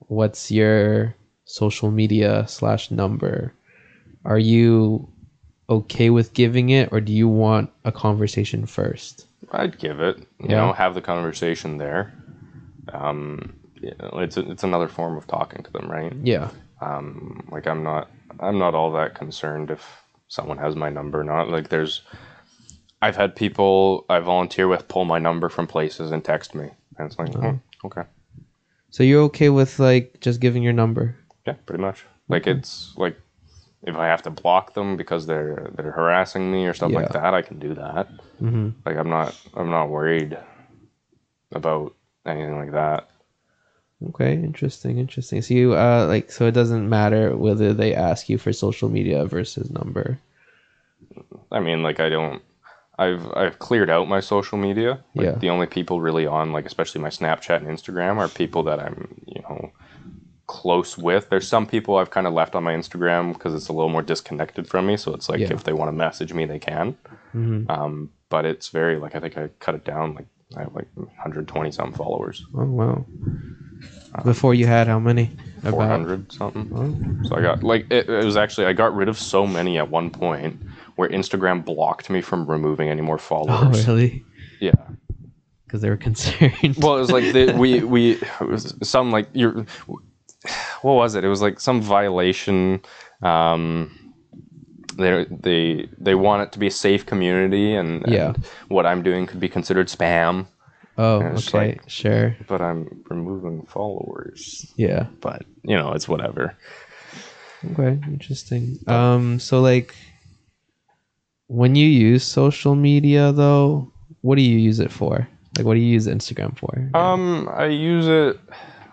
What's your social media slash number?" Are you okay with giving it, or do you want a conversation first? i'd give it you Yeah. know have the conversation there um, you know, it's it's another form of talking to them right Yeah. um, like i'm not i'm not all that concerned if someone has my number or not like there's i've had people i volunteer with pull my number from places and text me and it's like hmm, okay So you're okay with like just giving your number? Yeah, pretty much. Like it's like if I have to block them because they're they're harassing me or stuff like that, I can do that. Mm-hmm. Like I'm not I'm not worried about anything like that. Okay, interesting, interesting. So you uh like so it doesn't matter whether they ask you for social media versus number. I mean, like I don't I've I've cleared out my social media. Like Yeah. the only people really on like especially my Snapchat and Instagram are people that I'm, you know, close with. There's some people I've kind of left on my Instagram because it's a little more disconnected from me. So it's like Yeah. if they want to message me, they can. hmm Um, but it's very like I think I cut it down like I have like 120 some followers, Oh wow. Before you had how many? About- 400 something. Oh, So I got like it, it was actually I got rid of so many at one point where Instagram blocked me from removing any more oh followers. really? Yeah. Because they were <laughs> concerned. Well, it was like the, we we it was some like you're <sighs> what was it? It was like some violation. Um, they they they want it to be a safe community, and, and Yeah. what I'm doing could be considered spam. oh, okay, like- sure. But I'm removing followers. Yeah. But you know, it's whatever. Okay, interesting. Um, so like, when you use social media, though, what do you use it for? Like, what do you use Instagram for? Um, I use it.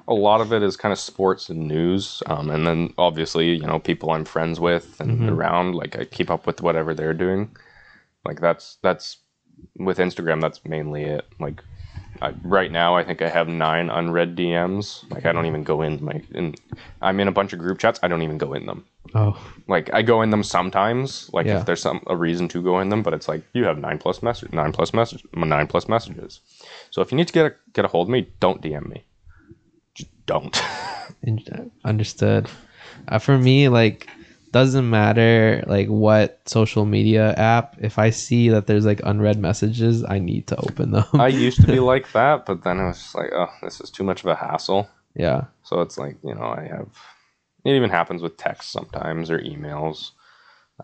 A lot of it is kind of sports and news, um, and then obviously, you know, people I'm friends with and Mhm. around. Like I keep up with whatever they're doing. Like that's that's with Instagram. That's mainly it. Like I, right now, I think I have nine unread DMs. Like I don't even go in my. In, I'm in a bunch of group chats. I don't even go in them. oh, Like I go in them sometimes. Like Yeah. if there's some a reason to go in them, but it's like you have nine plus message, nine plus message, nine plus messages. So if you need to get a, get a hold of me, don't DM me. Just don't. <laughs> understood. Uh, for me, like, doesn't matter like what social media app. If I see that there's like unread messages, I need to open them. I used to be <laughs> like that, but then I was just like, oh, this is too much of a hassle. yeah. So it's like you know, I have. It even happens with text sometimes or emails.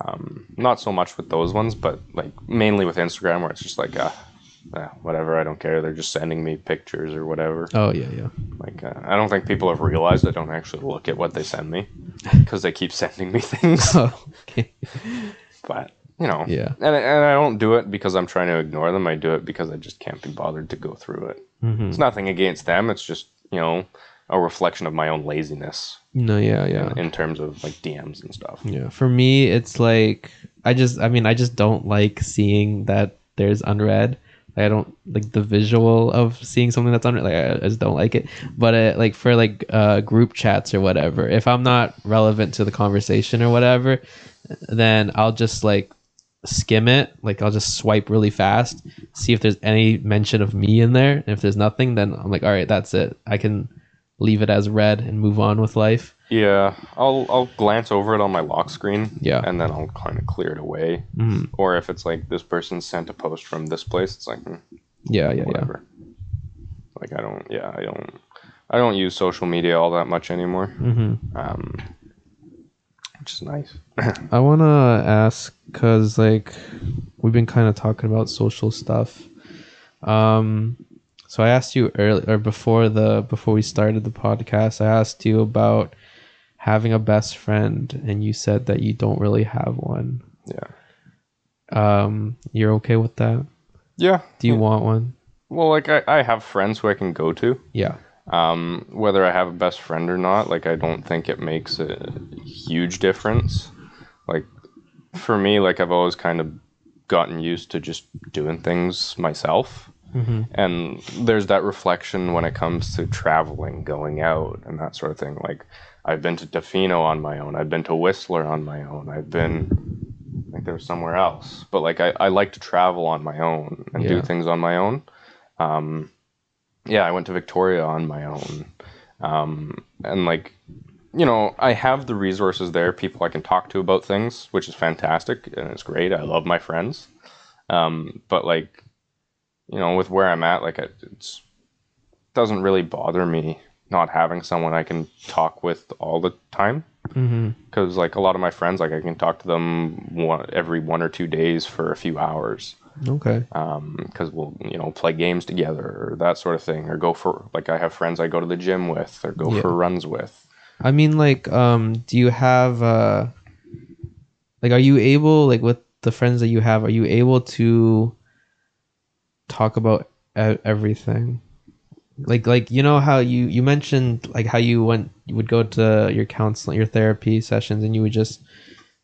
Um, not so much with those ones, but like mainly with Instagram, where it's just like, uh, eh, whatever, I don't care. They're just sending me pictures or whatever. Oh yeah, yeah. Like, uh, I don't think people have realized I don't actually look at what they send me <laughs> because they keep sending me things. Oh, <laughs> okay. but you know, Yeah. and and I don't do it because I'm trying to ignore them. I do it because I just can't be bothered to go through it. hmm It's nothing against them. It's just you know a reflection of my own laziness No, yeah, yeah. in terms of like DMs and stuff. Yeah, for me, it's like I just, I mean, I just don't like seeing that there's unread. I don't like the visual of seeing something that's unread. Like, I, just don't like it. But uh, like for like uh, group chats or whatever, if I'm not relevant to the conversation or whatever, then I'll just like skim it. Like I'll just swipe really fast, see if there's any mention of me in there. And if there's nothing, then I'm like, all right, that's it. I can leave it as read and move on with life. Yeah, I'll I'll glance over it on my lock screen. Yeah. and then I'll kind of clear it away. Mhm. Or if it's like this person sent a post from this place, it's like hmm, Yeah, yeah, yeah. Like I don't, yeah, I don't, I don't use social media all that much anymore. hmm Um, which is nice. <laughs> I want to ask because, like, we've been kind of talking about social stuff. Um, so I asked you earlier, or before the before we started the podcast, I asked you about having a best friend, and you said that you don't really have one. Yeah. Um, you're okay with that? Yeah. Do you want one? Well, like I, I have friends who I can go to. Yeah. Um, whether I have a best friend or not, like I don't think it makes a huge difference. Like for me, like I've always kind of gotten used to just doing things myself. Mm-hmm. And there's that reflection when it comes to traveling, going out, and that sort of thing. Like I've been to Tofino on my own. I've been to Whistler on my own. I've been like there was somewhere else, but like I, I like to travel on my own and do things on my own. Um, yeah, I went to Victoria on my own, um, and like you know, I have the resources there, people I can talk to about things, which is fantastic and it's great. I love my friends, um, but like you know, with where I'm at, like it it's, doesn't really bother me not having someone I can talk with all the time Mm-hmm. because like a lot of my friends, like I can talk to them one, every one or two days for a few hours Okay. because we'll you know play games together or that sort of thing or go for like I have friends I go to the gym with or go Yeah. for runs with. I mean, like, um, do you have, uh, like, are you able, like, with the friends that you have, are you able to talk about e- everything? Like, like you know how you you mentioned like how you went you would go to your counseling your therapy sessions and you would just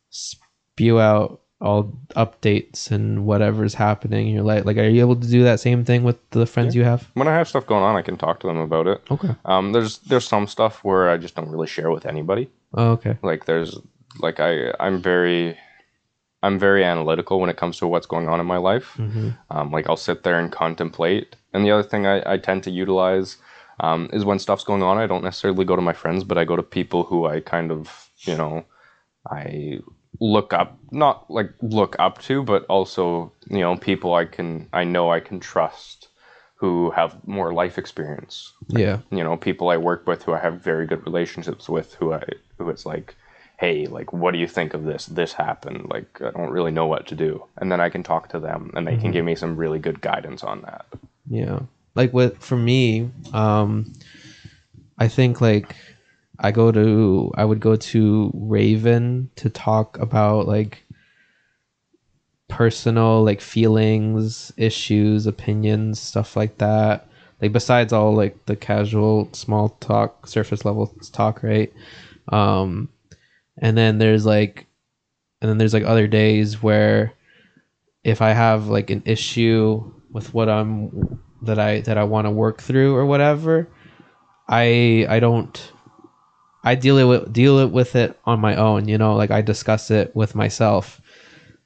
spew out all updates and whatever's happening in your life. Like, are you able to do that same thing with the friends you have? When I have stuff going on, I can talk to them about it. Okay. Um, there's there's some stuff where I just don't really share with anybody. Oh, okay. Like there's like I I'm very I'm very analytical when it comes to what's going on in my life. Um, like I'll sit there and contemplate. And the other thing I, I tend to utilize um, is when stuff's going on. I don't necessarily go to my friends, but I go to people who I kind of you know I look up not like look up to, but also you know people I can I know I can trust who have more life experience. Yeah. you know people i work with who i have very good relationships with who i who it's like hey like what do you think of this? This happened. Like i don't really know what to do. And then i can talk to them and they can give me some really good guidance on that Yeah. Like with for me, um I think like I go to I would go to Raven to talk about like personal like feelings, issues, opinions, stuff like that. Like besides all like the casual small talk, surface level talk, right? Um and then there's like and then there's like other days where if I have like an issue with what I'm that I that I want to work through or whatever, I I don't I deal it with deal it with it on my own, you know, like I discuss it with myself.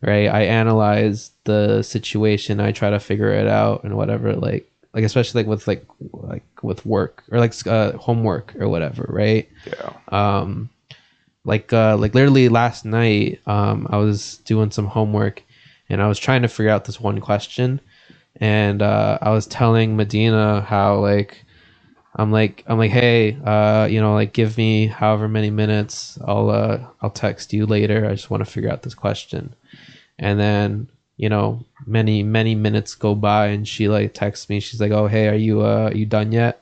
Right? I analyze the situation, I try to figure it out and whatever like like especially like with like like with work or like uh, homework or whatever, right? yeah um like uh like literally last night um i was doing some homework and i was trying to figure out this one question and uh i was telling medina how like i'm like i'm like hey uh you know like give me however many minutes. I'll uh i'll text you later. I just want to figure out this question. And then you know many many minutes go by and she like texts me. She's like oh hey are you uh are you done yet?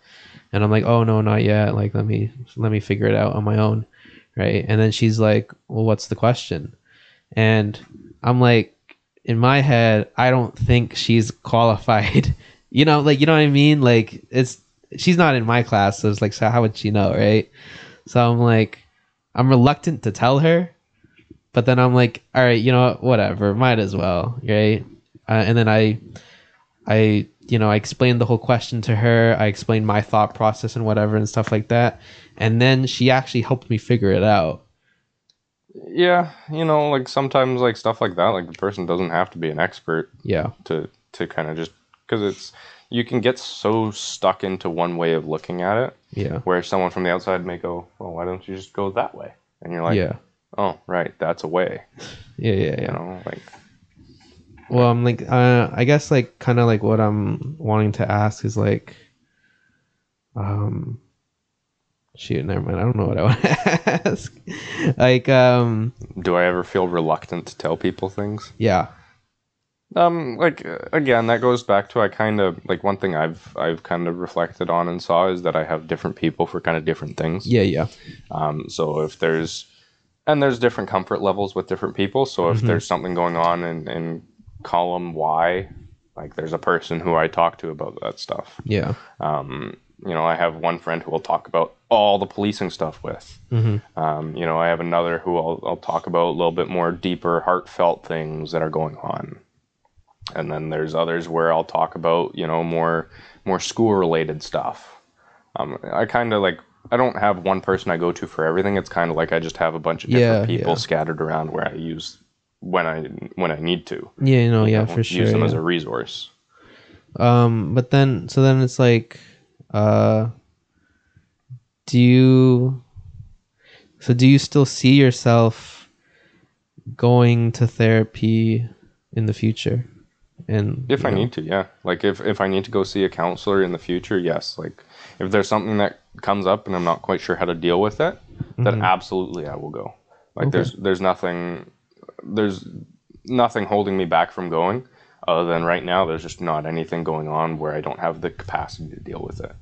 And i'm like oh no not yet. Like let me let me figure it out on my own. Right? And then she's like well what's the question? And i'm like in my head i don't think she's qualified. <laughs> You know like you know what i mean? Like it's she's not in my class so it's like so how would she know right? So i'm like i'm reluctant to tell her but then i'm like all right you know what? Whatever might as well right? Uh, and then i i you know i explained the whole question to her i explained my thought process and whatever and stuff like that and then she actually helped me figure it out yeah you know like sometimes like stuff like that like the person doesn't have to be an expert yeah. to to kind of just because it's you can get so stuck into one way of looking at it yeah. where someone from the outside may go well why don't you just go that way? And you're like yeah. Oh right that's a way. Yeah yeah you yeah know like well i'm like uh i guess like kind of like what i'm wanting to ask is like um shoot never mind. I don't know what i want to <laughs> ask. Like um do i ever feel reluctant to tell people things? Yeah. Um, like uh, again, that goes back to I kind of like one thing I've I've kind of reflected on and saw is that I have different people for kind of different things. yeah yeah. Um, so if there's and there's different comfort levels with different people. So if there's something going on in in column Y, like there's a person who I talk to about that stuff. yeah. Um, you know, I have one friend who will talk about all the policing stuff with. Mhm. Um, you know, I have another who I'll, I'll talk about a little bit more deeper, heartfelt things that are going on. And then there's others where I'll talk about, you know, more more school related stuff. Um, I kind of like I don't have one person I go to for everything. It's kind of like I just have a bunch of different Yeah, people yeah. scattered around where I use when I when I need to. yeah you know yeah for sure Use them yeah. as a resource. Um, but then so then it's like, uh, do you? So do you still see yourself going to therapy in the future? And If I know, need to, yeah. Like if, if I need to go see a counselor in the future, yes. Like if there's something that comes up and I'm not quite sure how to deal with it, then absolutely I will go. Like Mm-hmm. Okay. there's there's nothing there's nothing holding me back from going other than right now there's just not anything going on where I don't have the capacity to deal with it.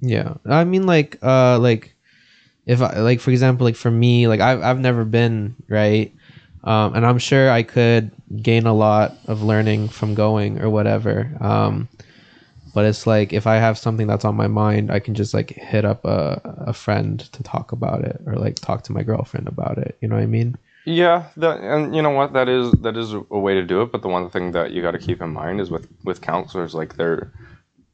Yeah, I mean, like, uh, like, if I like, for example, like for me, like I've I've never been right, um, and I'm sure I could gain a lot of learning from going or whatever. Um, but it's like if I have something that's on my mind, I can just like hit up a a friend to talk about it, or like talk to my girlfriend about it. You know what I mean? Yeah, that and you know what that is that is a way to do it. But the one thing that you got to keep in mind is with with counselors, like they're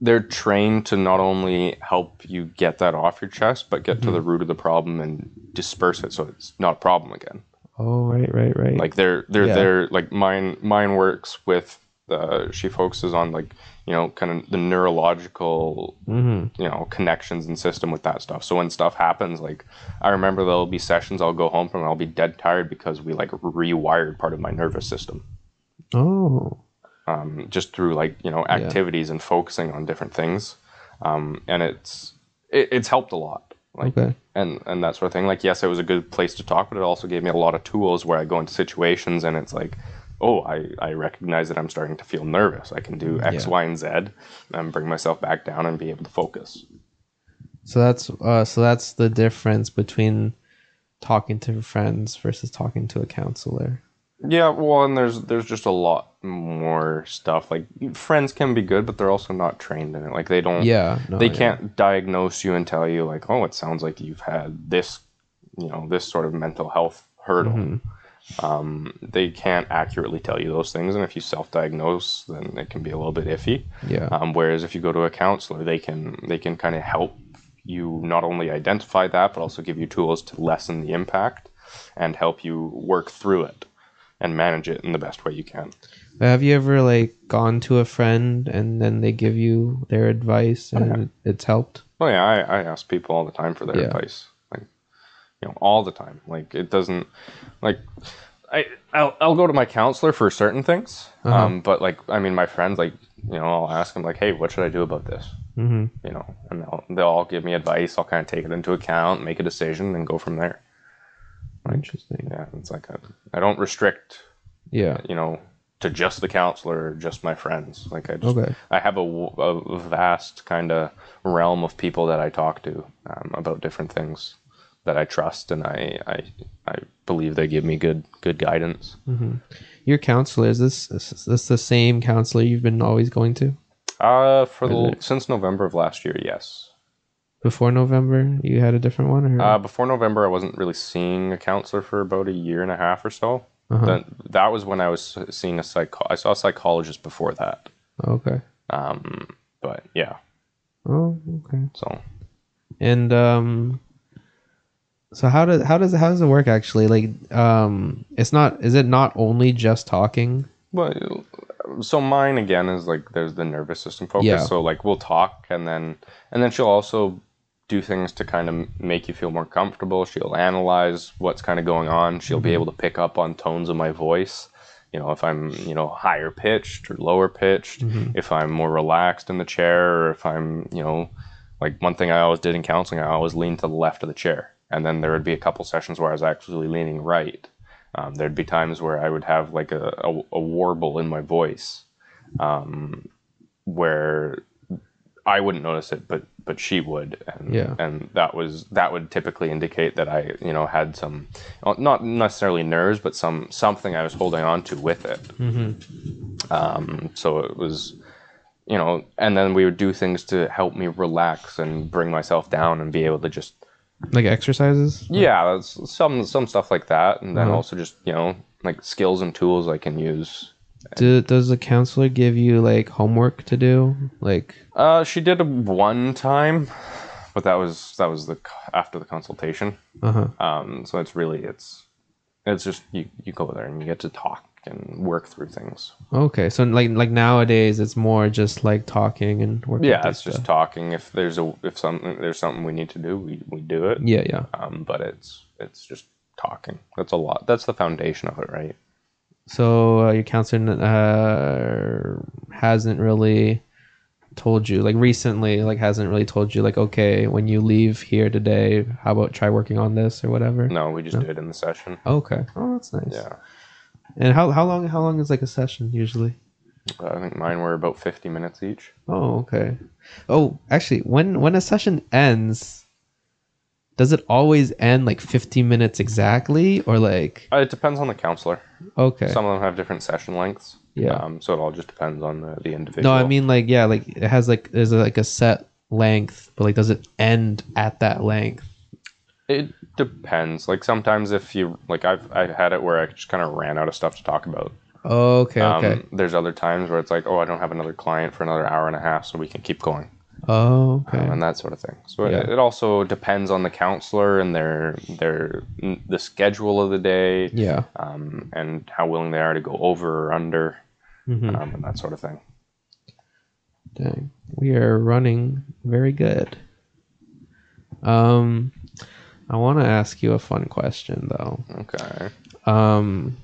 they're trained to not only help you get that off your chest, but get to the root of the problem and disperse it so it's not a problem again. Oh, right, right, right. Like they're they're Yeah. they're like mine mine works with uh, she focuses on like you know kind of the neurological hmm you know connections and system with that stuff. So when stuff happens, like I remember there'll be sessions I'll go home from and I'll be dead tired because we like rewired part of my nervous system Oh, um, just through like you know activities and focusing on different things, um, and it's it, it's helped a lot. Like okay. and and that sort of thing. Like yes, it was a good place to talk, but it also gave me a lot of tools where I go into situations and it's like. Oh, I, I recognize that I'm starting to feel nervous. I can do X, Yeah. Y, and Z, and bring myself back down and be able to focus. So that's uh, so that's the difference between talking to friends versus talking to a counselor. Yeah, well, and there's there's just a lot more stuff. Like friends can be good, but they're also not trained in it. Like they don't. Yeah, no, they yeah. can't diagnose you and tell you like, oh, it sounds like you've had this, you know, this sort of mental health hurdle. Mm-hmm. Um, they can't accurately tell you those things, and if you self-diagnose, then it can be a little bit iffy. Yeah. Um, whereas if you go to a counselor, they can they can kind of help you not only identify that, but also give you tools to lessen the impact and help you work through it and manage it in the best way you can. Have you ever like gone to a friend and then they give you their advice and it's helped? Oh yeah, I, I ask people all the time for their Yeah. advice, like you know, all the time. Like it doesn't, like I I'll, I'll go to my counselor for certain things, Uh-huh. um, but like I mean, my friends, like you know, I'll ask them like, hey, what should I do about this? Mm-hmm. You know, and they'll they'll all give me advice. I'll kind of take it into account, make a decision, and go from there. Interesting. Yeah, it's like I I don't restrict, Yeah. you know, to just the counselor or just my friends. Like I just Okay. I have a, a vast kind of realm of people that I talk to um, about different things that I trust and I, I I believe they give me good good guidance. Your counselor is this is this the same counselor you've been always going to? Uh, for the since November of last year, yes. Before November, you had a different one, or Uh, before November, I wasn't really seeing a counselor for about a year and a half or so. Uh-huh. Then that was when I was seeing a psycho. I saw a psychologist before that. okay. Um, but yeah, Oh, okay. so And um, so how does how does how does it work actually? Like, um, it's not is it not only just talking? Well, so mine again is like there's the nervous system focus. Yeah. So like we'll talk and then and then she'll also do things to kind of make you feel more comfortable. She'll analyze what's kind of going on. She'll be able to pick up on tones of my voice. You know, if I'm, you know, higher pitched or lower pitched, if I'm more relaxed in the chair or if I'm, you know, like one thing I always did in counseling, I always leaned to the left of the chair. And then there would be a couple sessions where I was actually leaning right. Um, there'd be times where I would have like a, a, a warble in my voice, um, where I wouldn't notice it, but but she would, and Yeah. and that was that would typically indicate that I you know had some, not necessarily nerves, but some something I was holding on to with it. Um, so it was, you know, and then we would do things to help me relax and bring myself down and be able to just Like exercises? yeah, some some stuff like that, and then Uh-huh. also just you know like skills and tools I can use. Do, does the counselor give you like homework to do? Like, Uh, she did one time, but that was that was the after the consultation. uh huh. Um, so it's really it's it's just you you go there and you get to talk and work through things. Okay, so like like nowadays it's more just like talking and working. Yeah, it's just stuff. talking. If there's a if something there's something we need to do, we we do it. yeah, yeah. Um, but it's it's just talking. That's a lot. That's the foundation of it, right? So uh, your counselor uh, hasn't really told you like recently like hasn't really told you like okay when you leave here today how about try working on this or whatever? No, we just do it in the session. okay. Oh that's nice. Yeah, and how, how long how long is like a session usually? I think mine were about fifty minutes each. oh okay. Oh actually when when a session ends does it always end like 50 minutes exactly or like Uh, it depends on the counselor. Okay Some of them have different session lengths. Yeah. Um, so it all just depends on the, the individual. no i mean like yeah like it has like there's like a set length but like does it end at that length It depends. Like sometimes if you like, I've I've had it where I just kind of ran out of stuff to talk about. Okay, Um, okay. there's other times where it's like, oh, I don't have another client for another hour and a half, so we can keep going. Oh, okay. um, and that sort of thing. So Yeah. it, it also depends on the counselor and their their the schedule of the day, yeah. um, and how willing they are to go over or under, Mhm. um, and that sort of thing. Dang. We are running very good. Um I want to ask you a fun question though. Okay. Um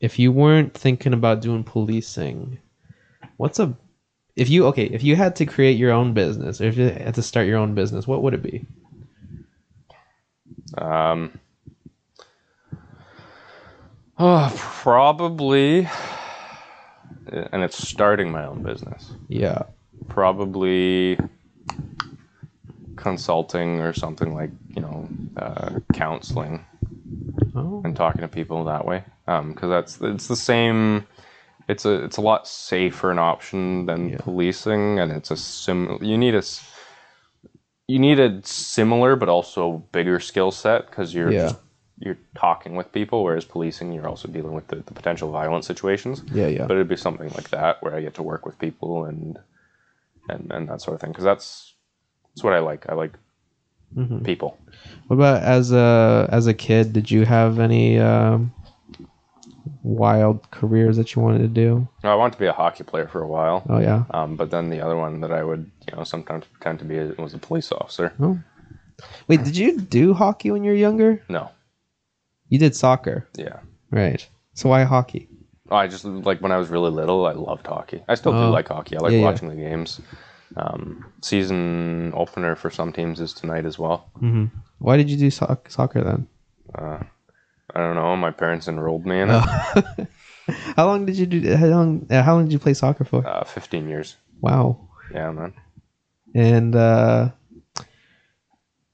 if you weren't thinking about doing policing, what's a if you okay, if you had to create your own business or if you had to start your own business, what would it be? Um. Oh, probably, and it's starting my own business. Yeah. Probably consulting or something like you know uh, counseling. Oh. and talking to people that way because that's it's the same it's a it's a lot safer an option than Yeah. policing and it's a sim you need a you need a similar but also bigger skill set because you're Yeah. just, you're talking with people whereas policing you're also dealing with the, the potential violent situations Yeah, yeah. but it'd be something like that where i get to work with people and and and that sort of thing because that's that's what i like i like Mhm. people What about as a as a kid? Did you have any um, wild careers that you wanted to do? i wanted to be a hockey player for a while Oh yeah. Um, but then the other one that I would, you know, sometimes pretend to be a, was a police officer. Oh. Wait, did you do hockey when you were younger? No, You did soccer, yeah. right? So why hockey? Oh, I just like when I was really little, I loved hockey. I still Oh. do like hockey. I like Yeah, yeah. watching the games. Um, season opener for some teams is tonight as well. hmm Why did you do soc- soccer then? Uh, I don't know. My parents enrolled me in it. Oh. <laughs> how long did you do? How long? Uh, how long did you play soccer for? Uh, Fifteen years. Wow. Yeah, man. And uh,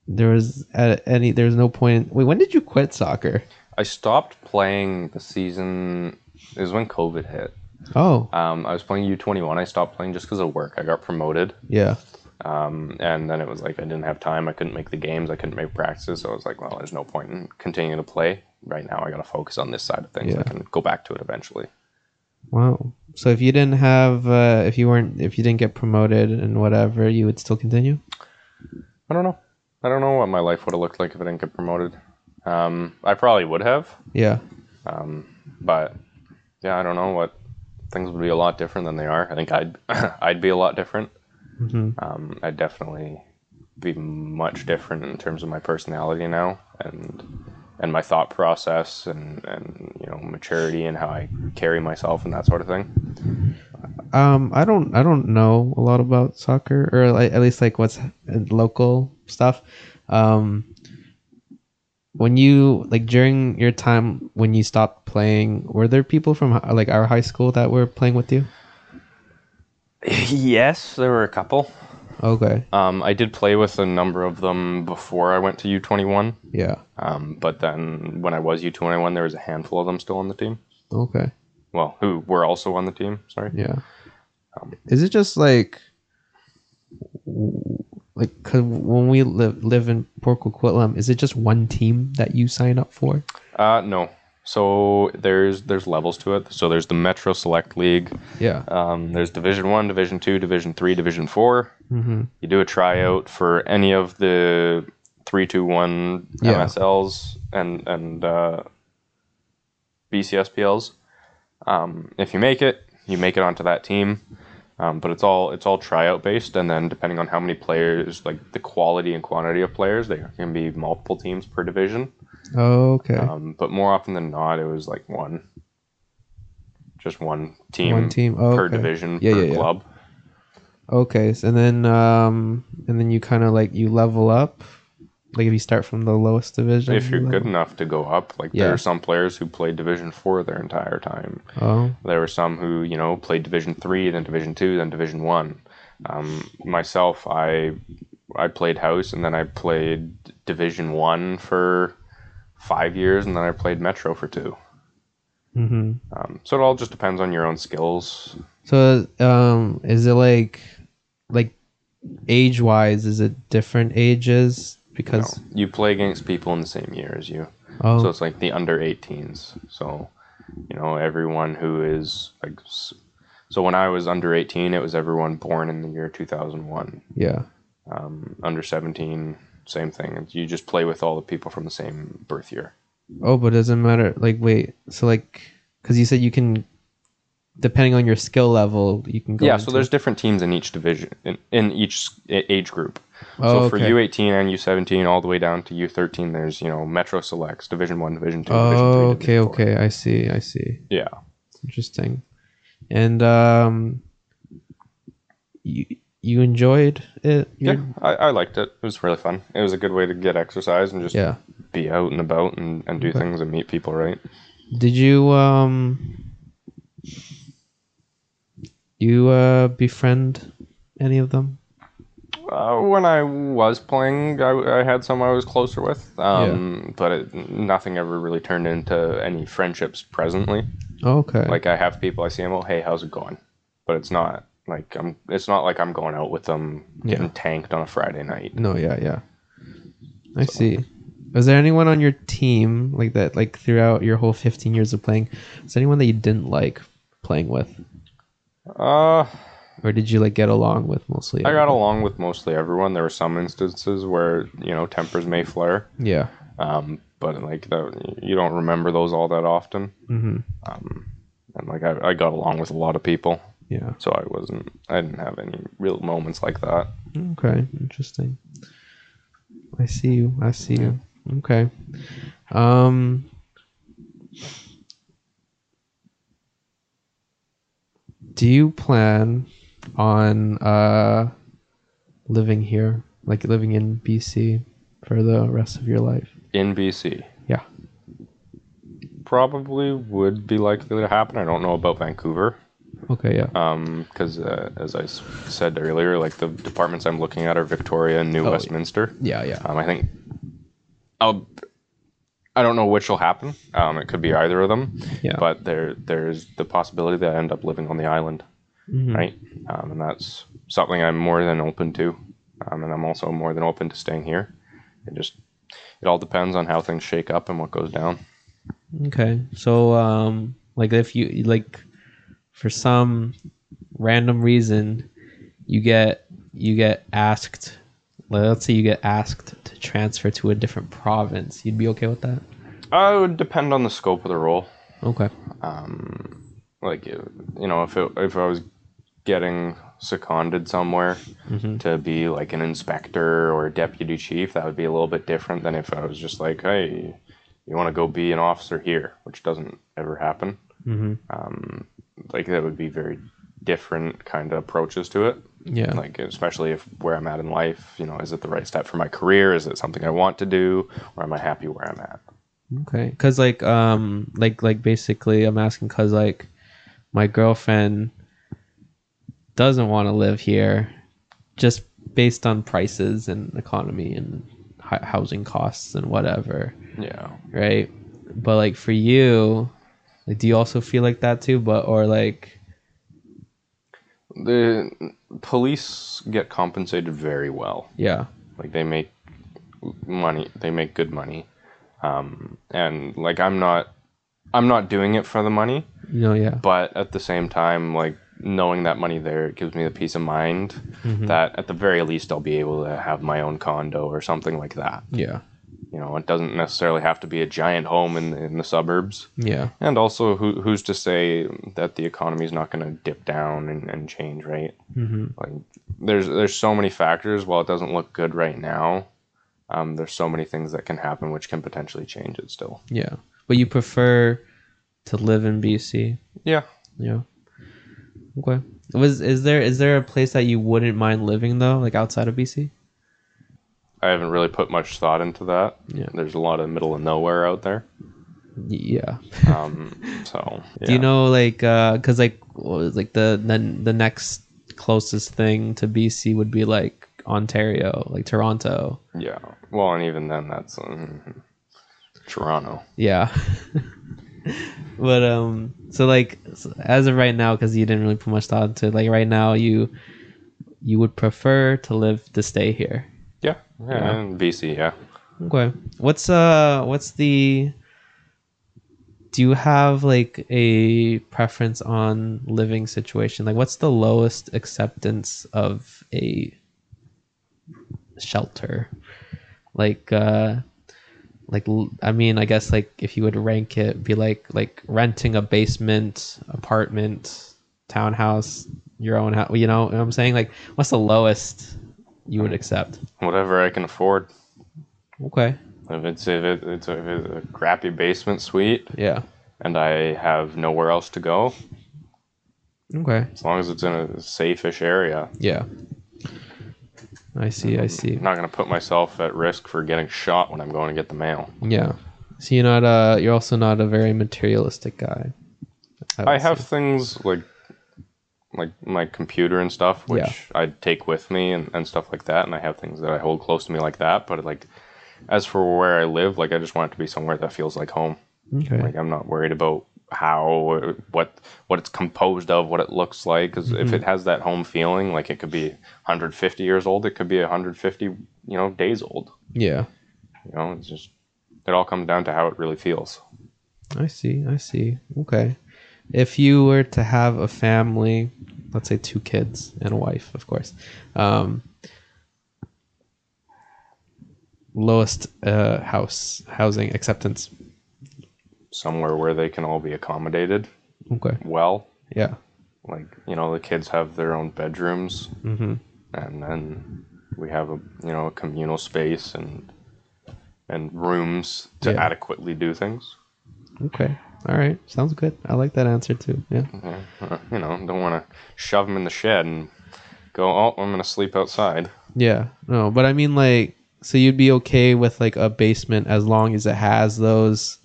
there was at any there was no point. wait, when did you quit soccer? I stopped playing the season. It was when COVID hit. Oh, Um, I was playing U twenty one. I stopped playing just because of work. I got promoted. yeah. Um, and then it was like I didn't have time. I couldn't make the games. I couldn't make practices. So I was like, well, there's no point in continuing to play. Right now, I got to focus on this side of things. Yeah. I can go back to it eventually. Wow. So if you didn't have, uh, if you weren't, if you didn't get promoted and whatever, you would still continue. I don't know. I don't know what my life would have looked like if I didn't get promoted. Um, I probably would have, Yeah. um, but yeah, I don't know what things would be a lot different than they are. I think I'd <laughs> I'd be a lot different. hmm Um, I'd definitely be much different in terms of my personality now and and my thought process and and you know maturity and how I carry myself and that sort of thing. Um, I don't, I don't know a lot about soccer, or like, at least like what's local stuff. Um, when you like during your time when you stopped playing, were there people from like our high school that were playing with you? yes, there were a couple. Okay. Um, I did play with a number of them before I went to U twenty one. Yeah. Um, but then when I was U twenty one, there was a handful of them still on the team. Okay. Well, who were also on the team. Sorry. Yeah. Um, Is it just like, like, cause when we live live in Port Coquitlam, is it just one team that you sign up for? Uh, no. So there's there's levels to it. So there's the Metro Select League. Yeah. Um, there's Division One, Division Two, Division Three, Division Four. Mm-hmm. You do a tryout for any of the three, two, one Yeah. MSLs and and uh, BCSPLs. Um, if you make it, you make it onto that team. Um, but it's all it's all tryout based, and then depending on how many players, like the quality and quantity of players, there can be multiple teams per division. Okay. Um, but more often than not, it was like one, just one team, one team. Oh, per okay. division Yeah, per yeah, yeah. club. Okay, so, and then um, and then you kind of like you level up, like if you start from the lowest division. If you're you good enough to go up, like Yeah. there are some players who played Division Four their entire time. Oh, There were some who you know played Division Three, then Division Two, then Division One. Um, myself, I I played house, and then I played Division One for five years, and then I played Metro for two. mm-hmm. Um, so it all just depends on your own skills. So um, is it like like age wise? Is it different ages because No, you play against people in the same year as you. oh So it's like the under 18s. So, you know, everyone who is like. So when I was under 18, it was everyone born in the year 2001. yeah Um, under 17, same thing. You just play with all the people from the same birth year. oh but it doesn't matter like wait so like because you said you can depending on your skill level you can go yeah, so there's different teams in each division, in, in each age group. oh, so for okay. U18 and U17, all the way down to U13, there's, you know, Metro Selects, Division 1, Division 2, Division 3. oh okay Division okay i see i see Yeah. interesting and um you you enjoyed it Yeah, I, I liked it. It was really fun. It was a good way to get exercise and just yeah be out and about and, and do Okay. things and meet people, right? Did you um you uh befriend any of them? Uh, when I was playing, I, I had some I was closer with, um, but it, nothing ever really turned into any friendships presently. Okay. Like I have people I see them, oh hey, how's it going? But it's not like I'm. It's not like I'm going out with them getting Yeah. tanked on a Friday night. no, yeah, yeah. I see. Was there anyone on your team like that like throughout your whole 15 years of playing? Was there anyone that you didn't like playing with? Uh, Or did you like get along with mostly? I got along with mostly everyone. There were some instances where you know tempers may flare, Yeah. um, but like the, you don't remember those all that often. Mhm. Um, and like I, I got along with a lot of people, Yeah. so I wasn't. I didn't have any real moments like that. Okay, interesting. I see you. I see you. Okay. Um Do you plan on uh living here, like living in BC for the rest of your life? In BC, Yeah. probably would be likely to happen. I don't know about Vancouver, Okay, yeah. um, because uh, as I s- said earlier, like the departments I'm looking at are Victoria and New Oh, Westminster. Yeah, yeah. Um, I think I'll. I don't know which will happen. Um, it could be either of them. Yeah. But there, there's the possibility that I end up living on the island, Mhm. right? Um, and that's something I'm more than open to. Um, and I'm also more than open to staying here. It just, it all depends on how things shake up and what goes down. Okay. So um like if you like for some random reason you get you get asked let's say you get asked to transfer to a different province, you'd be okay with that? Uh, it would depend on the scope of the role. Okay. Um, like you know, if it, if I was getting seconded somewhere Mhm. to be like an inspector or a deputy chief, that would be a little bit different than if I was just like, hey, you want to go be an officer here, which doesn't ever happen. Mhm. Um, like that would be very different kind of approaches to it. Yeah. Like especially if where I'm at in life, you know, is it the right step for my career? Is it something I want to do, or am I happy where I'm at? Okay, cause like um like like basically I'm asking cause like my girlfriend doesn't want to live here, just based on prices and economy and housing costs and whatever, Yeah. right? But like for you, like do you also feel like that too? But or like The police get compensated very well. yeah, Like they make money, they make good money. Um, and like I'm not, I'm not doing it for the money, know yeah but at the same time, like knowing that money there, it gives me the peace of mind Mhm. that at the very least I'll be able to have my own condo or something like that. yeah You know, it doesn't necessarily have to be a giant home in in the suburbs. yeah And also, who who's to say that the economy is not going to dip down and, and change, right? hmm like there's there's so many factors while it doesn't look good right now um, there's so many things that can happen which can potentially change it still yeah. But you prefer to live in BC? yeah Yeah. Okay. Was is there is there a place that you wouldn't mind living though, like outside of BC? I haven't really put much thought into that Yeah. there's a lot of middle of nowhere out there Yeah. um, <laughs> so Do you know like uh cuz like like the the the next closest thing to BC would be like Ontario, like Toronto. yeah well and even then that's um, toronto Yeah. <laughs> but um so like as of right now cuz you didn't really put much thought into it, like right now you you would prefer to live to stay here. Yeah, yeah, in BC, yeah. Okay. What's uh what's the do you have like a preference on living situation? Like what's the lowest acceptance of a shelter? Like uh like i mean, I guess like if you would rank it be like like renting a basement, apartment, townhouse, your own house, you know what I'm saying? Like what's the lowest you would accept? Whatever I can afford. Okay. If it's if, it, it's a, if it's a crappy basement suite Yeah. and I have nowhere else to go, Okay. as long as it's in a safe-ish area, Yeah. I see, I see. I'm not gonna put myself at risk for getting shot when I'm going to get the mail. Yeah. So you're not uh you're also not a very materialistic guy. would I have say. things like like my computer and stuff, which Yeah. I take with me and, and stuff like that, and I have things that I hold close to me like that. But like, as for where I live, like I just want it to be somewhere that feels like home. Okay. Like I'm not worried about how or what what it's composed of, what it looks like. Because if mm-hmm. it has that home feeling, like it could be 150 years old, it could be 150 you know days old. Yeah. You know, it's just it all comes down to how it really feels. I see, I see. Okay. If you were to have a family, let's say two kids and a wife, of course. Um lowest uh house housing acceptance. Somewhere where they can all be accommodated Okay. well. Yeah. Like you know, the kids have their own bedrooms, Mhm. and then we have a you know a communal space and and rooms to Yeah. adequately do things. Okay. All right. Sounds good. I like that answer too. Yeah. Yeah, <laughs> you know, don't want to shove them in the shed and go. Oh, I'm gonna sleep outside. Yeah, no, but I mean like so you'd be okay with like a basement as long as it has those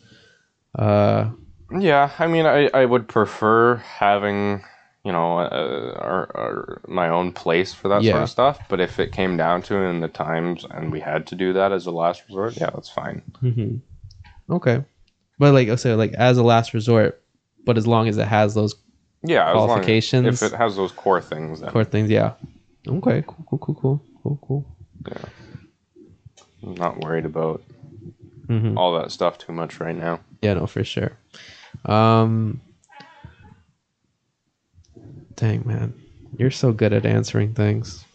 uh Yeah, I mean, I, I would prefer having you know uh, our, our my own place for that sort of stuff. But if it came down to it in the times and we had to do that as a last resort, yeah, that's fine. mhm. okay. But like I so like as a last resort, but as long as it has those Yeah, as long as, Qualifications. if it has those core things, then core things, yeah. Okay, cool, cool, cool, cool, cool, cool. I'm not worried about Mhm. all that stuff too much right now. Yeah, no, for sure. Um Dang man. You're so good at answering things.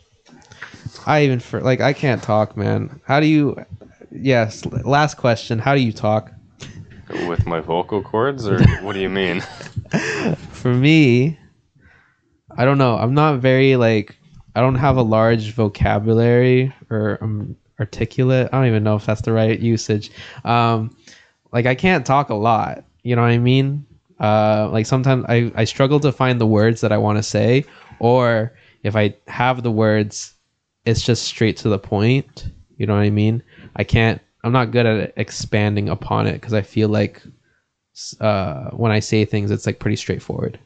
I even for like I can't talk, man. How do you Yes, last question. How do you talk? With my vocal cords, or what do you mean? <laughs> For me, I don't know. I'm not very like I don't have a large vocabulary or um, articulate. I don't even know if that's the right usage. Um, like I can't talk a lot. You know what I mean? Uh, like sometimes I, I struggle to find the words that I want to say, or if I have the words, it's just straight to the point. You know what I mean? I can't. I'm not good at expanding upon it because I feel like uh, when I say things, it's like pretty straightforward.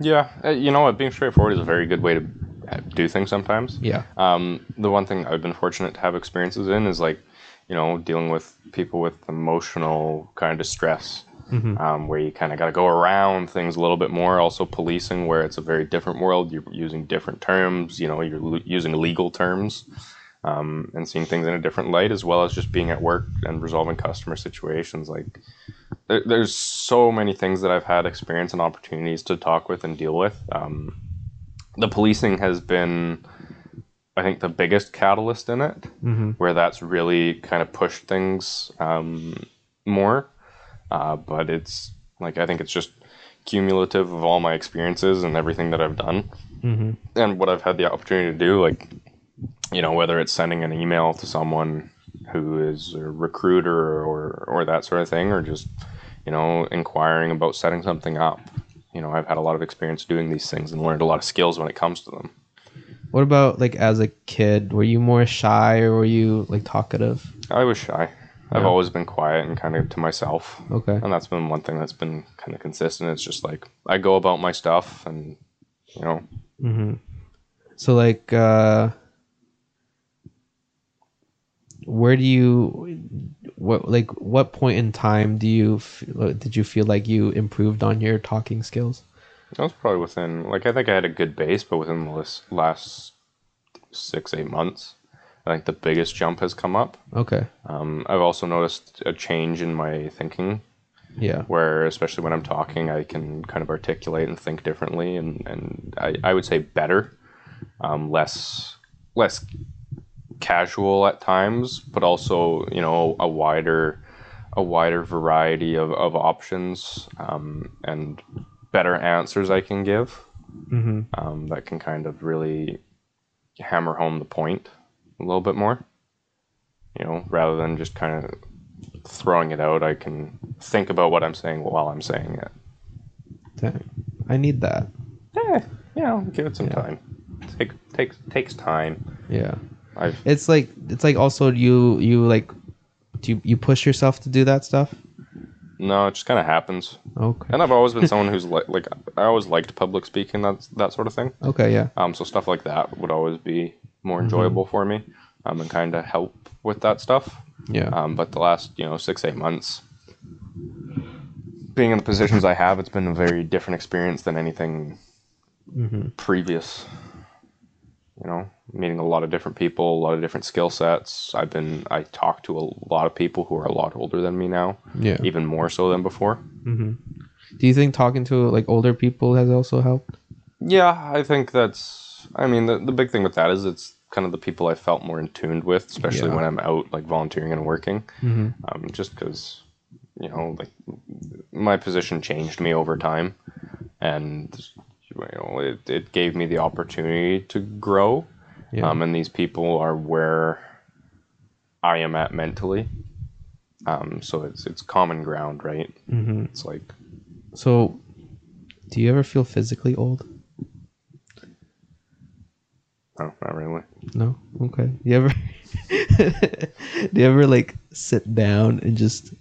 Yeah, uh, you know what? Being straightforward is a very good way to uh, do things sometimes. Yeah. Um, the one thing I've been fortunate to have experiences in is like, you know, dealing with people with emotional kind of distress, um, where you kind of got to go around things a little bit more. Also, policing, where it's a very different world. You're using different terms. You know, you're l- using legal terms. Um, and seeing things in a different light, as well as just being at work and resolving customer situations. Like, there, there's so many things that I've had experience and opportunities to talk with and deal with. Um, the policing has been, I think, the biggest catalyst in it, Mhm. where that's really kind of pushed things um, more. Uh, but it's like I think it's just cumulative of all my experiences and everything that I've done Mhm. and what I've had the opportunity to do. Like, you know, whether it's sending an email to someone who is a recruiter or or that sort of thing, or just you know inquiring about setting something up. You know, I've had a lot of experience doing these things and learned a lot of skills when it comes to them. What about like as a kid? Were you more shy or were you like talkative? I was shy. I've always been quiet and kind of to myself. Okay. And that's been one thing that's been kind of consistent. It's just like I go about my stuff and, you know, Mm-hmm. So like, uh, where do you, what like what point in time do you f- did you feel like you improved on your talking skills? that was probably within, like, I think I had a good base, but within the last, last six, eight months, I think the biggest jump has come up. Okay. Um, I've also noticed a change in my thinking Yeah. where especially when I'm talking, I can kind of articulate and think differently, and and I, I would say better, um, less less casual at times, but also you know a wider a wider variety of, of options um, and better answers I can give Mm-hmm. um, that can kind of really hammer home the point a little bit more. You know, rather than just kind of throwing it out, I can think about what I'm saying while I'm saying it. Dang. I need that. Yeah, know, give it some Yeah. time. Take takes takes time. Yeah. I've It's like it's like also you you like do you, you push yourself to do that stuff? no, it just kind of happens. Okay. And I've always been someone <laughs> who's like, like I always liked public speaking, that that sort of thing. Okay, yeah. Um, so stuff like that would always be more enjoyable for me, um, and kind of help with that stuff. Yeah. Um, but the last, you know, six, eight months, being in the positions I have, it's been a very different experience than anything mm-hmm. previous. You know, meeting a lot of different people, a lot of different skill sets. I've been, I talk to a lot of people who are a lot older than me now, Yeah. even more so than before. Mm-hmm. Do you think talking to like older people has also helped? Yeah, I think that's. I mean, the the big thing with that is it's kind of the people I felt more in tuned with, especially Yeah. when I'm out like volunteering and working. Mm-hmm. um, just because you know like my position changed me over time and you know it, it gave me the opportunity to grow Yeah. um, and these people are where i am at mentally um, so it's it's common ground right mm-hmm. it's like So, do you ever feel physically old? no not really No. Okay. You ever? <laughs> do you ever like sit down and just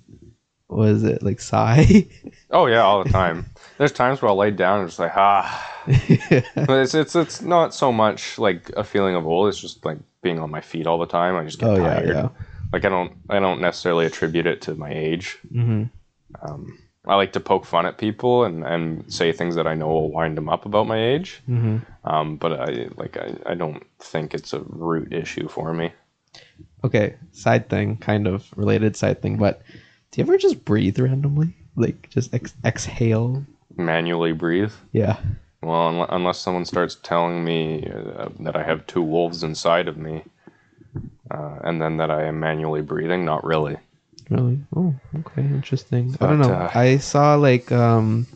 what is it like sigh? oh yeah all the time <laughs> there's times where i'll lay down and just like ah <laughs> but it's it's it's not so much like a feeling of old it's just like being on my feet all the time i just get oh yeah, tired yeah. like i don't i don't necessarily attribute it to my age Mm-hmm. um, i like to poke fun at people and, and say things that i know will wind them up about my age Mm-hmm. um, but i like I, I don't think it's a root issue for me Okay, side thing, kind of related side thing, but do you ever just breathe randomly? Like just ex- exhale? Manually breathe Yeah. well unle- unless someone starts telling me uh, that i have two wolves inside of me uh, and then that i am manually breathing not really Really? Oh, okay, interesting. I don't know. uh, I saw like um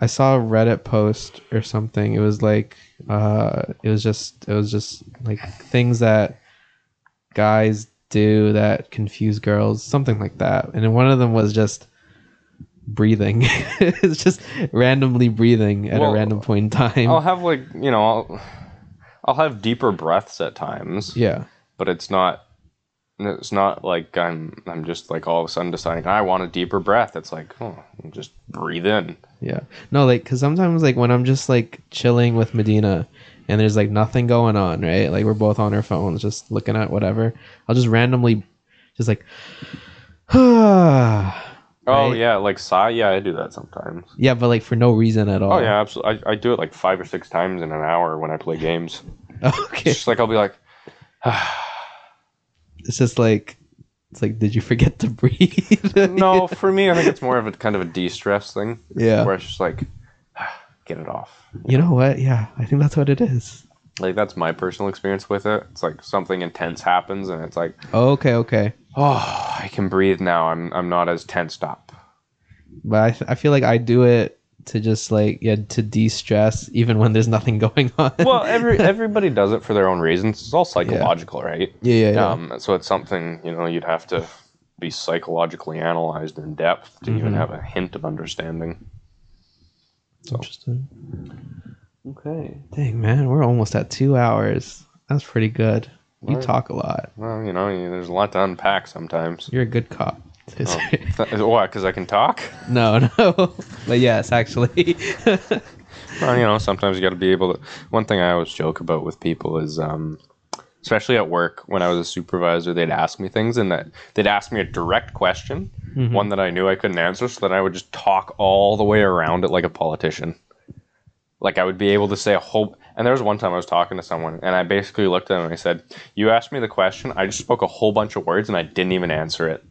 I saw a Reddit post or something. It was like uh it was just it was just like things that guys do that confuse girls, something like that. And one of them was just breathing. <laughs> it's just randomly breathing at Well, a random point in time. I'll have like you know, I'll, I'll have deeper breaths at times, yeah. but it's not. It's not like I'm. I'm just like all of a sudden deciding I want a deeper breath. It's like, oh, just breathe in. Yeah. No, like, cause sometimes, like, when I'm just like chilling with Medina and there's like nothing going on, right? Like, we're both on our phones, just looking at whatever. I'll just randomly, just like, <sighs> <sighs> Oh Right. yeah, like sigh. Yeah, I do that sometimes. Yeah, but like for no reason at all. Oh yeah, absolutely. I, I do it like five or six times in an hour when I play games. <laughs> Okay. It's just like I'll be like, <sighs> It's just like, it's like, did you forget to breathe? <laughs> no. For me, I think it's more of a kind of a de-stress thing Yeah. where it's just like, <sighs> get it off. You know what? Yeah. I think that's what it is. Like that's my personal experience with it. It's like something intense happens, and it's like, Oh, okay. Okay. oh, I can breathe now. I'm I'm not as tensed up. But I, th- I feel like I do it to just like, yeah, to de stress even when there's nothing <laughs> going on. Well, every <laughs> everybody does it for their own reasons. It's all psychological, right? yeah, yeah, yeah. Um, so it's something you know you'd have to be psychologically analyzed in depth to even Mhm. have a hint of understanding. So Interesting. Okay, Dang, man, we're almost at two hours. That's pretty good. You talk a lot. well, you know, you- there's a lot to unpack sometimes. You're a good cop. Oh, th- what? Because I can talk? <laughs> no, no. but yes, actually. <laughs> Well, you know, sometimes you got to be able to. One thing I always joke about with people is, um, especially at work, when I was a supervisor, they'd ask me things, and that they'd ask me a direct question, Mhm. one that I knew I couldn't answer, so then I would just talk all the way around it like a politician. Like I would be able to say a whole And there was one time I was talking to someone, and I basically looked at them and I said, "You asked me the question. I just spoke a whole bunch of words, and I didn't even answer it."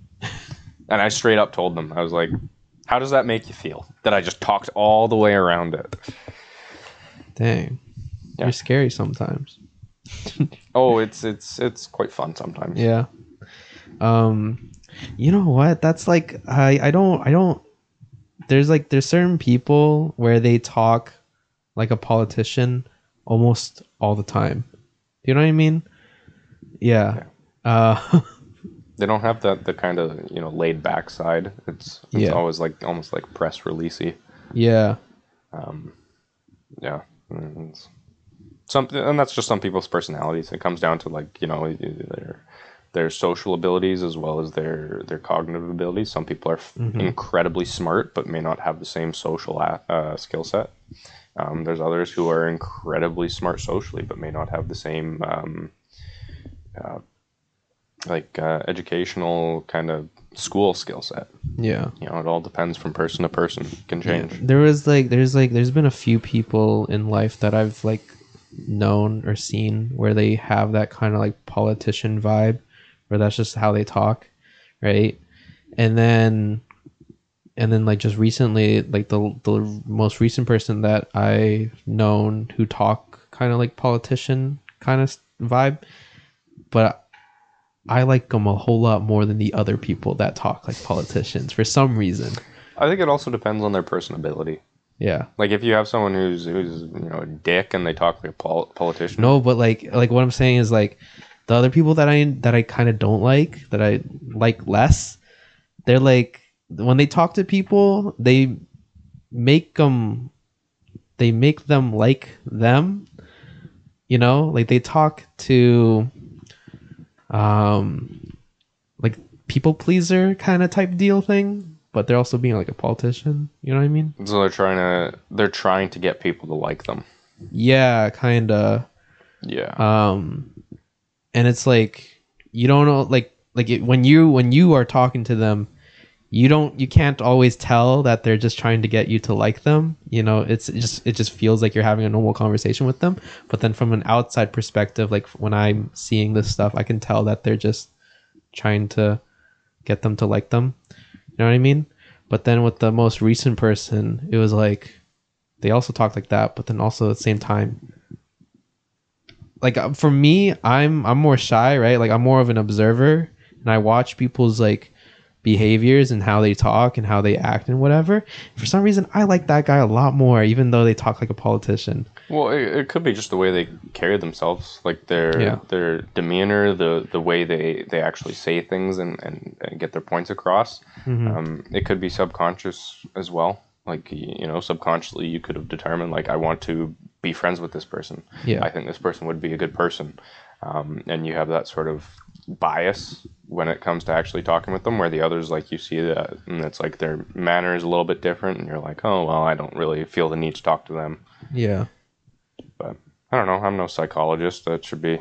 and I straight up told them, I was like, "How does that make you feel? That I just talked all the way around it?" Dang. Yeah. You're scary sometimes. <laughs> Oh, it's it's it's quite fun sometimes. Yeah. Um you know what? That's like I I don't I don't there's like there's certain people where they talk like a politician almost all the time. Do you know what I mean? Yeah. Uh <laughs> They don't have that the kind of you know laid back side. It's it's Yeah. always like almost like press releasey. yeah. Um, yeah, and it's something, and that's just some people's personalities. It comes down to like you know their their social abilities as well as their their cognitive abilities. Some people are f- incredibly smart but may not have the same social a- uh, skill set. Um, there's others who are incredibly smart socially but may not have the same um, uh, like uh, educational kind of school skill set. Yeah. You know, it all depends from person to person. It can change. There was like there's like there's been a few people in life that I've like known or seen where they have that kind of like politician vibe where that's just how they talk, right? And then and then like just recently like the the most recent person that I known who talk kind of like politician kind of vibe but I like them a whole lot more than the other people that talk like politicians for some reason. I think it also depends on their personability. Yeah. Like if you have someone who's who's you know a dick and they talk like a pol- politician. No, but like like what I'm saying is like the other people that I that I kind of don't like that I like less. They're like when they talk to people, they make them they make them like them. You know, like they talk to um like people pleaser kind of type deal thing, but they're also being like a politician, you know what I mean? So they're trying to they're trying to get people to like them. Yeah, kind of Yeah. um and it's like you don't know like like it, when you when you are talking to them you don't you can't always tell that they're just trying to get you to like them you know it's it just it just feels like you're having a normal conversation with them. But then from an outside perspective like when i'm seeing this stuff i can tell that they're just trying to get them to like them. You know what i mean? But then with the most recent person it was like they also talked like that but then also at the same time like uh, for me i'm i'm more shy right? Like i'm more of an observer and i watch people's like behaviors and how they talk and how they act and whatever for some reason i like that guy a lot more even though they talk like a politician well, it, it could be just the way they carry themselves, like their Yeah. their demeanor, the the way they they actually say things and and, and get their points across. Mm-hmm. Um, it could be subconscious as well. Like you know, subconsciously you could have determined like I want to be friends with this person. Yeah. I think this person would be a good person. Um, and you have that sort of bias when it comes to actually talking with them, where the others like you see that and it's like their manner is a little bit different, and you're like, oh well, I don't really feel the need to talk to them. yeah But I don't know. I'm no psychologist. That should be.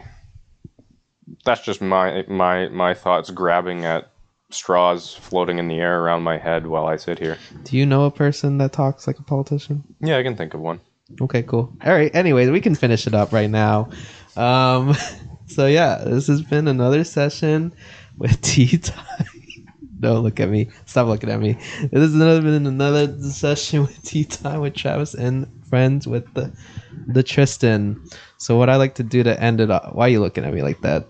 That's just my my my thoughts grabbing at straws floating in the air around my head while I sit here. do you know a person that talks like a politician Yeah, I can think of one. Okay, cool. All right. Anyways, we can finish it up right now. Um, <laughs> so yeah, this has been another session with <laughs> Tea Time. no, look at me. Stop looking at me. This has another been another session with Tea Time with Travis and friends with the the Tristan. So what I like to do to end it up. Why are you looking at me like that?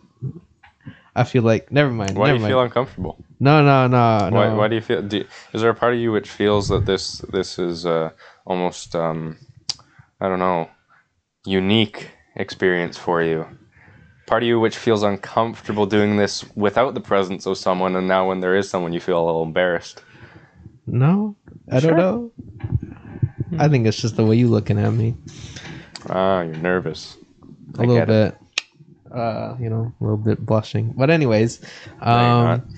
I feel like never mind. Why never do you mind. feel uncomfortable? no, no, no, no. Why, why do you feel? Do, is there a part of you which feels that this this is uh, almost um, I don't know unique experience for you? Part of you which feels uncomfortable doing this without the presence of someone, and now when there is someone, you feel a little embarrassed. no, I Sure. don't know. I think it's just the way you looking at me. Ah, you're nervous. a I little get it. bit uh you know a little bit blushing but anyways No, you're not. um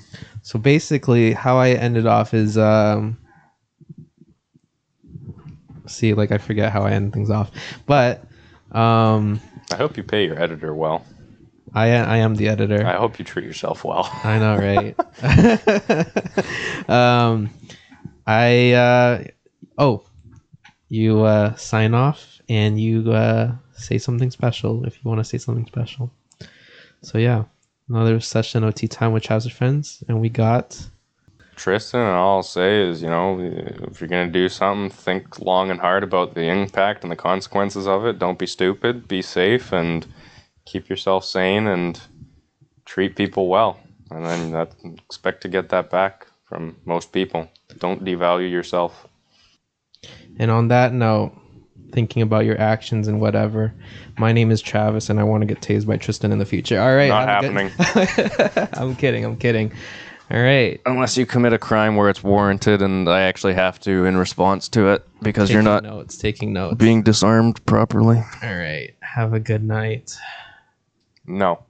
so basically how i ended off is um see like i forget how i end things off but um I hope you pay your editor well. I i am the editor I hope you treat yourself well. <laughs> I know, right? <laughs> um, I uh, oh, you uh, sign off and you uh, say something special if you want to say something special. So yeah, another session of tea time with Chaz's friends, and we got Tristan, and all I'll say is, you know, if you're gonna do something, think long and hard about the impact and the consequences of it. Don't be stupid. Be safe and keep yourself sane and treat people well. And then that, expect to get that back from most people. Don't devalue yourself. And on that note, thinking about your actions and whatever, my name is Travis, and I want to get tased by Tristan in the future. All right, Not have a good- happening. <laughs> I'm kidding. I'm kidding. All right. Unless you commit a crime where it's warranted and I actually have to in response to it because you're Taking not notes. Taking notes. being disarmed properly. All right. Have a good night. No.